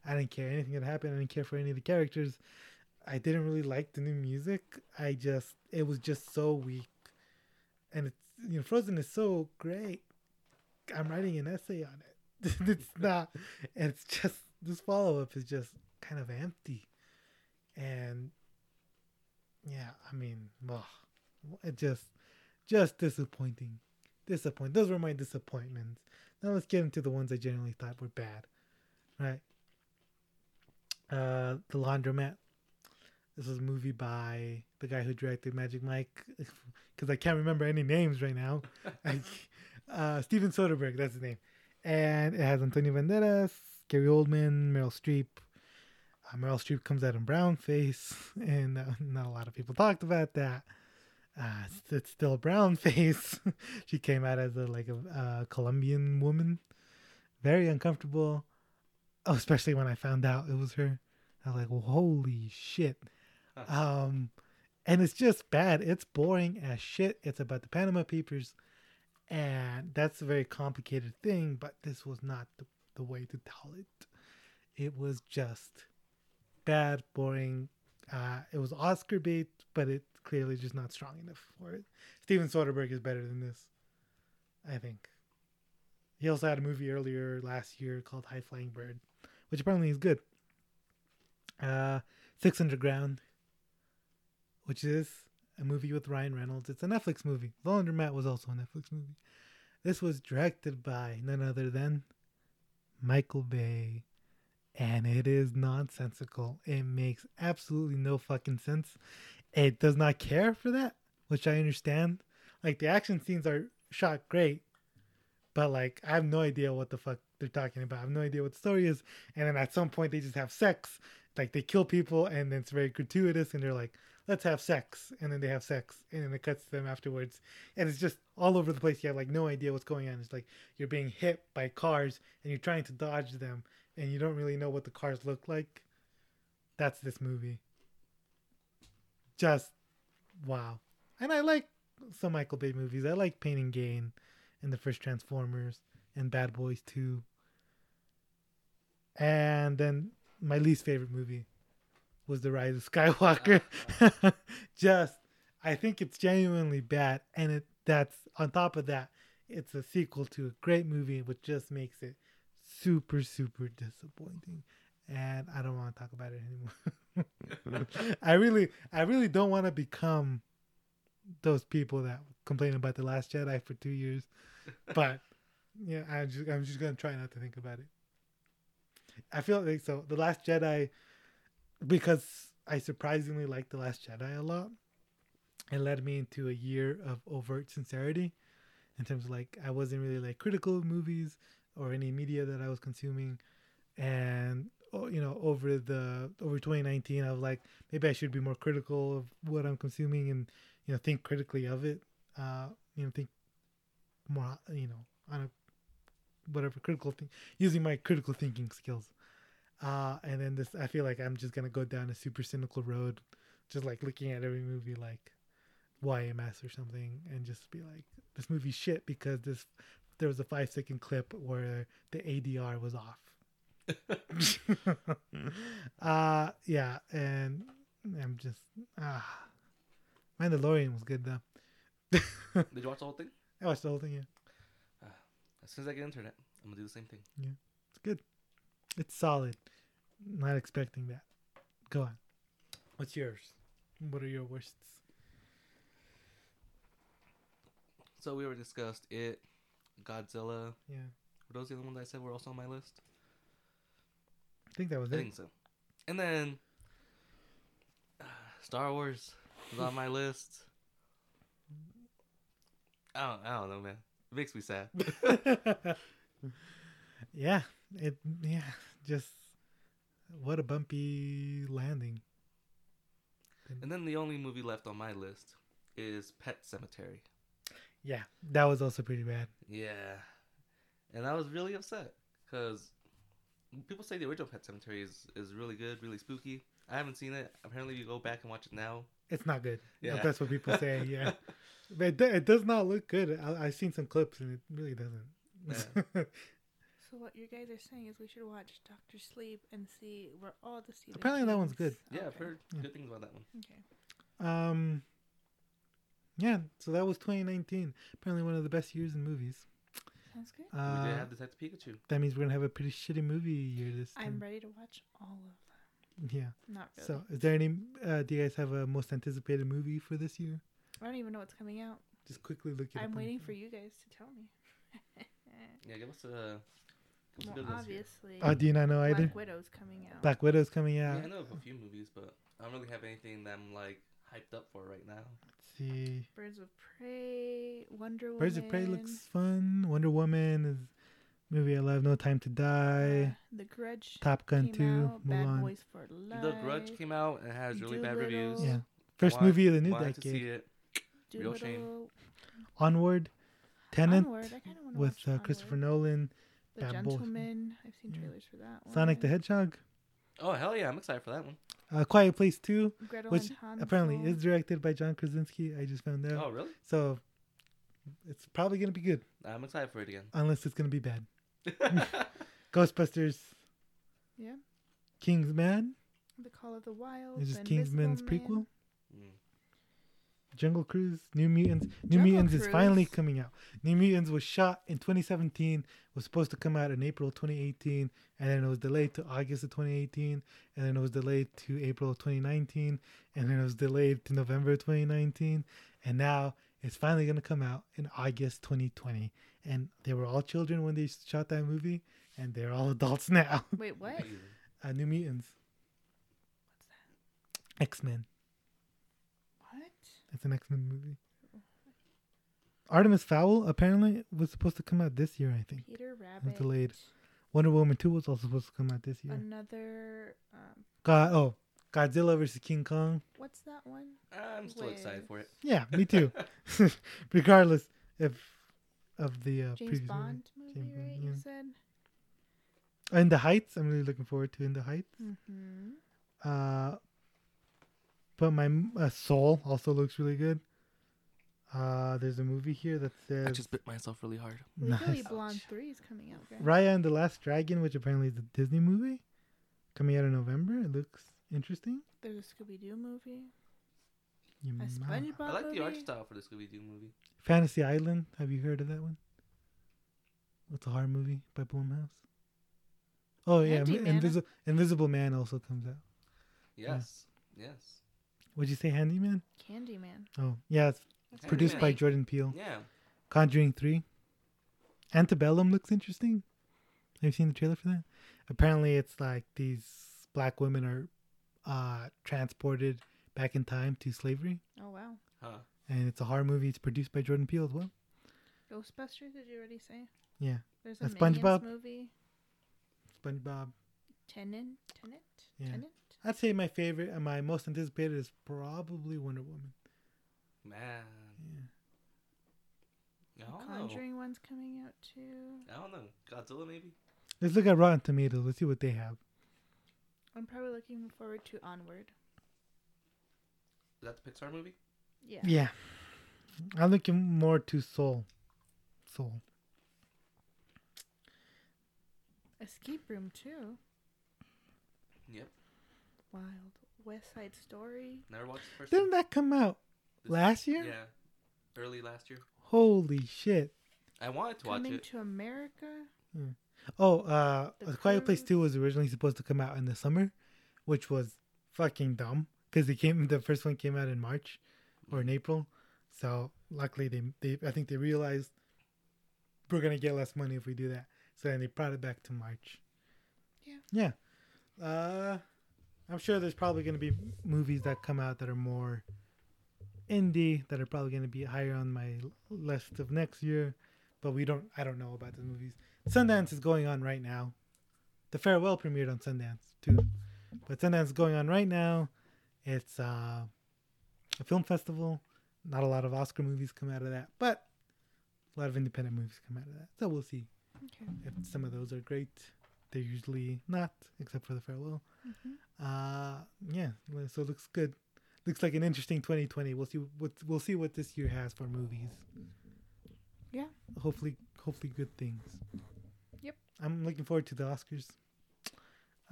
I didn't care anything that happened. I didn't care for any of the characters. I didn't really like the new music. I just it was just so weak. And it's you know, Frozen is so great. I'm writing an essay on it. it's not it's just this follow up is just kind of empty. And yeah, I mean, ugh, it just just disappointing. Disappoint. Those were my disappointments. Now let's get into the ones I generally thought were bad. Right. Uh The Laundromat. This was a movie by the guy who directed Magic Mike, because I can't remember any names right now. Uh, Steven Soderbergh, that's his name, and it has Antonio Banderas, Gary Oldman, Meryl Streep. Uh, Meryl Streep comes out in brown face, and uh, not a lot of people talked about that. Uh, it's, it's still a brown face. she came out as a like a uh, Colombian woman, very uncomfortable. Oh, especially when I found out it was her. I was like, well, holy shit. Um, and it's just bad. It's boring as shit. It's about the Panama Papers, and that's a very complicated thing. But this was not the, the way to tell it. It was just bad, boring. Uh, it was Oscar bait, but it's clearly just not strong enough for it. Steven Soderbergh is better than this, I think. He also had a movie earlier last year called High Flying Bird, which apparently is good. Uh, Six Underground, which is a movie with Ryan Reynolds. It's a Netflix movie. Laundromat was also a Netflix movie. This was directed by none other than Michael Bay, and it is nonsensical. It makes absolutely no fucking sense. It does not care for that, which I understand. Like the action scenes are shot great, but like I have no idea what the fuck they're talking about. I have no idea what the story is. And then at some point they just have sex. Like they kill people and then it's very gratuitous and they're like, let's have sex. And then they have sex and then it cuts to them afterwards. And it's just all over the place. You have like no idea what's going on. It's like you're being hit by cars and you're trying to dodge them and you don't really know what the cars look like. That's this movie. Just wow. And I like some Michael Bay movies. I like Pain and Gain and the first Transformers and Bad Boys 2. And then my least favorite movie was The Rise of Skywalker. Uh-huh. Just I think it's genuinely bad and it that's on top of that it's a sequel to a great movie, which just makes it super super disappointing. And I don't want to talk about it anymore. I really, I really don't want to become those people that complain about the Last Jedi for two years. But yeah, I'm just, I'm just gonna try not to think about it. I feel like so the Last Jedi, because I surprisingly liked the Last Jedi a lot. It led me into a year of overt sincerity, in terms of like I wasn't really like critical of movies or any media that I was consuming, and you know over the over 2019 I was like maybe I should be more critical of what I'm consuming and you know think critically of it. Uh, you know think more you know on a whatever critical thing using my critical thinking skills. Uh, and then this, I feel like I'm just gonna go down a super cynical road, just like looking at every movie like YMS or something, and just be like, this movie's shit because this there was a five second clip where the ADR was off. uh yeah, and I'm just ah, Mandalorian was good though. Did you watch the whole thing? I watched the whole thing. Yeah, As soon as I get internet, I'm gonna do the same thing. Yeah, it's good. It's solid. Not expecting that. Go on. What's yours? What are your worsts? So we already discussed it, Godzilla. Yeah, Were those the other ones I said were also on my list? I think that was I it. think so. And then uh, Star Wars was on my list. I don't, I don't know, man. It makes me sad. yeah, it yeah, just what a bumpy landing. And then the only movie left on my list is Pet Sematary. Yeah, that was also pretty bad. Yeah. And I was really upset because people say the original Pet Sematary is, is really good, really spooky. I haven't seen it. Apparently, you go back and watch it now. It's not good. Yeah, Yeah. that's what people say. Yeah, but it, it does not look good. I, I've seen some clips and it really doesn't. So what you guys are saying is we should watch Doctor Sleep and see where all the Stephen Apparently that one's good. Yeah, I've heard Yeah. good things about that one. Okay. um, yeah. So that was 2019. Apparently one of the best years in movies. Sounds good. we Uh, did have Detective Pikachu. that means we're gonna have a pretty shitty movie year this time. I'm ready to watch all of them. Yeah. Not really. So, is there any? Uh, do you guys have a most anticipated movie for this year? I don't even know what's coming out. Just quickly look it up. I'm on- waiting for you guys to tell me. Yeah, give us a, give us well, good obviously, Oh, do you not know either? Black Widow's coming out. Black Widow's coming out. Yeah, out. I know of a few movies, but I don't really have anything that I'm like hyped up for right now. Let's see. Birds of Prey, Wonder Woman. Birds of Prey looks fun. Wonder Woman is movie I love. No Time to Die. uh, The Grudge. Top Gun came 2. out, Bad Boys for Life. The Grudge came out and it has really bad reviews. Yeah. First Want- movie of the new wanted to see decade. it. Real shame. Onward. Tenet Onward. I kind of want to with uh, Christopher Nolan. The Bad Boys. Gentleman. I've seen Yeah. trailers for that one. Sonic the Hedgehog. Oh hell yeah, I'm excited for that one. Uh, Quiet Place 2, Gretel which apparently is directed by John Krasinski. I just found out. Oh really? So it's probably going to be good, I'm excited for it again. unless it's going to be bad. Ghostbusters Yeah. Kingsman. The Call of the Wild. Is the this Kingsman's Invisible prequel? Man. Jungle Cruise, New Mutants. New Jungle Mutants is finally coming out. New Mutants was shot in 2017, was supposed to come out in April 2018, and then it was delayed to August of 2018, and then it was delayed to April of 2019, and then it was delayed to November of 2019, and now it's finally going to come out in August 2020. And they were all children when they shot that movie, and they're all adults now. Wait, what? Uh, New Mutants, What's that? X Men. What? It's an X Men movie. Artemis Fowl apparently was supposed to come out this year, I think. Peter Rabbit. delayed. Wonder Woman 2 was also supposed to come out this year. Another. Um, God, oh, Godzilla versus King Kong. what's that one? I'm still excited for it. Yeah, me too. Regardless if of the uh, James previous movie. Bond movie, James Bond, right? yeah. You said. In the Heights, I'm really looking forward to In the Heights. Mm-hmm. Uh, but my uh, Soul also looks really good. Uh, there's a movie here that says I just bit myself really hard. Legally Nice. Blonde Three is coming out. Guys. Raya and the Last Dragon, which apparently is a Disney movie, coming out in November. It looks interesting. There's a Scooby Doo movie. You A might- SpongeBob I like movie. the art style for the Scooby Doo movie. Fantasy Island. Have you heard of that one? It's a horror movie by Blumhouse? Oh yeah, Mi- Handyman. Invisi- Invisible Man also comes out. Yes. Yes. What'd you say, Handyman? Candyman. Oh yeah, it's That's produced by Handyman. Jordan Peele. Yeah. Conjuring Three. Antebellum looks interesting. Have you seen the trailer for that? Apparently, it's like these black women are uh, transported back in time to slavery, Oh wow. Huh. and it's a horror movie. It's produced by Jordan Peele as well. Ghostbusters. Did you already say? Yeah, There's a Minions SpongeBob? movie. SpongeBob. Tenet. Tenet. Yeah. Tenet. I'd say my favorite and my most anticipated is probably Wonder Woman. Man. Yeah. I don't know. Conjuring one's coming out too. I don't know. Godzilla maybe. Let's look at Rotten Tomatoes. Let's see what they have. I'm probably looking forward to Onward. Is that the Pixar movie? Yeah. Yeah, I'm looking more to Soul. Soul. Escape Room too. Yep. Wild. West Side Story. Never watched the first Didn't one. that come out last year? Yeah. Early last year. Holy shit! I wanted to watch Coming it. to America. Oh, uh, The A Quiet Place Two was originally supposed to come out in the summer, which was fucking dumb because they came. The first one came out in March or in April, so luckily they they I think they realized we're gonna get less money if we do that. So then they brought it back to March. Yeah. Yeah. Uh, I'm sure there's probably gonna be movies that come out that are more indie that are probably gonna be higher on my list of next year, but we don't. I don't know about the movies. Sundance is going on right now. The Farewell premiered on Sundance too, but Sundance is going on right now. It's uh, a film festival. Not a lot of Oscar movies come out of that, but a lot of independent movies come out of that. So we'll see Okay. if some of those are great. They're usually not, except for the Farewell. hmm Uh, yeah. So it looks good. Looks like an interesting 2020. We'll see what we'll see what this year has for movies. Yeah. Hopefully, hopefully good things. Yep. I'm looking forward to the Oscars.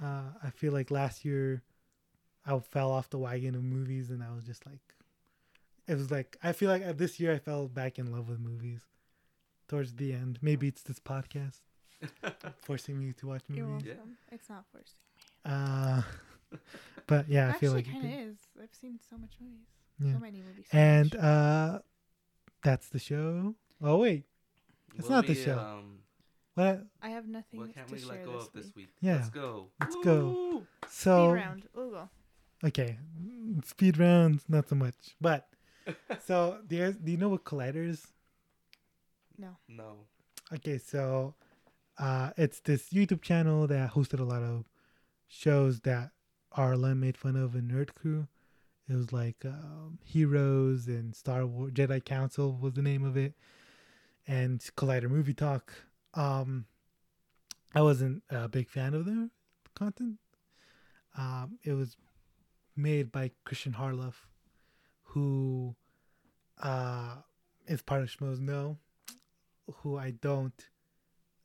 Uh, I feel like last year I fell off the wagon of movies, and I was just like, it was like I feel like uh, this year I fell back in love with movies. Towards the end, maybe it's this podcast forcing me to watch movies. You're movies. welcome. It's not forcing me. Uh, but yeah, I Actually, feel like it kind of is. I've seen so much movies. Yeah. So many movies. so And much. uh that's the show. Oh wait, It's Will not the show. Um, what? I have nothing what can to we share let go this of this week. week? Yeah. Let's go. Let's go. So Speed round. We'll go. okay, speed rounds not so much, but so do you guys, do you know what Collider is? No. No. Okay, so uh, it's this YouTube channel that hosted a lot of shows that RLM made fun of in Nerd Crew. It was like um, Heroes and Star Wars Jedi Council was the name of it, and Collider Movie Talk. Um, I wasn't a big fan of their content. Um, it was made by Christian Harloff, who uh, is part of Schmoes Know, who I don't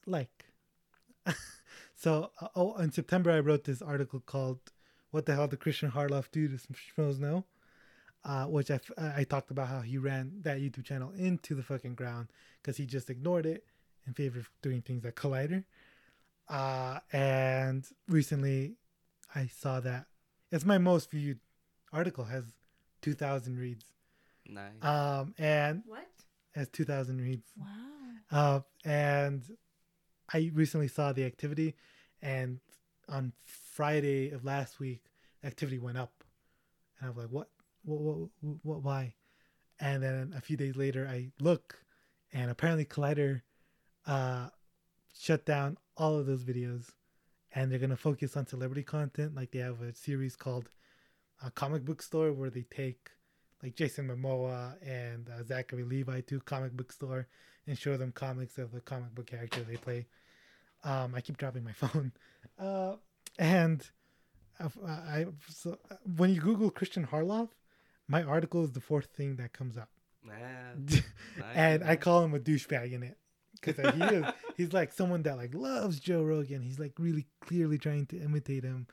like. so, uh, oh, in September, I wrote this article called "What the Hell Did Christian Harloff Do to Some Schmoes Know," uh, which I, f- I talked about how he ran that YouTube channel into the fucking ground because he just ignored it in favor of doing things like Collider. Uh, and recently, I saw that it's my most viewed article has 2,000 reads. Nice. Um, and What? has 2,000 reads. Wow. Uh, and I recently saw the activity, and on Friday of last week, activity went up, and I was like, "What? What? What? what why?" And then a few days later, I look, and apparently Collider uh, shut down all of those videos, and they're gonna focus on celebrity content. Like they have a series called a Comic Book Store, where they take like Jason Momoa and uh, Zachary Levi to comic book store and show them comics of the comic book character they play. Um, I keep dropping my phone, uh, and I, I so uh, when you Google Christian Harloff, my article is the fourth thing that comes up, Man. and I call him a douchebag in it because he is. He's like someone that like loves Joe Rogan. He's like really clearly trying to imitate him,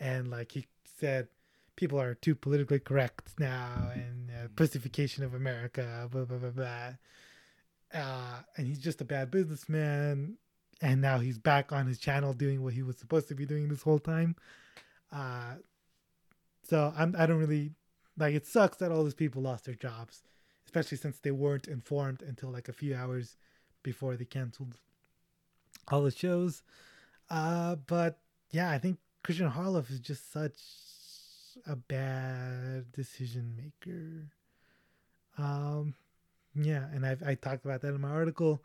and like he said, people are too politically correct now and uh, pussification of America. Blah blah blah blah. uh, and he's just a bad businessman. And now he's back on his channel doing what he was supposed to be doing this whole time. Uh, so I'm I don't really like it sucks that all these people lost their jobs, especially since they weren't informed until like a few hours before they canceled all the shows. Uh, but yeah, I think Christian Harloff is just such a bad decision maker. Um, yeah, and I've I talked about that in my article.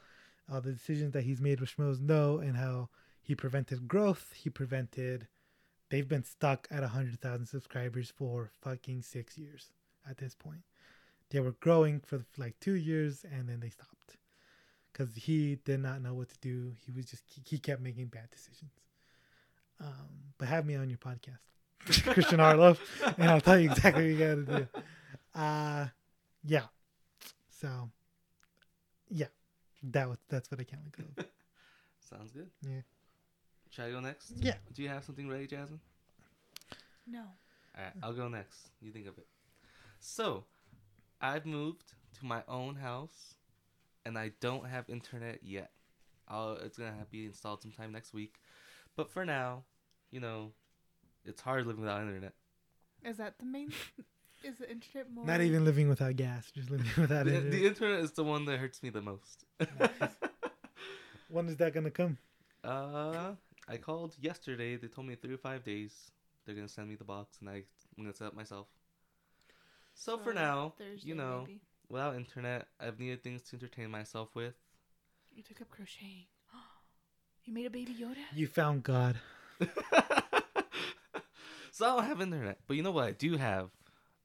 Uh, the decisions that he's made with Schmoes Know, and how he prevented growth. He prevented. They've been stuck at a hundred thousand subscribers for fucking six years at this point. They were growing for like two years, and then they stopped because he did not know what to do. He was just he kept making bad decisions. Um, but have me on your podcast, Christian Harloff, and I'll tell you exactly what you got to do. Uh, yeah. So, yeah, that was that's what I can't let go of. Sounds good. Yeah. Should I go next? Yeah. Do you have something ready, Jasmine? No. All right, I'll go next. You think of it. So, I've moved to my own house, and I don't have internet yet. I'll, it's gonna have to be installed sometime next week. But for now, you know, it's hard living without internet. Is that the main? is the internet more? Not even living without gas, just living without The, it. the internet is the one that hurts me the most. when is that gonna come? uh, I called yesterday. They told me three or five days. They're gonna send me the box, and I, I'm gonna set up myself. So, for now, Thursday, you know, maybe. without internet, I've needed things to entertain myself with. You took up crocheting. you made a baby Yoda. You found God. So I don't have internet, but you know what? I do have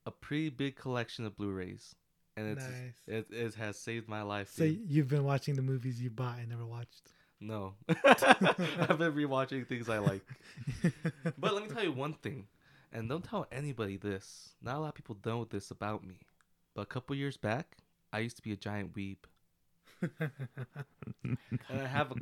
a pretty big collection of Blu-rays, and it's Nice. it, it has saved my life. So dude. you've been watching the movies you bought and never watched. no, I've been rewatching things I like. But let me tell you one thing, and don't tell anybody this. Not a lot of people know this about me, but a couple years back, I used to be a giant weeb. and I have a,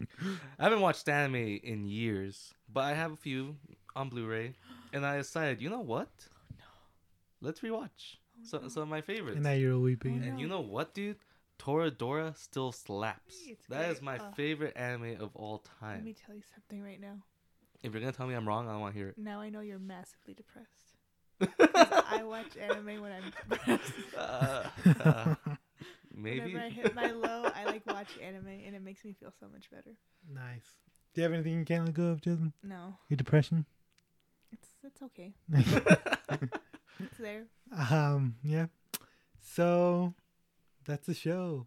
I haven't watched anime in years, but I have a few on Blu-ray, and I decided, you know what? Let's rewatch some some of my favorites. and now you're a weeping. Oh, And you know what, dude? Toradora still slaps. It's That is great. my Oh. favorite anime of all time. Let me tell you something right now. If you're gonna tell me I'm wrong, I don't want to hear it. Now I know you're massively depressed. I watch anime when I'm depressed. Uh, uh, maybe. Whenever I hit my low, I like watch anime, and it makes me feel so much better. nice. Do you have anything you can't let go of, Jasmine? No, Your depression? It's it's okay. It's there. um, yeah. So that's the show.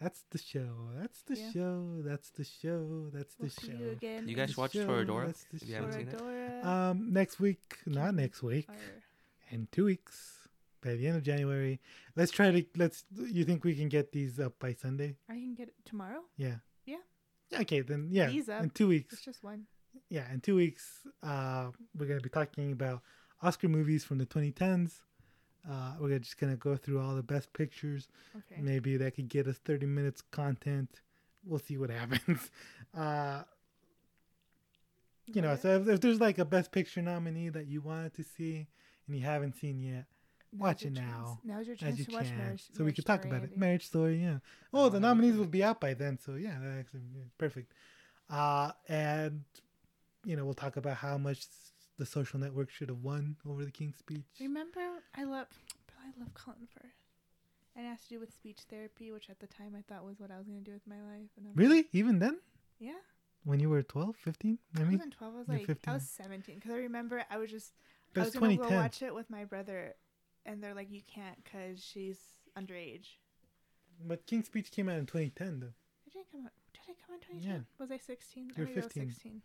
That's the show. That's the Yeah. show. That's the show. That's the We'll see you show. again. You guys in watch show, Toradora? that's the If you haven't seen it. Um, next week, not next week, or- in two weeks, by the end of January. Let's try to let's. You think we can get these up by Sunday? I can get it tomorrow. Yeah. Yeah. Okay, then yeah. These up. In two weeks. It's just one. Yeah, in two weeks, uh, we're gonna be talking about Oscar movies from the 2010s. Uh, we're just gonna go through all the best pictures. Okay. Maybe that could get us 30 minutes content. We'll see what happens. Uh, you know, Okay. so if, if there's like a best picture nominee that you wanted to see and you haven't seen yet, watch it chance. now, Now's your chance you to watch can, Marriage. so we could talk Story, about it. Marriage Story, yeah. Oh, the nominees will be out by then, so yeah, actually yeah, perfect. Uh, and you know, we'll talk about how much the Social Network should have won over the King's Speech. Remember, I love, but I love Colin Firth. And it has to do with speech therapy, which at the time I thought was what I was gonna do with my life. Really, even then, Yeah. when you were 12, 15, I maybe. wasn't 12. I was like, 15. I was 17. Because I remember I was just, But I was gonna go 2010. watch it with my brother, and they're like, you can't because she's underage. But King's Speech came out in 2010, though. It didn't come out. Did it come out in 2010? Yeah. Was I 16? You're I think I 15. was 16.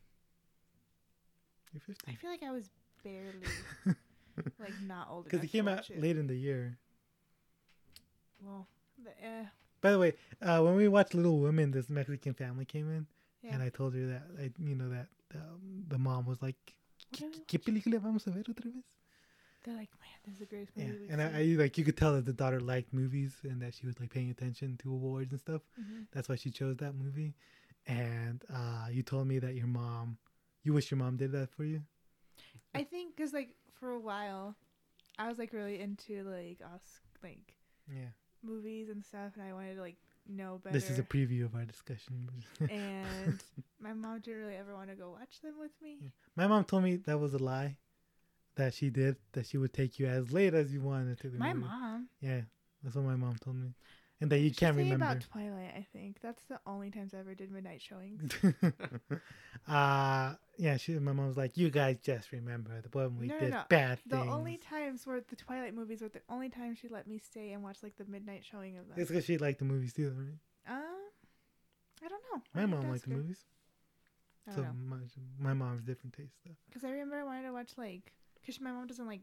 You're I feel like I was barely, like, not old Because it came out it. late in the year. Well, the, uh, By the way, uh, when we watched Little Women, this Mexican family came in, yeah. and I told her that, I, you know, that um, the mom was like, What did we ¿Qué película vamos a ver otra vez? They're like, man, this is the greatest Yeah, movie we've and I, I like you could tell that the daughter liked movies and that she was like paying attention to awards and stuff. Mhm. That's why she chose that movie. And uh, you told me that your mom, you wish your mom did that for you. I think because like for a while, I was like really into like us like Yeah. movies and stuff, and I wanted to like know better. This is a preview of our discussion. and my mom didn't really ever want to go watch them with me. Yeah. My mom told me that was a lie. That she did. That she would take you as late as you wanted to the My movie. mom. Yeah, that's what my mom told me. And that you can't remember. about Twilight. I think that's the only times I ever did midnight showings. uh yeah, she my mom was like, You guys just remember the one we No, no, did no. bad The things. only times were the Twilight movies were the only time she let me stay and watch like the midnight showing of them. It's because she liked the movies too, right? Um, I don't know. My mom liked the movies. So know. my, my mom's different taste though. Because I remember I wanted to watch like, because my mom doesn't like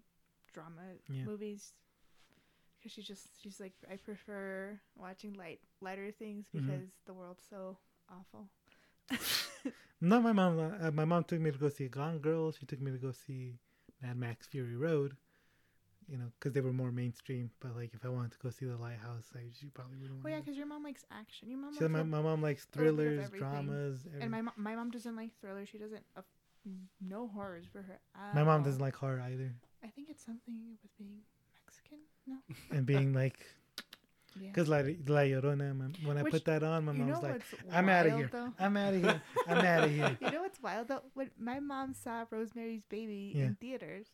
drama Yeah. movies. Because she just she's like I prefer watching light lighter things Mhm. because the world's so awful. No, my mom. Uh, my mom took me to go see Gone Girl. She took me to go see Mad Max Fury Road. You know, because they were more mainstream. But like, if I wanted to go see The Lighthouse, I she probably wouldn't. well, yeah, because your mom likes action. Your mom she, likes my, my mom likes a little bit of thrillers, dramas. Every, and my mo- my mom doesn't like thrillers. She doesn't. Uh, no horrors for her. my mom all. doesn't like horror either. I think it's something with being Mexican. No. And being like, Yeah. because like La Llorona, my, when I Which, put that on, my you know mom's like, I'm outta wild, here. though? I'm out of here. I'm out of here. You know what's wild though? When my mom saw Rosemary's Baby Yeah. in theaters.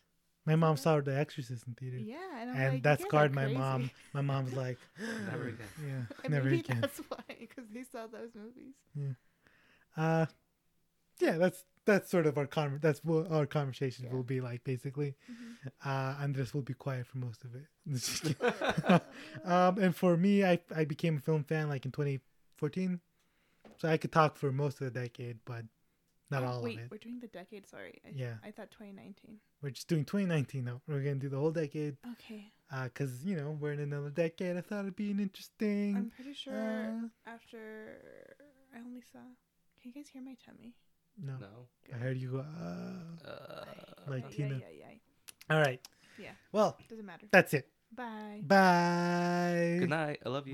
My mom saw The Exorcist in theater. Yeah, and I'm And like, that "You guys are scarred my mom. My mom's like, Never again. Yeah, And never maybe again. that's why, because they saw those movies. Yeah. Uh, yeah, that's that's sort of our con. That's what our conversations Yeah. will be like, basically. Mhm. Uh, Andres will be quiet for most of it. um, and for me, I I became a film fan like in 2014, so I could talk for most of the decade, but not Oh, all wait, of it. we're doing the decade. Sorry. I, Yeah. I thought 2019. We're just doing 2019 now. We're gonna do the whole decade, Okay. uh, cause you know we're in another decade. I thought it'd be an interesting. I'm pretty sure uh, after I only saw. Can you guys hear my tummy? No, No. I heard you go. Uh, Uh, Like Ay, Tina. ay, ay, ay. all right. Yeah. Well, Doesn't matter. that's it. Bye. Bye. good night. I love you.